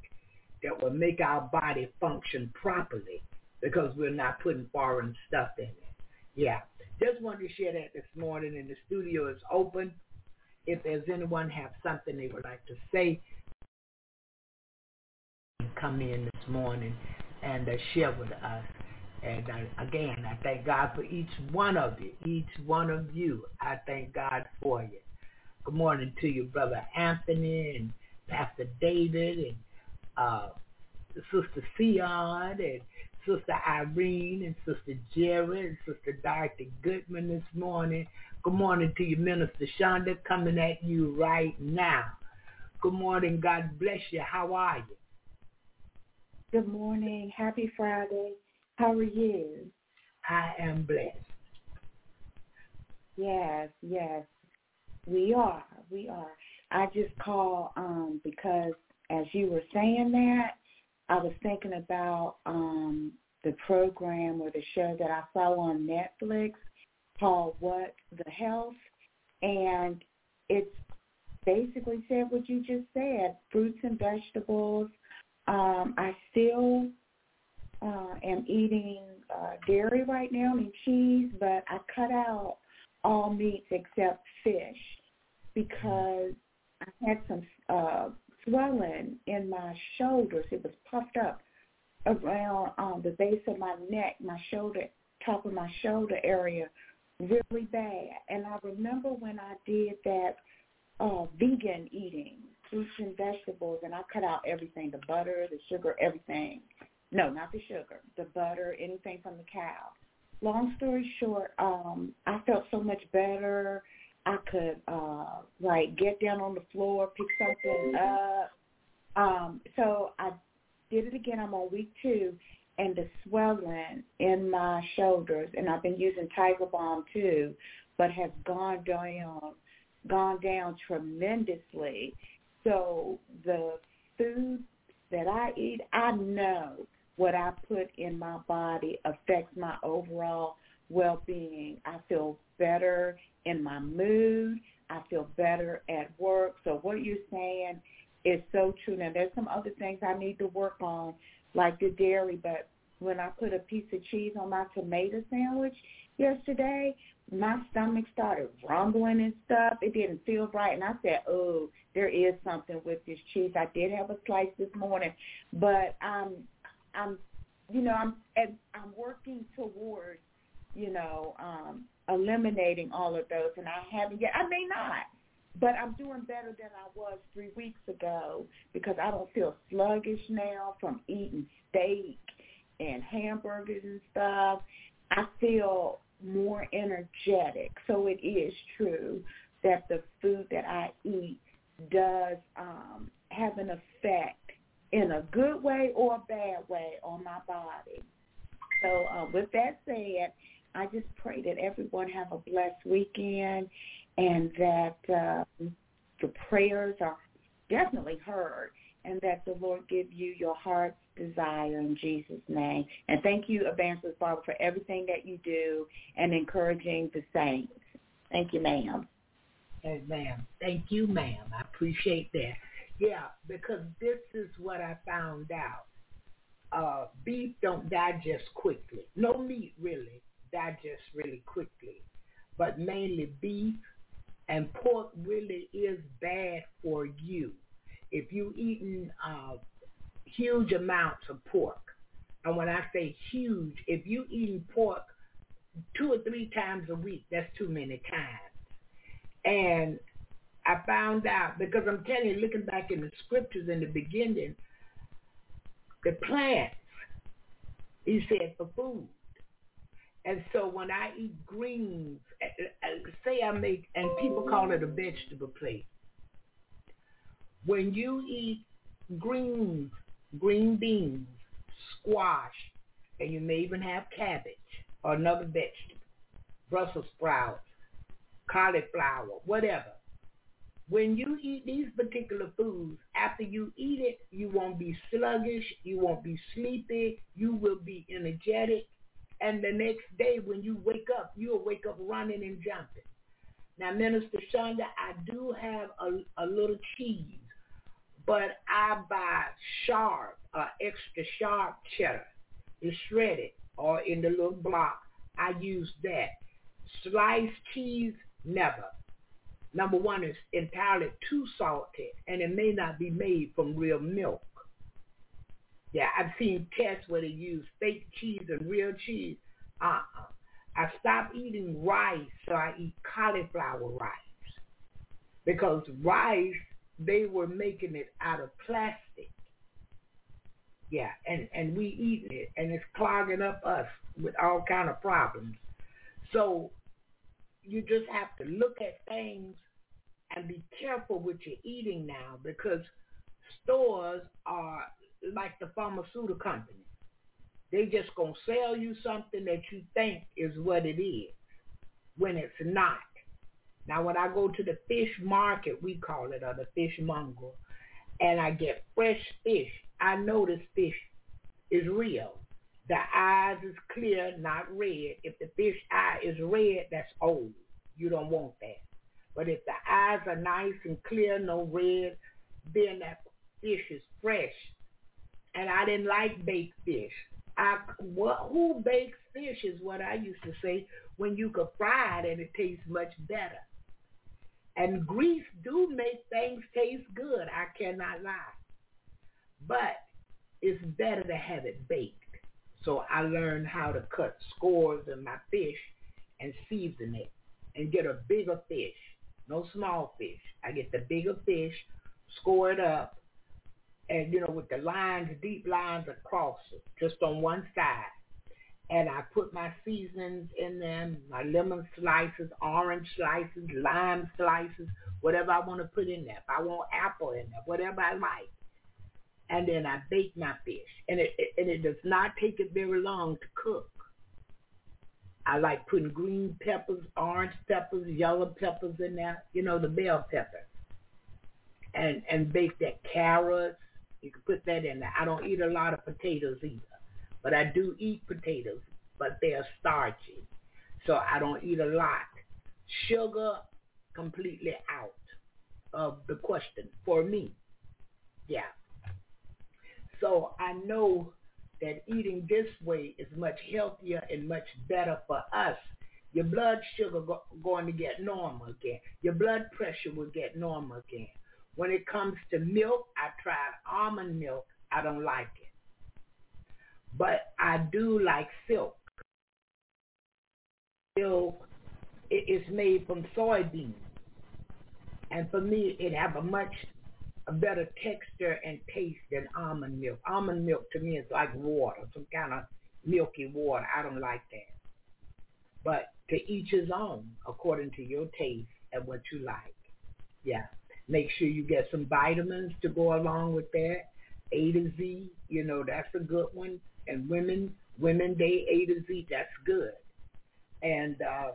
Speaker 28: that will make our body function properly because we're not putting foreign stuff in it. Yeah, just wanted to share that this morning, and the studio is open. If there's anyone have something they would like to say, come in this morning and uh, share with us. And uh, again, I thank God for each one of you, each one of you. I thank God for you. Good morning to you, Brother Anthony and Pastor David and uh, Sister Sion and Sister Irene and Sister Jerry and Sister Dorothy Goodman this morning. Good morning to you, Minister Shonda, coming at you right now. Good morning. God bless you. How are you?
Speaker 29: Good morning. Happy Friday. How are you?
Speaker 28: I am blessed.
Speaker 29: Yes, yes. We are. We are. I just call um because as you were saying that, I was thinking about um the program or the show that I saw on Netflix called What the Health and it's basically said what you just said, fruits and vegetables. Um, I still uh, am eating uh, dairy right now and cheese, but I cut out all meats except fish because I had some uh, swelling in my shoulders. It was puffed up around um, the base of my neck, my shoulder, top of my shoulder area, really bad. And I remember when I did that uh, vegan eating, fruits and vegetables, and I cut out everything, the butter, the sugar, everything. No, not the sugar, the butter, anything from the cow. Long story short, um, I felt so much better. I could uh like get down on the floor, pick something up. Um, so I did it again. I'm on week two, and the swelling in my shoulders, and I've been using Tiger Balm too, but has gone down, gone down tremendously. So the food that I eat, I know what I put in my body affects my overall well-being. I feel better in my mood. I feel better at work. So what you're saying is so true. Now there's some other things I need to work on, like the dairy, but when I put a piece of cheese on my tomato sandwich yesterday, my stomach started rumbling and stuff. It didn't feel right. And I said, oh, there is something with this cheese. I did have a slice this morning, but I'm, I'm, you know, I'm, I'm working towards, you know, um, eliminating all of those. And I haven't yet. I may not. But I'm doing better than I was three weeks ago because I don't feel sluggish now from eating steak and hamburgers and stuff. I feel more energetic. So it is true that the food that I eat does um, have an effect in a good way or a bad way on my body. So uh, with that said, I just pray that everyone have a blessed weekend and that um, the prayers are definitely heard and that the Lord give you your heart's desire in Jesus' name. And thank you, Evangelist Barbara, for everything that you do and encouraging the saints. Thank you, ma'am.
Speaker 28: Ma'am. Thank you, ma'am. I appreciate that. Yeah, because this is what I found out. Uh, beef don't digest quickly. No meat really digests really quickly, but mainly beef and pork really is bad for you. If you eating uh, huge amounts of pork, and when I say huge, if you eating pork two or three times a week, that's too many times. And I found out because I'm telling you, looking back in the scriptures in the beginning, the plants, he said for food. And so when I eat greens, eh, eh, eh, say I make, and people call it a vegetable plate. When you eat greens, green beans, squash, and you may even have cabbage or another vegetable, Brussels sprouts, cauliflower, whatever. When you eat these particular foods, after you eat it, you won't be sluggish, you won't be sleepy, you will be energetic, and the next day when you wake up, you'll wake up running and jumping. Now, Minister Shonda, I do have a, a little cheese, but I buy sharp, uh, extra sharp cheddar. It's shredded or in the little block. I use that. Sliced cheese, never. Number one, it's entirely too salty, and it may not be made from real milk. Yeah, I've seen tests where they use fake cheese and real cheese. Uh-uh. I stopped eating rice, so I eat cauliflower rice. Because rice, they were making it out of plastic. Yeah, and, and we eating it, and it's clogging up us with all kind of problems. So you just have to look at things and be careful what you're eating now because stores are like the pharmaceutical company. They just gonna sell you something that you think is what it is when it's not. Now when I go to the fish market, we call it, or the fish monger, and I get fresh fish, I know this fish is real. The eyes is clear, not red. If the fish eye is red, that's old. You don't want that. But if the eyes are nice and clear, no red, then that fish is fresh. And I didn't like baked fish. I, what, who bakes fish is what I used to say when you could fry it and it tastes much better. And grease do make things taste good. I cannot lie. But it's better to have it baked. So I learned how to cut scores in my fish and season it and get a bigger fish, no small fish. I get the bigger fish, score it up, and you know with the lines, deep lines across it, just on one side. And I put my seasonings in them, my lemon slices, orange slices, lime slices, whatever I want to put in there. If I want apple in there, whatever I like. And then I bake my fish. And it, it and it does not take it very long to cook. I like putting green peppers, orange peppers, yellow peppers in there, you know, the bell pepper. And and bake that carrots. You can put that in there. I don't eat a lot of potatoes either. But I do eat potatoes, but they're starchy. So I don't eat a lot. Sugar completely out of the question for me. Yeah. So I know that eating this way is much healthier and much better for us. Your blood sugar go, going to get normal again. Your blood pressure will get normal again. When it comes to milk, I tried almond milk. I don't like it. But I do like silk. Silk is made from soybeans. And for me, it have a much a better texture and taste than almond milk. Almond milk to me is like water, some kind of milky water. I don't like that. But to each his own, according to your taste and what you like. Yeah. Make sure you get some vitamins to go along with that. A to Z, you know, that's a good one. And women, women day A to Z, that's good. And um,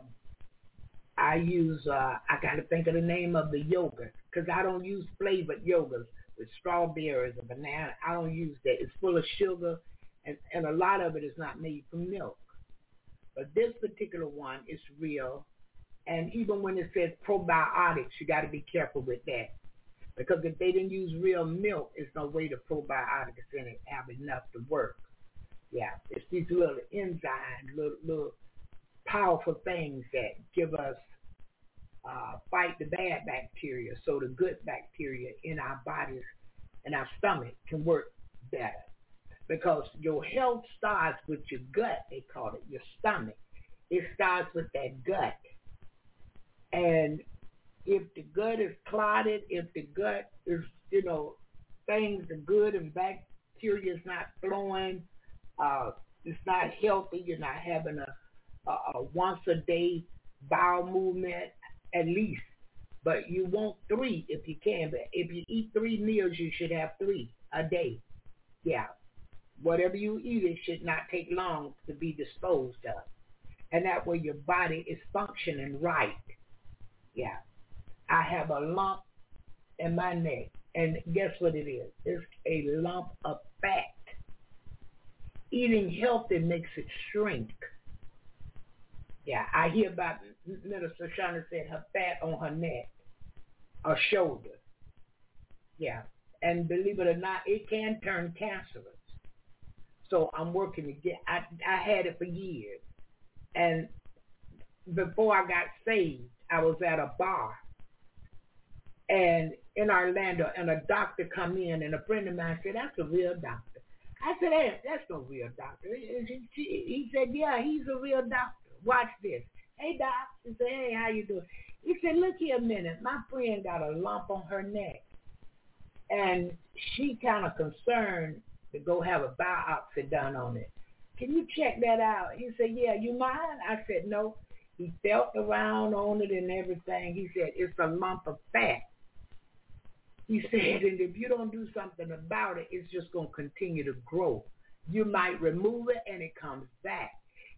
Speaker 28: I use, uh, I got to think of the name of the yogurt because I don't use flavored yogurts with strawberries or banana. I don't use that. It's full of sugar, and, and a lot of it is not made from milk. But this particular one is real. And even when it says probiotics, you got to be careful with that. Because if they didn't use real milk, there's no way the probiotics in it have enough to work. Yeah, it's these little enzymes, little, little powerful things that give us uh, fight the bad bacteria so the good bacteria in our bodies and our stomach can work better. Because your health starts with your gut, they call it, your stomach. It starts with that gut. And if the gut is clotted, if the gut is, you know, things are good and bacteria is not flowing, uh, it's not healthy, you're not having a, once a day bowel movement, at least. But you want three if you can. But if you eat three meals, you should have three a day. Yeah. Whatever you eat, it should not take long to be disposed of. And that way your body is functioning right. Yeah. I have a lump in my neck. And guess what it is? It's a lump of fat. Eating healthy makes it shrink. Yeah, I hear about Minister Shana said her fat on her neck or shoulder. Yeah, and believe it or not, it can turn cancerous. So I'm working to get. I I had it for years, and before I got saved, I was at a bar, and in Orlando, and a doctor come in, and a friend of mine said, "That's a real doctor." I said, "Hey, that's no real doctor." He said, "Yeah, he's a real doctor." Watch this. Hey, doc. He said, "Hey, how you doing?" He said, "Look here a minute. My friend got a lump on her neck." and she kind of concerned to go have a biopsy done on it. Can you check that out? He said, yeah, you mind? I said, no. He felt around on it and everything. He said, it's a lump of fat. He said, and if you don't do something about it, it's just going to continue to grow. You might remove it and it comes back.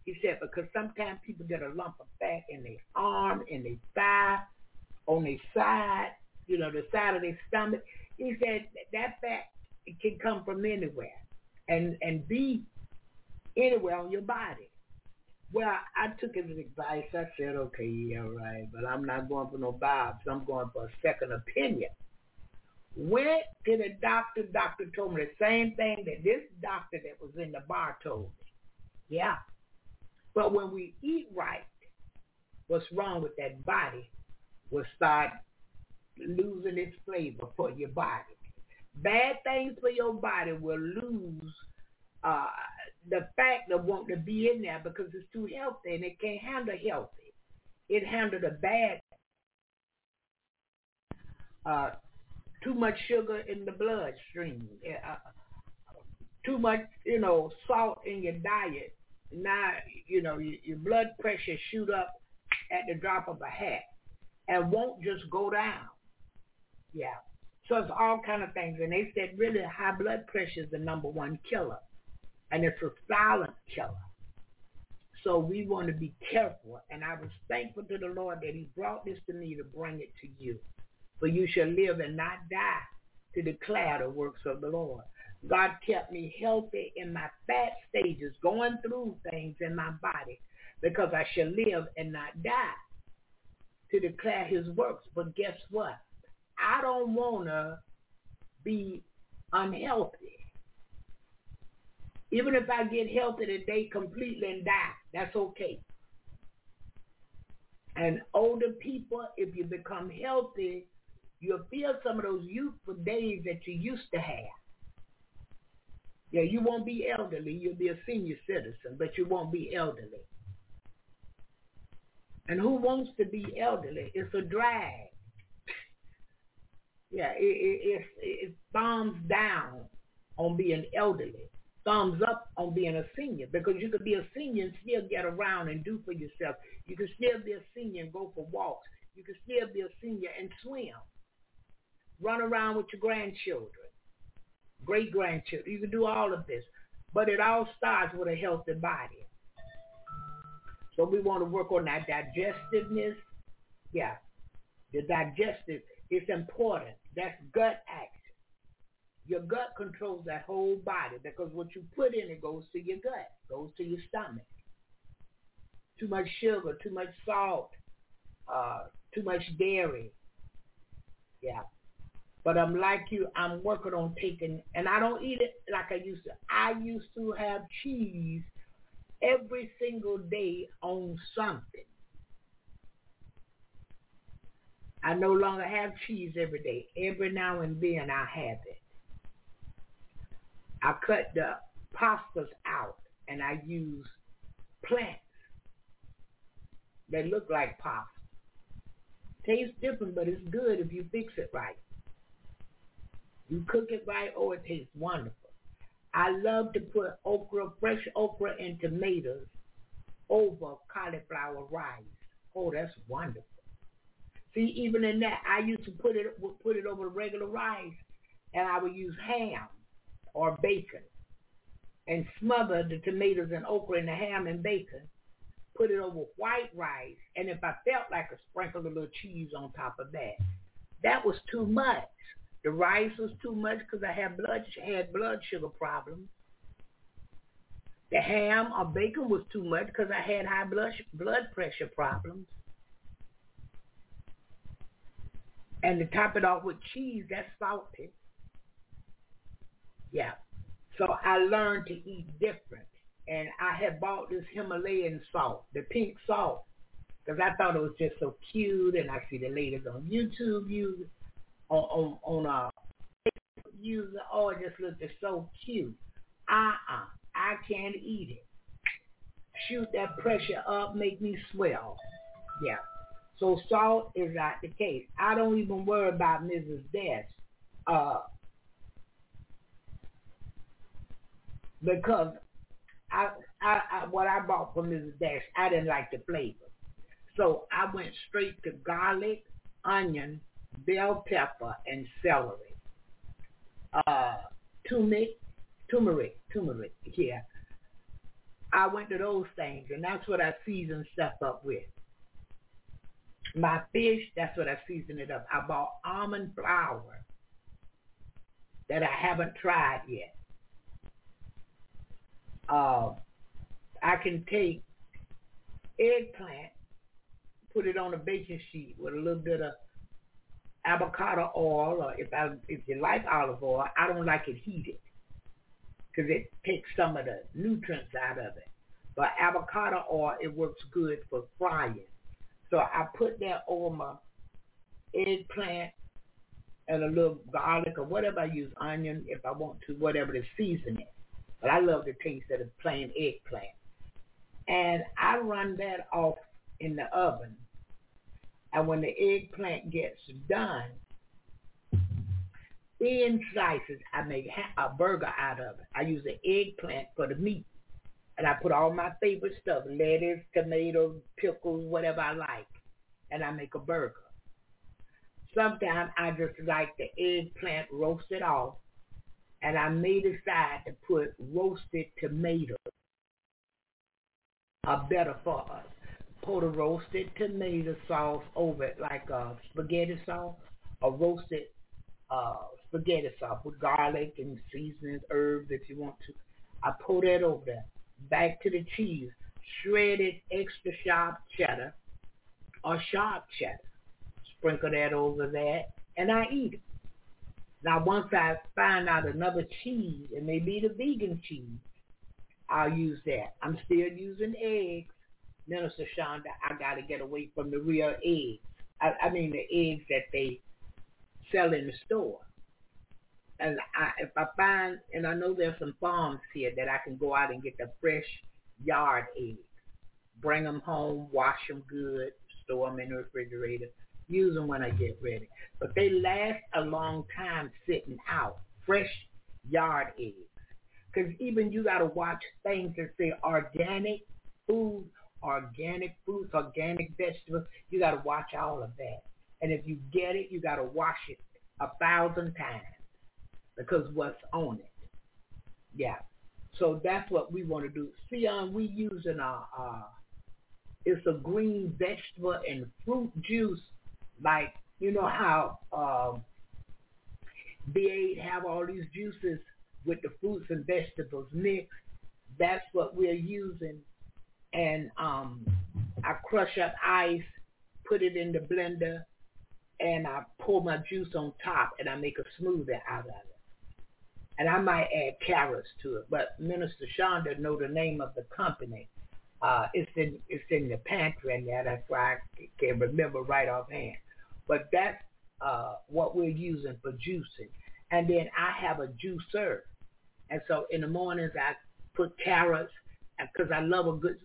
Speaker 28: He said, because sometimes people get a lump of fat in their arm, in their thigh, on their side, you know, the side of their stomach. He said that fat can come from anywhere and and be anywhere on your body. Well, I took his advice. I said, okay, yeah, right, but I'm not going for no biopsy. I'm going for a second opinion. Went to the doctor. Doctor told me the same thing that this doctor that was in the bar told me. Yeah. But when we eat right, what's wrong with that body will start losing its flavor for your body. Bad things for your body will lose uh, the fact of wanting to be in there because it's too healthy and it can't handle healthy. It handled the bad. Uh, too much sugar in the bloodstream. Uh, too much, you know, salt in your diet. Now, you know, your, your blood pressure shoot up at the drop of a hat and won't just go down. Yeah. So it's all kind of things. And they said really high blood pressure is the number one killer. And it's a silent killer. So we want to be careful. And I was thankful to the Lord that he brought this to me to bring it to you. For you shall live and not die to declare the works of the Lord. God kept me healthy in my fat stages, going through things in my body because I shall live and not die to declare his works. But guess what? I don't want to be unhealthy. Even if I get healthy today completely and die, that's okay. And older people, if you become healthy, you'll feel some of those youthful days that you used to have. Yeah, you won't be elderly. You'll be a senior citizen, but you won't be elderly. And who wants to be elderly? It's a drag. Yeah, it, it, it, it thumbs down on being elderly, thumbs up on being a senior because you could be a senior and still get around and do for yourself. You can still be a senior and go for walks. You can still be a senior and swim. Run around with your grandchildren, great grandchildren. You can do all of this. But it all starts with a healthy body. So we want to work on that digestiveness. Yeah, the digestive is important. That's gut action. Your gut controls that whole body because what you put in it goes to your gut, goes to your stomach. Too much sugar, too much salt, uh, too much dairy. Yeah. But I'm like you, I'm working on taking, and I don't eat it like I used to. I used to have cheese every single day on something. I no longer have cheese every day. Every now and then I have it. I cut the pastas out and I use plants that look like pasta. Tastes different, but it's good if you fix it right. You cook it right, oh, it tastes wonderful. I love to put okra, fresh okra and tomatoes over cauliflower rice. Oh, that's wonderful. See, even in that, I used to put it put it over the regular rice, and I would use ham or bacon, and smother the tomatoes and okra in the ham and bacon. put it over white rice, and if I felt like a sprinkle a little cheese on top of that. That was too much. The rice was too much because I had blood had blood sugar problems. The ham or bacon was too much because I had high blood blood pressure problems. And to top it off with cheese, that's salty. Yeah. So I learned to eat different. And I had bought this Himalayan salt, the pink salt, because I thought it was just so cute. And I see the ladies on YouTube use on on, on uh, use. Oh, it just looked so cute. Uh-uh. I can't eat it. Shoot that pressure up, make me swell. Yeah. So salt is not the case. I don't even worry about Mrs. Dash. Uh, because I, I, I what I bought from Mrs. Dash, I didn't like the flavor. So I went straight to garlic, onion, bell pepper, and celery. Uh, turmeric, turmeric, turmeric, yeah. I went to those things, and that's what I season stuff up with. My fish, that's what I season it up. I bought almond flour that I haven't tried yet. Uh, I can take eggplant, put it on a baking sheet with a little bit of avocado oil, or if I if you like olive oil, I don't like it heated because it takes some of the nutrients out of it. But avocado oil, it works good for frying. So I put that over my eggplant and a little garlic or whatever I use, onion if I want to, whatever the seasoning. But I love the taste of the plain eggplant. And I run that off in the oven. And when the eggplant gets done, thin slices, I make a burger out of it. I use the eggplant for the meat and I put all my favorite stuff, lettuce, tomatoes, pickles, whatever I like, and I make a burger. Sometimes I just like the eggplant roasted off, and I may decide to put roasted tomatoes are better for us. Put a roasted tomato sauce over it, like a spaghetti sauce, a roasted uh, spaghetti sauce with garlic and seasonings, herbs if you want to. I pour that over there back to the cheese, shredded extra sharp cheddar or sharp cheddar. Sprinkle that over that, and I eat it. Now, once I find out another cheese, it may be the vegan cheese, I'll use that. I'm still using eggs. Minister Shonda, I got to get away from the real eggs. I, I mean the eggs that they sell in the store and I, if I find, and I know there's some farms here that I can go out and get the fresh yard eggs, bring them home, wash them good, store them in the refrigerator, use them when I get ready. But they last a long time sitting out, fresh yard eggs. Because even you got to watch things that say organic food, organic fruits, organic vegetables. You got to watch all of that. And if you get it, you got to wash it a thousand times because what's on it. Yeah. So that's what we want to do. See, um, we using our, uh, it's a green vegetable and fruit juice, like, you know how um, V8 have all these juices with the fruits and vegetables mixed. That's what we're using. And um, I crush up ice, put it in the blender, and I pour my juice on top, and I make a smoothie out of it and I might add carrots to it. But Minister Shonda know the name of the company. Uh, it's in it's in the pantry and. That's why I can remember right offhand. But that's uh, what we're using for juicing. And then I have a juicer, and so in the mornings I put carrots because I love a good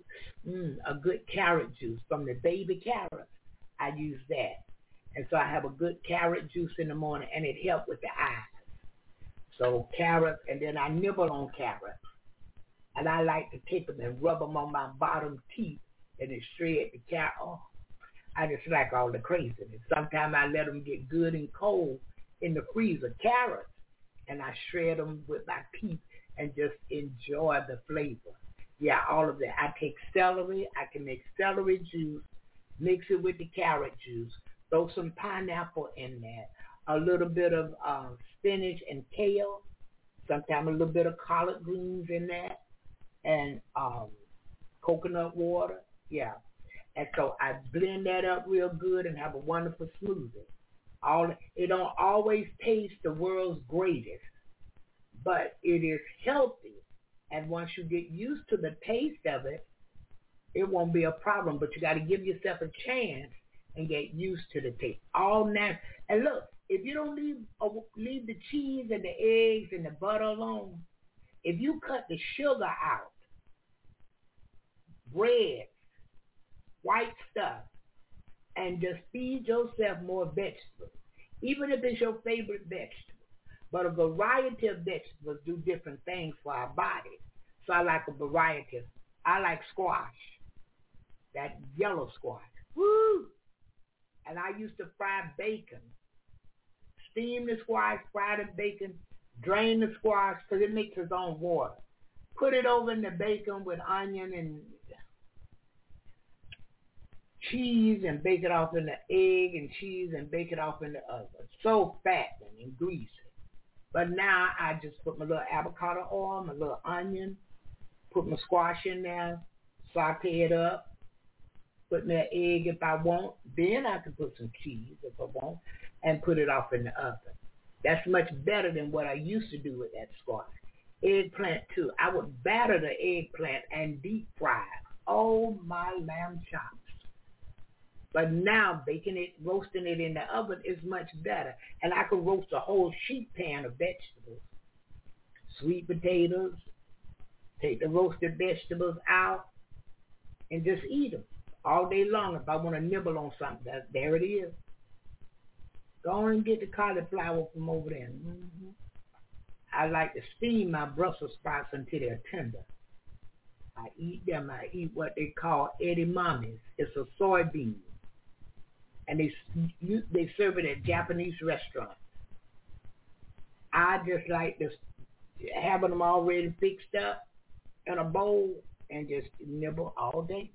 Speaker 28: mm, a good carrot juice from the baby carrots. I use that, and so I have a good carrot juice in the morning, and it helps with the eyes. So carrots, and then I nibble on carrots. And I like to take them and rub them on my bottom teeth and then shred the carrot. Oh, I just like all the craziness. Sometimes I let them get good and cold in the freezer, carrots, and I shred them with my teeth and just enjoy the flavor. Yeah, all of that. I take celery. I can make celery juice, mix it with the carrot juice, throw some pineapple in there, a little bit of uh, spinach and kale, sometimes a little bit of collard greens in there, and um, coconut water. Yeah. And so I blend that up real good and have a wonderful smoothie. All it don't always taste the world's greatest, but it is healthy. And once you get used to the taste of it, it won't be a problem. But you got to give yourself a chance and get used to the taste. All natural. And look, if you don't leave uh, leave the cheese and the eggs and the butter alone, if you cut the sugar out, bread, white stuff, and just feed yourself more vegetables, even if it's your favorite vegetable. But a variety of vegetables do different things for our body. So I like a variety. I like squash, that yellow squash. Woo! And I used to fry bacon. Steam the squash, fry the bacon, drain the squash because it makes its own water. Put it over in the bacon with onion and cheese and bake it off in the egg and cheese and bake it off in the oven. So fattening and greasy. But now I just put my little avocado oil, my little onion, put my squash in there, saute it up, put an egg if I want. Then I can put some cheese if I want and put it off in the oven. That's much better than what I used to do with that squash. Eggplant too. I would batter the eggplant and deep fry. Oh my lamb chops. But now baking it, roasting it in the oven is much better. And I can roast a whole sheet pan of vegetables. Sweet potatoes, take the roasted vegetables out, and just eat them all day long. If I want to nibble on something, that, there it is. Go and get the cauliflower from over there. Mm-hmm. I like to steam my Brussels sprouts until they're tender. I eat them. I eat what they call edamames. It's a soybean and they they serve it at Japanese restaurants. I just like just having them already fixed up in a bowl and just nibble all day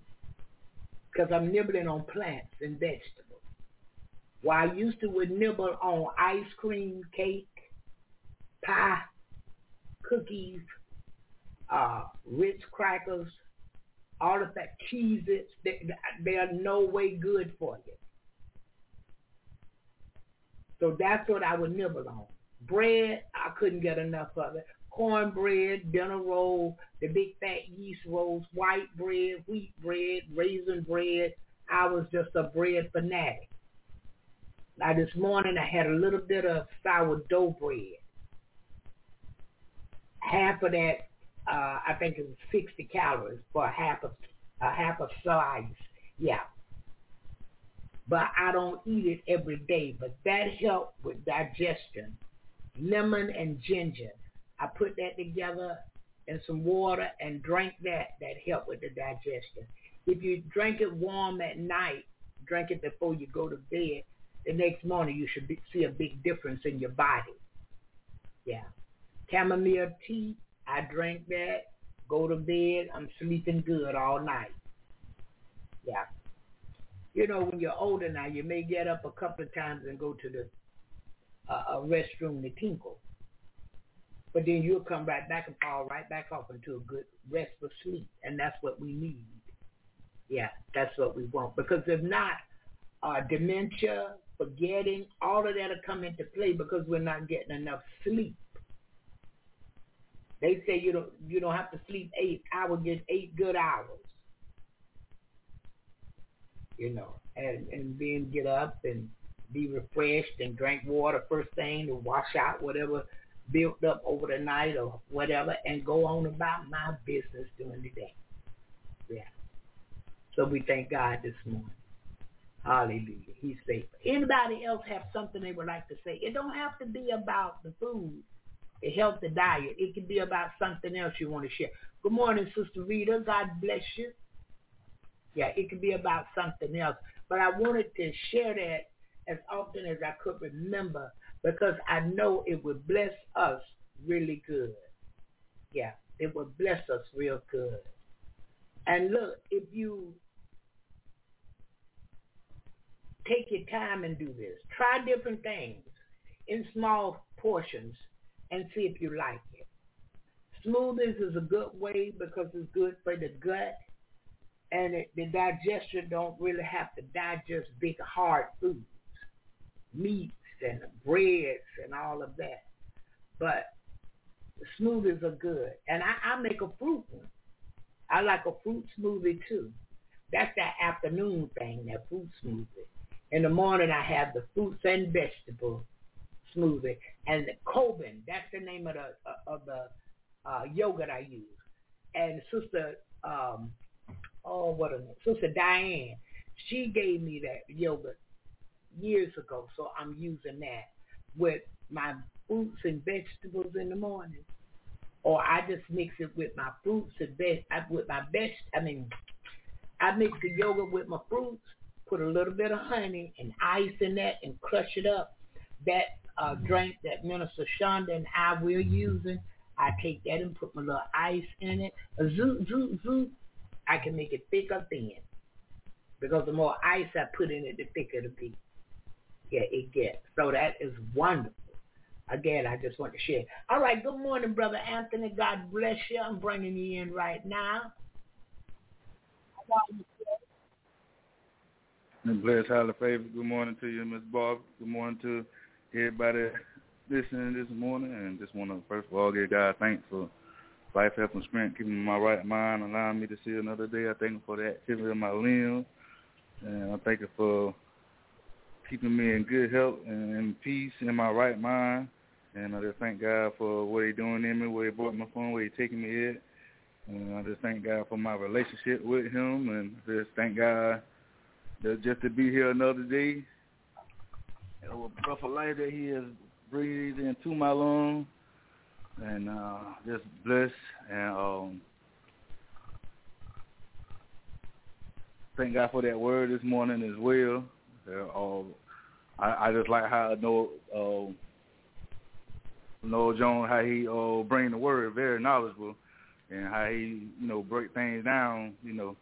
Speaker 28: because I'm nibbling on plants and vegetables. While I used to would nibble on ice cream, cake, pie, cookies, uh, Ritz crackers, all of that cheeses, they, they are no way good for you. So that's what I would nibble on. Bread, I couldn't get enough of it. Cornbread, dinner roll, the big fat yeast rolls, white bread, wheat bread, raisin bread. I was just a bread fanatic. Now this morning I had a little bit of sourdough bread. Half of that, uh, I think it was 60 calories for a half of a half a slice. Yeah, but I don't eat it every day. But that helped with digestion. Lemon and ginger. I put that together in some water and drank that. That helped with the digestion. If you drink it warm at night, drink it before you go to bed, the next morning you should be, see a big difference in your body. Yeah. Chamomile tea, I drink that, go to bed, I'm sleeping good all night. Yeah you know, when you're older now, you may get up a couple of times and go to the uh, restroom to tinkle. But then you'll come right back and fall right back off into a good restful sleep. And that's what we need. Yeah, that's what we want. Because if not, uh, dementia, forgetting, all of that will come into play because we're not getting enough sleep. They say you don't you don't have to sleep eight hours, get eight good hours you know, and and then get up and be refreshed and drink water first thing to wash out whatever built up over the night or whatever and go on about my business during the day. Yeah. So we thank God this morning. Hallelujah. He's faithful. Anybody else have something they would like to say? It don't have to be about the food, the healthy diet. It can be about something else you want to share. Good morning, Sister Rita. God bless you. Yeah, it could be about something else. But I wanted to share that as often as I could remember because I know it would bless us really good. Yeah, it would bless us real good. And look, if you take your time and do this, try different things in small portions and see if you like it. Smoothies is a good way because it's good for the gut and it, the digestion don't really have to digest big hard foods, meats and breads and all of that. But smoothies are good. And I, I make a fruit one. I like a fruit smoothie too. That's that afternoon thing, that fruit smoothie. In the morning I have the fruits and vegetable smoothie. And the Coben, that's the name of the uh, of the uh, yogurt I use. And Sister, um, oh, what a name, Sister Diane, she gave me that yogurt years ago, so I'm using that with my fruits and vegetables in the morning. Or I just mix it with my fruits and with my best. I mean, I mix the yogurt with my fruits, put a little bit of honey and ice in that, and crush it up. That uh, drink that Minister Shonda and I were using, I take that and put my little ice in it. Zoot, zoot, zoot. I can make it thick or thin. Because the more ice I put in it, the thicker it'll be. Yeah, it gets. So that is wonderful. Again, I just want to share. All right, good morning, Brother Anthony. God bless you. I'm bringing you in right now.
Speaker 30: And bless highly favor. Good morning to you, Miss Bob. Good morning to everybody listening this morning. And just want to first of all give God thanks for life, health, and strength, keeping my right mind, allowing me to see another day. I thank Him for the activity of my limbs. And I thank Him for keeping me in good health and in peace in my right mind. And I just thank God for what He's doing in me, where He brought me from, where He's taking me at. And I just thank God for my relationship with Him, and just thank God that just to be here another day. And a breath of life that He has breathed into my lungs, and uh, just blessed and um, thank God for that word this morning as well. Uh, I, I just like how Noah, uh, Noel Jones, how he uh, bring the word, very knowledgeable, and how he, you know, break things down, you know.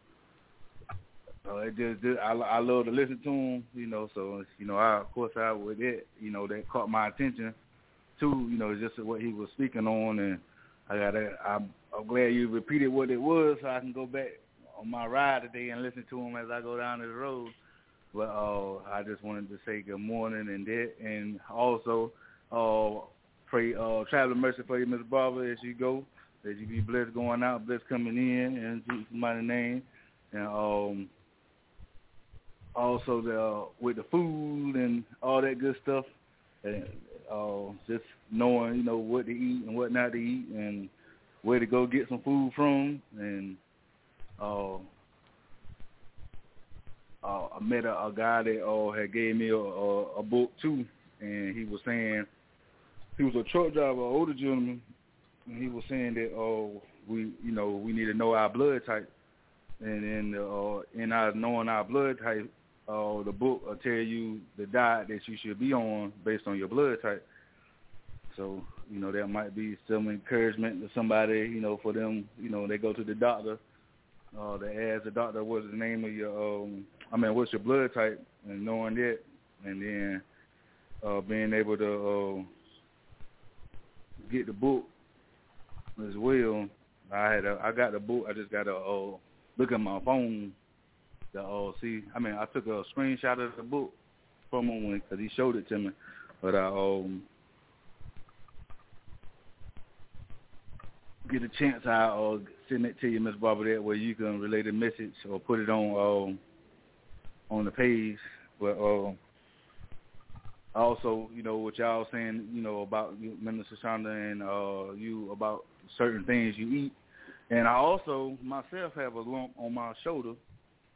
Speaker 30: Uh, it just, just I, I love to listen to him, you know. So you know, I of course I with it, you know, that caught my attention too. You know, just what he was speaking on, and I got I'm, I'm glad you repeated what it was, so I can go back on my ride today and listen to him as I go down the road. But uh, I just wanted to say good morning and that, and also uh, pray uh, traveling mercy for you, Miss Barbara, as you go, that you be blessed going out, blessed coming in, in Jesus' name, and um, also the uh, with the food and all that good stuff, and uh, just knowing you know what to eat and what not to eat, and where to go get some food from, and uh, uh, I met a, a guy that uh, had gave me a, a, a book too, and he was saying he was a truck driver, an older gentleman, and he was saying that uh, we, you know, we need to know our blood type, and in uh, in our knowing our blood type, uh, the book will tell you the diet that you should be on based on your blood type. So you know that might be some encouragement to somebody, you know, for them, you know, they go to the doctor, uh, they ask the doctor what's the name of your um, I mean, what's your blood type, and knowing that, and then uh, being able to uh, get the book as well. I had a, I got the book. I just got to uh, look at my phone to uh, see. I mean, I took a screenshot of the book from him because he showed it to me, but I um get a chance, I'll uh, send it to you, Miss Barbara, that way you can relay the message or put it on um, on the page. But uh, also, you know, what y'all saying, you know, about Minister Shonda and uh, you about certain things you eat. And I also myself have a lump on my shoulder,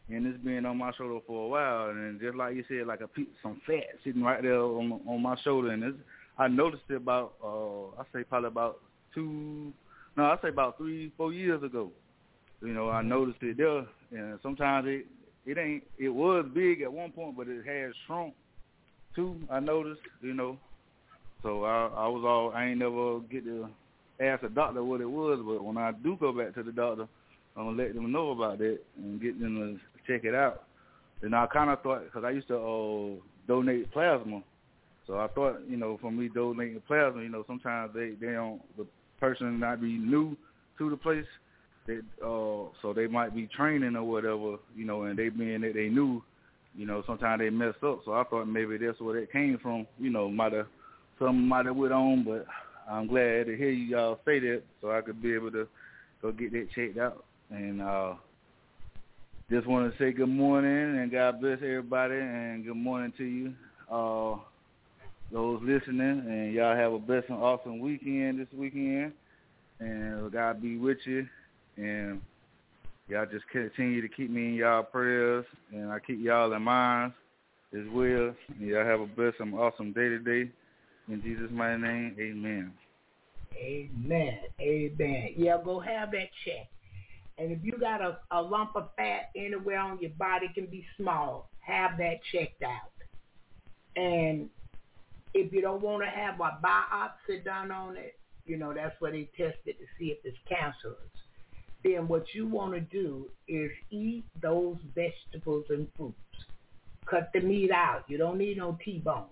Speaker 30: and it's been on my shoulder for a while. And just like you said, like a piece, some fat sitting right there on on my shoulder, and it's, I noticed it about uh, I say probably about two, no, I say about three, four years ago. You know, I noticed it there, and sometimes it it ain't it was big at one point, but it has shrunk too. I noticed, you know. So I I was all I ain't never get to ask the doctor what it was, but when I do go back to the doctor, I'm gonna let them know about that and get them to check it out. And I kind of thought because I used to uh, donate plasma, so I thought you know from me donating plasma, you know sometimes they they don't the person not be new to the place, they uh so they might be training or whatever, you know, and they being that they knew, you know, sometimes they mess up. So I thought maybe that's where that came from, you know, might have some might have went on, but I'm glad to hear you all say that so I could be able to go get that checked out. And uh just want to say good morning and God bless everybody and good morning to you, uh, those listening. And y'all have a blessed and awesome weekend this weekend. And God be with you. And y'all just continue to keep me in y'all prayers. And I keep y'all in mind as well. And y'all have a blessed and awesome day today. In Jesus' mighty name, amen.
Speaker 28: Amen. Amen. Yeah, go have that check. And if you got a, a lump of fat anywhere on your body, can be small, have that checked out. And if you don't want to have a biopsy done on it, you know, that's where they test it to see if it's cancerous. Then what you want to do is eat those vegetables and fruits. Cut the meat out. You don't need no T-bone.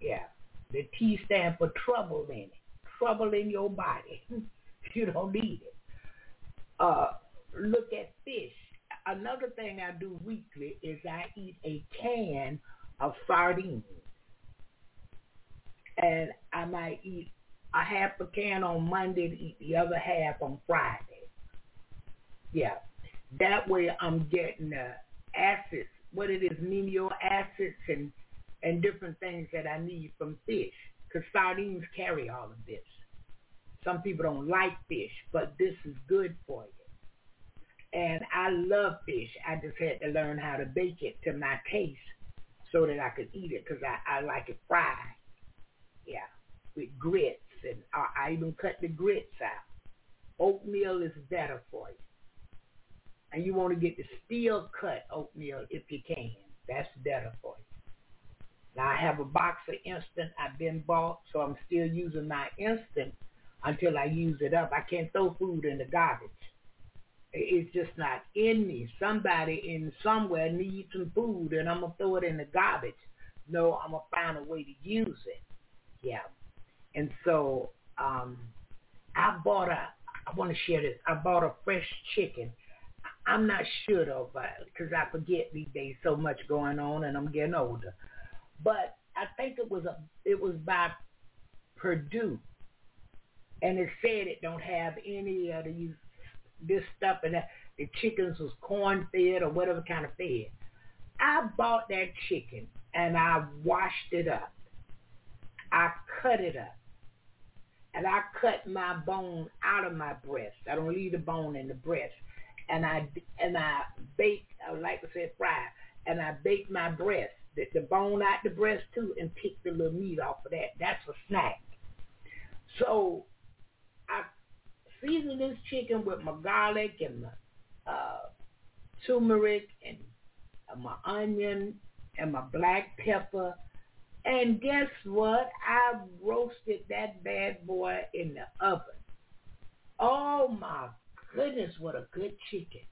Speaker 28: Yeah. The T stand for trouble in it. Trouble in your body. you don't need it uh, look at fish. Another thing I do weekly is I eat a can of sardines. And I might eat a half a can on Monday and eat the other half on Friday. Yeah. That way I'm getting uh, acids, what it is, amino acids and, and different things that I need from fish. Because sardines carry all of this. Some people don't like fish, but this is good for you. And I love fish. I just had to learn how to bake it to my taste so that I could eat it because I, I like it fried. Yeah, with grits. And I, I even cut the grits out. Oatmeal is better for you. And you want to get the steel cut oatmeal if you can. That's better for you. Now I have a box of instant I've been bought, so I'm still using my instant until I use it up. I can't throw food in the garbage. It's just not in me. Somebody in somewhere needs some food and I'm going to throw it in the garbage. No, I'm going to find a way to use it. Yeah. And so um, I bought a, I want to share this. I bought a fresh chicken. I'm not sure though, because I forget these days so much going on and I'm getting older. But I think it was a, it was by Perdue and it said it don't have any of these this stuff and that the chickens was corn fed or whatever kind of fed. I bought that chicken and I washed it up. I cut it up. And I cut my bone out of my breast. I don't leave the bone in the breast. And I and I bake, like to say fry. And I bake my breast, the, the bone out the breast too, and pick the little meat off of that. That's a snack. So I season this chicken with my garlic and my uh, turmeric and uh, my onion and my black pepper. And guess what? I roasted that bad boy in the oven. Oh my goodness, what a good chicken.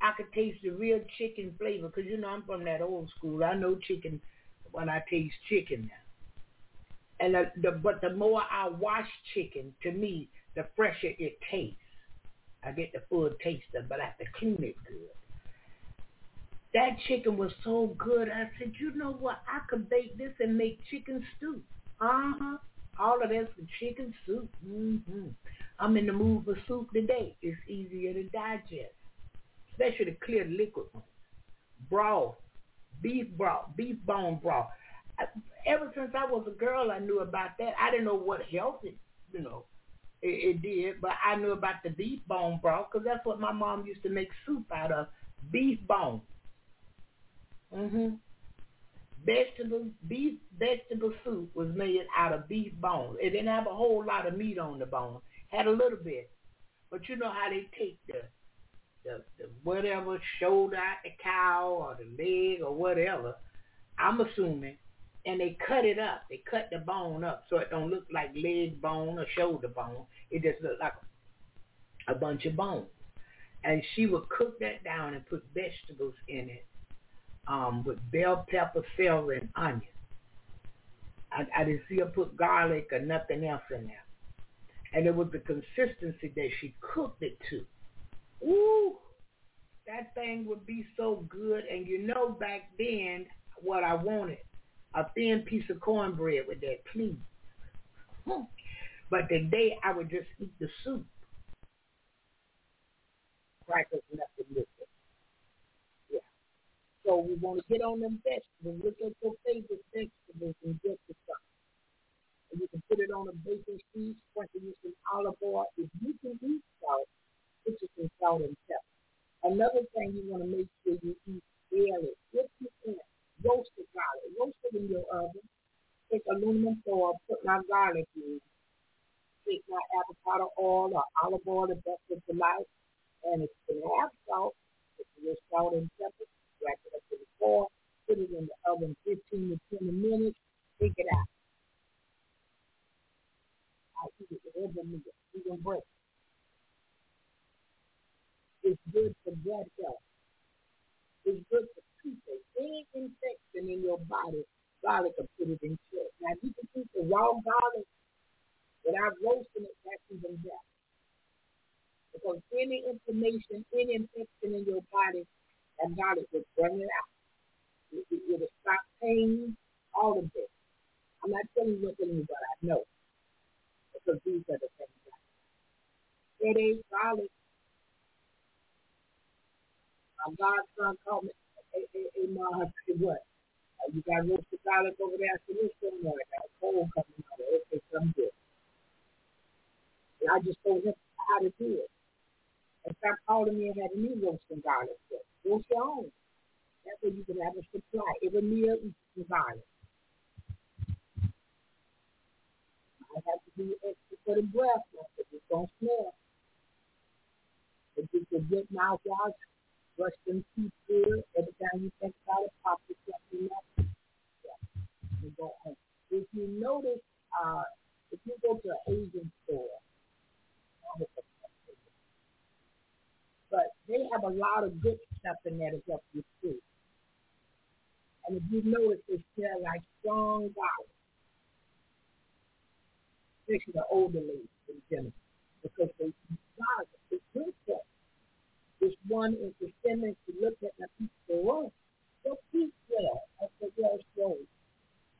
Speaker 28: I could taste the real chicken flavor because, you know, I'm from that old school. I know chicken when I taste chicken now. And the, the, but the more I wash chicken, to me, the fresher it tastes. I get the full taste of it, but I have to clean it good. That chicken was so good. I said, you know what? I could bake this and make chicken stew. Uh-huh. All of this for chicken soup. Mm-hmm. I'm in the mood for soup today. It's easier to digest, especially the clear liquid ones. Broth, beef broth, beef bone broth ever since I was a girl, I knew about that. I didn't know what health it, you know, it, it did, but I knew about the beef bone broth because that's what my mom used to make soup out of, beef bone. Mhm. Vegetable beef vegetable soup was made out of beef bone. It didn't have a whole lot of meat on the bone. Had a little bit, but you know how they take the the, the whatever shoulder out the cow or the leg or whatever. I'm assuming and they cut it up. They cut the bone up so it don't look like leg bone or shoulder bone. It just look like a bunch of bones. And she would cook that down and put vegetables in it um, with bell pepper, celery, and onion. I, I didn't see her put garlic or nothing else in there. And it was the consistency that she cooked it to. Ooh, that thing would be so good. And you know back then what I wanted, a thin piece of cornbread with that, please. But today I would just eat the soup. Crackers, nothing with it. Yeah. So we want to get on them vegetables. Look at your favorite vegetables and get the stuff. And you can put it on a baking sheet, sprinkle you some olive oil. If you can eat salt, put you some salt and pepper. Another thing you want to make sure you eat daily, if you can, roasted garlic. Roast it in your oven. Take aluminum foil, put my garlic in. Take my avocado oil or olive oil, the best of the life and it's going to have salt. It's a little salt and pepper. Wrap it up in the foil. Put it in the oven 15 to 20 minutes. Take it out. I eat it every meal, even breakfast. It's good for gut health. It's good for toothache. Any infection in your body, garlic will put it in check. Now, if you can eat the raw garlic without roasting it, that's even better. Because any inflammation, any infection in your body, that garlic will bring it out. It, it, it'll stop pain, all of this. I'm not telling you do, but I know. Because these are the things I Headache, garlic. My godson called me, hey, hey, Ma, what? You got roasted garlic over there? I said, what's? I got a cold coming out. Okay, good. And I just told him how to do it. And stop calling me and having me roast some garlic. Roast your own. That way you can have a supply. Every meal eat some. I have to do extra for the breath because it don't smell. If you can get mouthwash, teeth good. Every time you think about it, pop yourself in that. Yeah. Go home. If you notice, uh, if you go to an Asian store, but they have a lot of good stuff in there to help you too. And if you notice, they smell like strong garlic, especially the older ladies in general, because they eat garlic. It's good stuff. This one is the to look at my people well, your feet well. I said, well, so.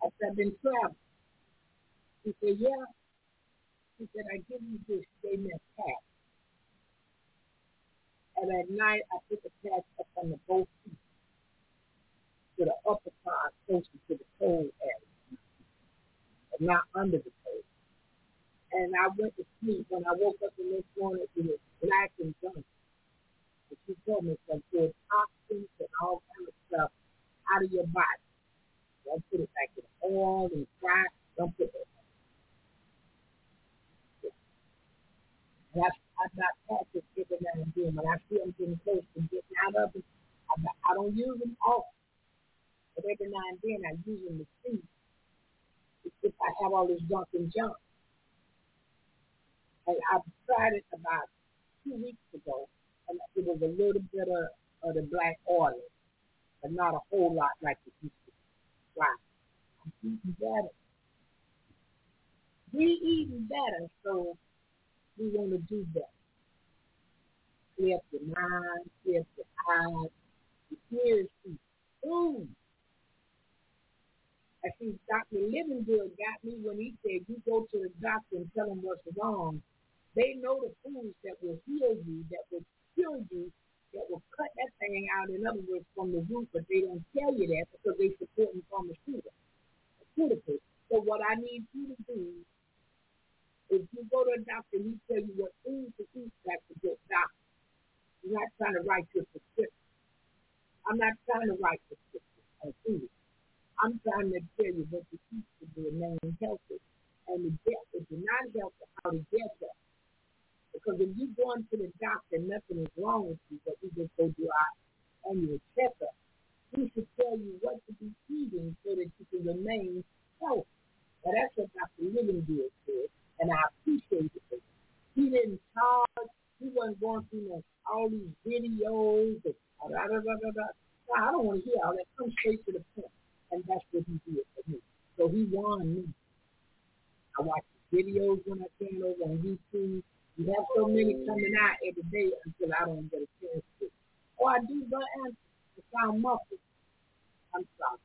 Speaker 28: I said, I've been traveling. He said, yeah. He said, I give you this. They meant pat. And at night, I put the patch up on the both feet to the upper part, closer to the toe area, but not under the toe. And I went to sleep. When I woke up the next morning, it was black and junk. She told me some good toxins and all kind of stuff out of your body. Don't put it back in oil and fry. Don't put it. Yeah. And I I've got patches every now and then. When I see them getting close to getting out of it, I, I don't use them often. But every now and then I use them to see if I have all this junk and junk. And I tried it about two weeks ago, and it was a little bit of, of the black oil, but not a whole lot like it used to. Why? I'm eating better. We eating better, so we want to do that. Clear up your mind, clear up your eyes, your ears, food. I see Dr. Livingood got me when he said, you go to the doctor and tell them what's wrong. They know the foods that will heal you, that will cure you, that will cut that thing out, in other words, from the root, but they don't tell you that because they support pharmaceuticals. So what I need you to do if you go to a doctor and he tell you what food to eat, that's a good doctor. He's not trying to write you a prescription. I'm not trying to write prescription on food. I'm trying to tell you what to eat to remain healthy. And the death, if you're not healthy, how to get healthy. Because if you're going to the doctor, nothing is wrong with you, but we just go do our annual checkup. He should tell you what to be eating so that you can remain healthy. Now that's what Dr. Livingood said and I appreciate it. He didn't charge, he wasn't going through no, all these videos and da, da, da, da, da. I don't want to hear all that. Come straight to the point. And that's what he did for me. So he won me. I watch videos when I turn over on YouTube. You have so many coming out every day until I don't get a chance to. Or I do but answer. It sound muffled. I'm sorry.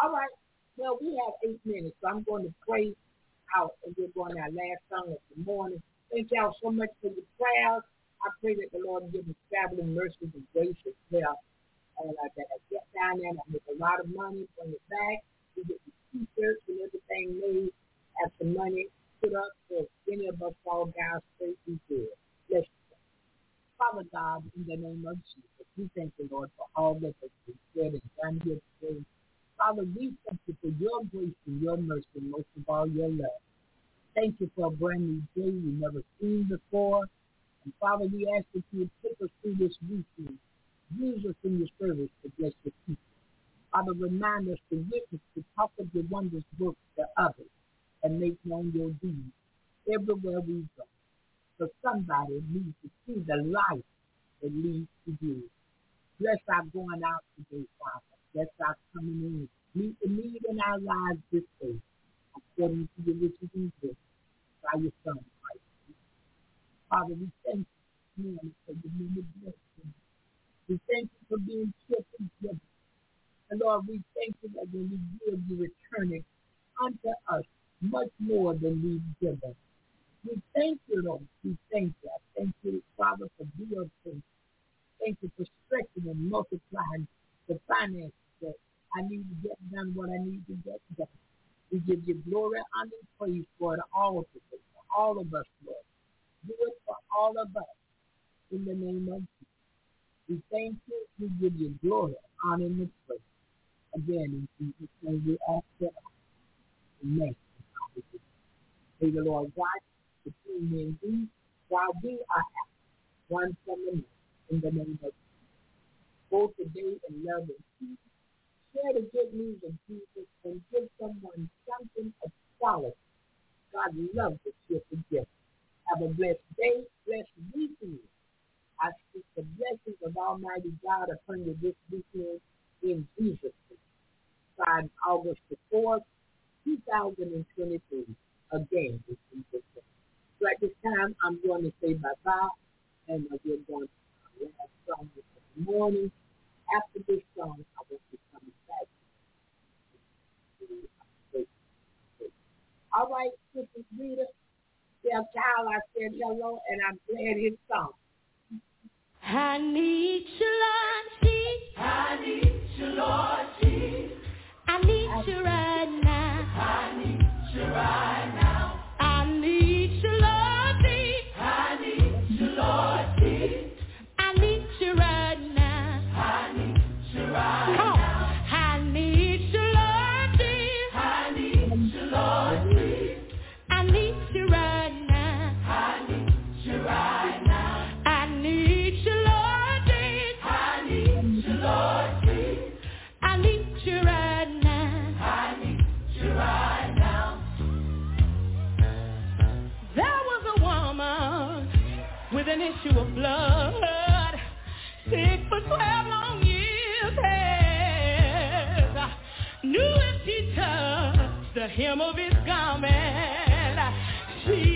Speaker 28: All right. Well, we have eight minutes, so I'm going to pray out and we're going our last song of the morning. Thank y'all so much for your prayers. I pray that the Lord give us traveling mercy and grace as well. And uh, that I get down there and I make a lot of money, bring it back. We get the t-shirts and everything made. Have some money put up for any us all guys straight we good. Let's pray. Father God, in the name of Jesus, we thank you, Lord, for all that has been said and done here today. Father, we thank you for your grace and your mercy, most of all, your love. Thank you for a brand new day we've never seen before. And Father, we ask that you would take us through this weekend. Use us in your service to bless your people. Father, remind us to witness, to talk of your wondrous works to others, and make known your deeds everywhere we go. So somebody needs to see the life that leads to you. Bless our going out today, Father. Bless our coming in. Meet the need in our lives this day, according to your riches and grace, by your Son, Christ. Father, we thank you for the many blessings. We thank you for being cheerful givers. And Lord, we thank you that when we give, you return it unto us much more than we've given. We thank you, Lord. We thank you. I thank you, Father, for your faith. Thank you for stretching and multiplying the finances that I need to get done what I need to get done. We give you glory, honor, and praise for it all today, for all of us, Lord. Do it for all of us in the name of Jesus. We thank you. We give you glory, honor, and praise. Again, in Jesus' name we ask it. Amen. May the Lord God between me and thee while we are at one from another, in the name of Jesus. Go today in love and peace. Share the good news of Jesus and give someone something of quality. God loves the cheerful gift. Have a blessed day, blessed weekend. I speak the blessings of Almighty God upon you this weekend in Jesus' name. Signed August the 4th, 2023. Again, this Jesus' name. So at this time, I'm going to say bye-bye, and we're going to our last song this morning. After this song, I will be coming back. All right, Sister Rita, tell Kyle I said hello, and I'm glad his song.
Speaker 2: I need you, Lord Jesus. I need you, Lord Jesus. Lord issue of blood, sick for twelve long years. Yes. Knew if she touched the hem of his garment, she'd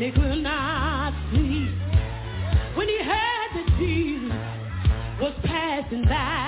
Speaker 2: and he could not see. When he heard that Jesus was passing by,